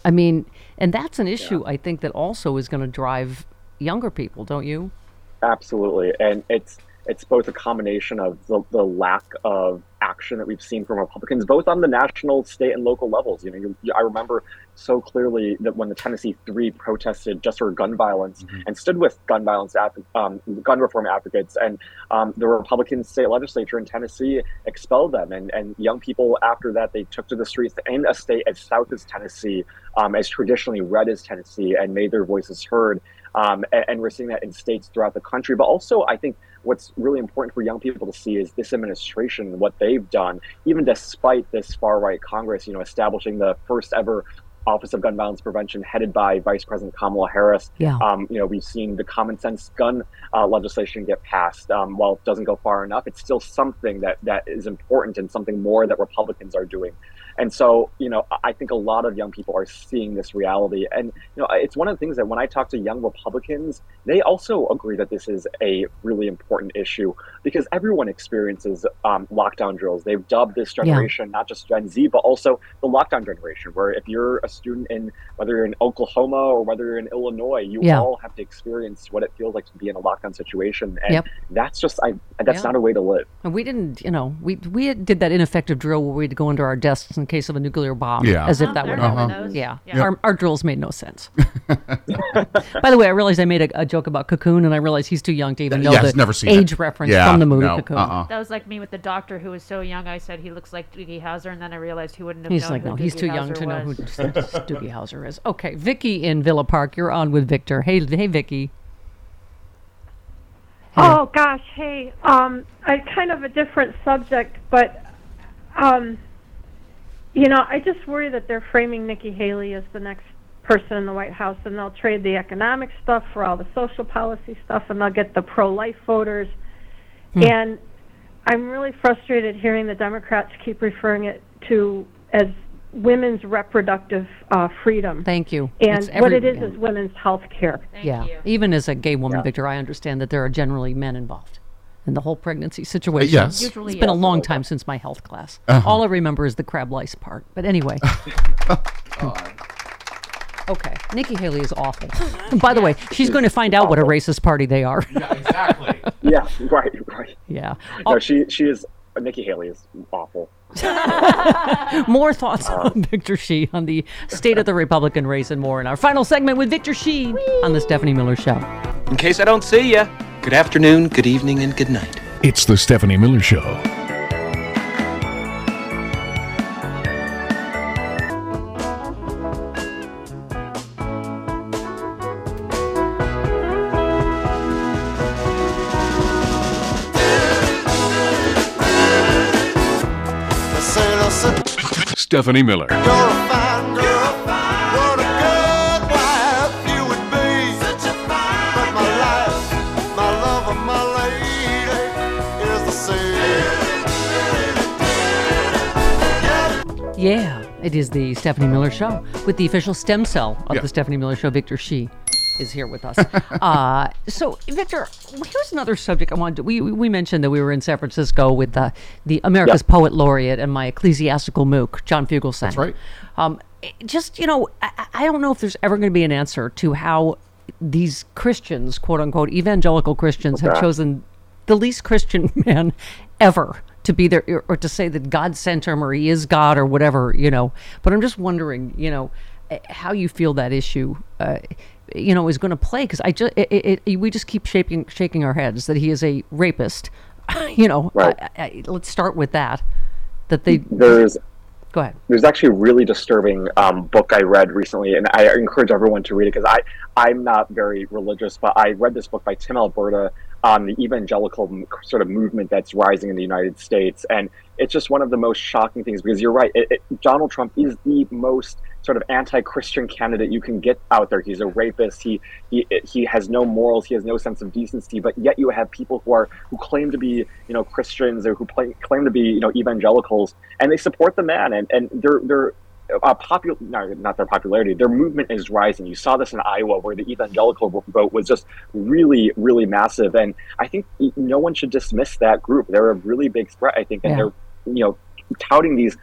I mean, and that's an issue I think that also is going to drive younger people, don't you? Absolutely, and it's it's both a combination of the, the lack of action that we've seen from Republicans, both on the national, state, and local levels. You know, you, you- I remember so clearly that when the Tennessee Three protested just for gun violence and stood with gun violence, um, gun reform advocates, and um, the Republican state legislature in Tennessee expelled them, and and young people after that they took to the streets in a state as south as Tennessee, um, as traditionally red as Tennessee, and made their voices heard. Um, and, and we're seeing that in states throughout the country. But also, I think what's really important for young people to see is this administration, what they've done, even despite this far right Congress, you know, establishing the first ever Office of Gun Violence Prevention headed by Vice President Kamala Harris. Yeah. Um, you know, we've seen the common sense gun uh, legislation get passed. Um, while it doesn't go far enough, it's still something that, that is important and something more that Republicans are doing. And so, you know, I think a lot of young people are seeing this reality. And, you know, it's one of the things that when I talk to young Republicans, they also agree that this is a really important issue because everyone experiences um, lockdown drills. They've dubbed this Yeah. generation, not just Gen Z, but also the lockdown generation, where if you're a student in whether you're in Oklahoma or whether you're in Illinois, you Yeah. all have to experience what it feels like to be in a lockdown situation. And Yep. that's just, I, that's Yeah. not a way to live. And we didn't, you know, we we did that ineffective drill where we'd go under our desks in case of a nuclear bomb, Yeah. as if Oh, that there would are happen. those. Yeah, Yeah. Our, our drills made no sense. [laughs] By the way, I realized I made a, a joke about Cocoon, and I realized he's too young to even know Yes, the never seen age it. reference Yeah, from the movie no, Cocoon. uh-uh. That was like me with the doctor who was so young. I said he looks like Doogie Howser, and then I realized he wouldn't have He's known like, who no, he's Doogie too young Howser to know who. [laughs] Doogie Howser is. Okay, Vicky in Villa Park, you're on with Victor. Hey, hey, Vicky. Oh gosh, hey, um, I kind of a different subject, but um, you know, I just worry that they're framing Nikki Haley as the next person in the White House, and they'll trade the economic stuff for all the social policy stuff, and they'll get the pro-life voters. Hmm. And I'm really frustrated hearing the Democrats keep referring it to as women's reproductive uh, freedom. Thank you. And It's what it is every- is is women's health care. yeah. Even as a gay woman, Victor, I understand that there are generally men involved in the whole pregnancy situation. yes. Usually it's been a long time since my health class. Uh-huh. All I remember is the crab lice part. But anyway. [laughs] okay. Nikki Haley is awful. [laughs] By the way, she's going to find out what a racist party they are. Yeah, exactly. [laughs] yeah, right, right. Yeah. No, oh. she she is Nikki Haley is awful. [laughs] more thoughts on um, Victor Shi on the state of the Republican race and more in our final segment with Victor Shi on the Stephanie Miller Show. In case I don't see you, good afternoon, good evening, and good night. It's the Stephanie Miller Show. Stephanie Miller. Yeah, it is the Stephanie Miller Show with the official stem cell of Yeah. the Stephanie Miller Show. Victor Shi is here with us. [laughs] uh, so, Victor, here's another subject I wanted to. We, we mentioned that we were in San Francisco with the, the America's Poet Laureate and my ecclesiastical MOOC, John Fugelsang. That's right. Um, just, you know, I, I don't know if there's ever going to be an answer to how these Christians, quote unquote, evangelical Christians, have chosen the least Christian [laughs] man ever to be there or- or to say that God sent him or he is God or whatever, you know. But I'm just wondering, you know, eh, how you feel that issue, uh, you know, is going to play because I just it, it, it, we just keep shaking shaking our heads that he is a rapist. [laughs] you know, Right. I, I, let's start with that. That they There's go ahead. there's actually a really disturbing um, book I read recently, and I encourage everyone to read it because I I'm not very religious, but I read this book by Tim Alberta on the evangelical sort of movement that's rising in the United States, and it's just one of the most shocking things because you're right, it, it, Donald Trump is the most sort of anti-Christian candidate you can get out there. He's a rapist. He he he has no morals. He has no sense of decency. But yet you have people who are who claim to be you know Christians or who play, claim to be you know evangelicals, and they support the man, and and they're they're uh, popular, no, not their popularity, their movement is rising. You saw this in Iowa, where the evangelical vote was just really, really massive. And I think no one should dismiss that group. They're a really big threat, I think, and Yeah. they're, you know, touting these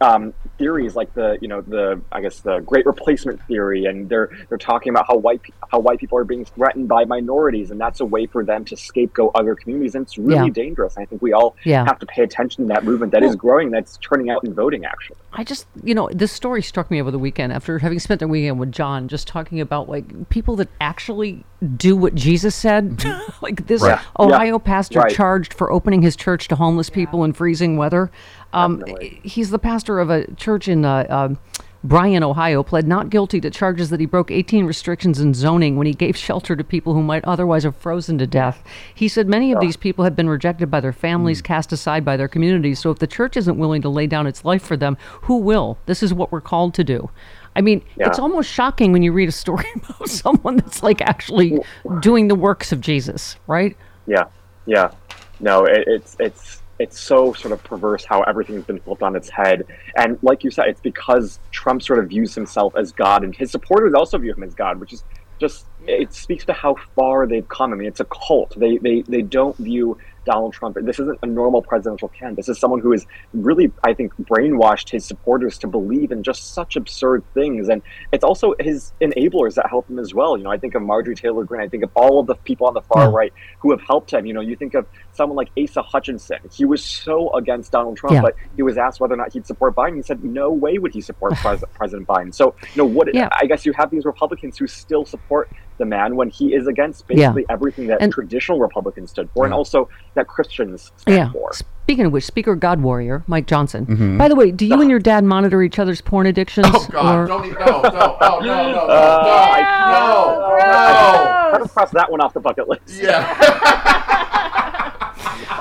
um, theories like the, you know, the I guess the Great Replacement theory, and they're they're talking about how white pe- how white people are being threatened by minorities, and that's a way for them to scapegoat other communities, and it's really Yeah. dangerous. I think we all Yeah. have to pay attention to that movement that is growing, that's turning out in voting actually. I just, you know, this story struck me over the weekend after having spent the weekend with John, just talking about like people that actually do what Jesus said. Mm-hmm. [laughs] like this Right. Ohio Yeah. pastor Right. charged for opening his church to homeless people in freezing weather. Um, he's the pastor of a church in uh, um Bryan, Ohio, pled not guilty to charges that he broke 18 restrictions in zoning when he gave [laughs] shelter to people who might otherwise have frozen to death. He said many of these people have been rejected by their families, cast aside by their communities. So if the church isn't willing to lay down its life for them, who will? This is what we're called to do. I mean, it's almost shocking when you read a story [laughs] about someone that's like actually doing the works of Jesus, right? Yeah, yeah. No, it, it's it's it's so sort of perverse how everything's been flipped on its head. And like you said, it's because Trump sort of views himself as God, and his supporters also view him as God, which is just it speaks to how far they've come. I mean, it's a cult. They they they don't view Donald Trump. This isn't a normal presidential candidate. This is someone who has really, I think, brainwashed his supporters to believe in just such absurd things. And it's also his enablers that help him as well. You know, I think of Marjorie Taylor Greene. I think of all of the people on the far right who have helped him. You know, you think of someone like Asa Hutchinson. He was so against Donald Trump, Yeah. but he was asked whether or not he'd support Biden. He said, no way would he support Pres- [laughs] President Biden. So, you know, what Yeah. I guess you have these Republicans who still support the man when he is against Yeah. basically everything that And- traditional Republicans stood for, and also that Christians stand Yeah. for. Speaking of which, Speaker God Warrior, Mike Johnson. Mhm. By the way, do you and your dad monitor each other's porn addictions? Oh God! or- Don't even. No, no, oh, no, no, no, Uh, no, no, I kind of cross that one off the bucket list. Yeah. [laughs]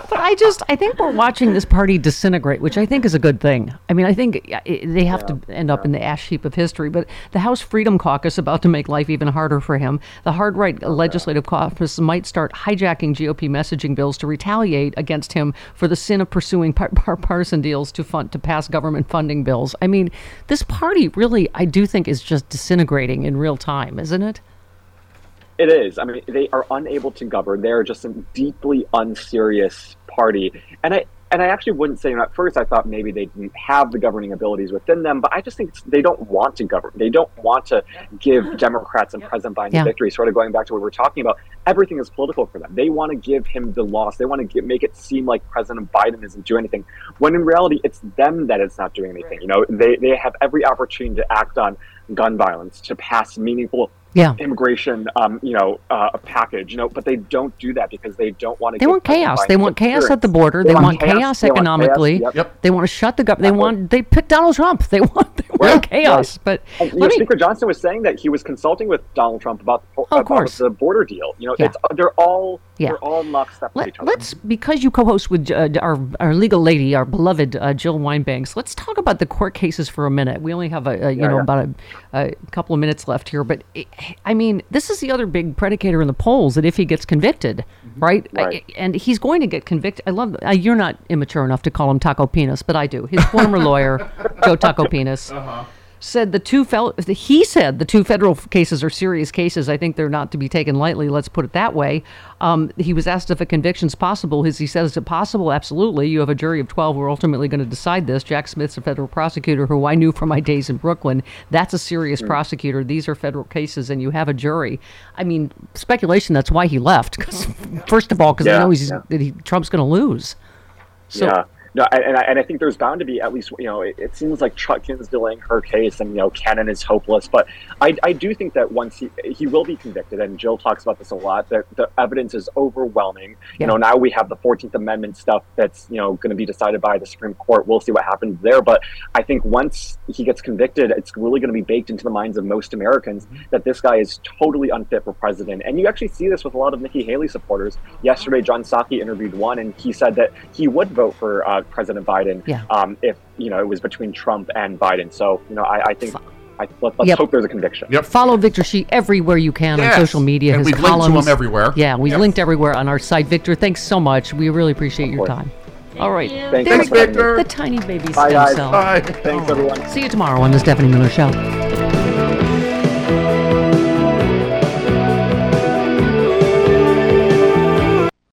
But I just, I think we're watching this party disintegrate, which I think is a good thing. I mean, I think they have to end up in the ash heap of history. But the House Freedom Caucus about to make life even harder for him. The hard right legislative caucus might start hijacking GOP messaging bills to retaliate against him for the sin of pursuing par- par- partisan deals to fund to pass government funding bills. I mean, this party really, I do think, is just disintegrating in real time, isn't it? It is. I mean, they are unable to govern. They are just a deeply unserious party. And I and I actually wouldn't say. At first, I thought maybe they didn't have the governing abilities within them, but I just think they don't want to govern. They don't want to give Democrats and President Biden Yeah. victory. Sort of going back to what we were talking about, everything is political for them. They want to give him the loss. They want to give, make it seem like President Biden isn't doing anything, when in reality, it's them that is not doing anything. You know, they they have every opportunity to act on gun violence, to pass meaningful Yeah. immigration, um, you know, uh, a package, you know, but they don't do that because they don't want to. They want chaos. They want chaos at the border. They, want, chaos, They want economically. chaos. Yep. They want to shut the government. They want. They pick Donald Trump. [laughs] They want. They Right, chaos. But And, you let know, me Speaker Johnson was saying that he was consulting with Donald Trump about, about course. the border deal. You know, Yeah. it's they're all Yeah. they're all lockstep with Let, each other. Let's because you co-host with uh, our our legal lady, our beloved uh, Jill Wine-Banks. Let's talk about the court cases for a minute. We only have a, a you Yeah, know yeah. about a, a couple of minutes left here, but eh, I mean, this is the other big predicator in the polls that if he gets convicted, right? Mm-hmm. Right. I- and he's going to get convicted. I love. Uh, you're not immature enough to call him Taco Penis, but I do. His former lawyer, [laughs] Joe Taco Penis. Said the two fel- he said the two federal cases are serious cases. I think they're not to be taken lightly. Let's put it that way. Um, he was asked if a conviction's possible. His, he says, "Is it possible? Absolutely. You have a jury of twelve who are ultimately going to decide this." Jack Smith's a federal prosecutor who I knew from my days in Brooklyn. That's a serious Hmm. prosecutor. These are federal cases, and you have a jury. I mean, speculation. That's why he left. 'Cause, [laughs] first of all, because Yeah, I know he's yeah. he, Trump's going to lose. So yeah. No, and, and, I, and I think there's bound to be at least, you know, it, it seems like Chutkan's delaying her case and, you know, Cannon is hopeless. But I, I do think that once he, he will be convicted, and Jill talks about this a lot, that the evidence is overwhelming. You know, now we have the 14th Amendment stuff that's, you know, going to be decided by the Supreme Court. We'll see what happens there. But I think once he gets convicted, it's really going to be baked into the minds of most Americans that this guy is totally unfit for president. And you actually see this with a lot of Nikki Haley supporters. Yesterday, Jen Psaki interviewed one, and he said that he would vote for uh, President Biden Yeah. um, if you know it was between Trump and Biden. So you know, I, I think I, let, us Yep. hope there's a conviction. Yep. Follow Victor Shi everywhere you can Yes. on social media. And his we've linked to columns. him everywhere. Yeah, we've Yep. linked everywhere on our site. Victor, thanks so much. We really appreciate your time. All right. Thanks, thanks. Victor. The tiny baby Bye, stem guys. cell. Bye. Thanks, everyone. See you tomorrow on the Stephanie Miller Show.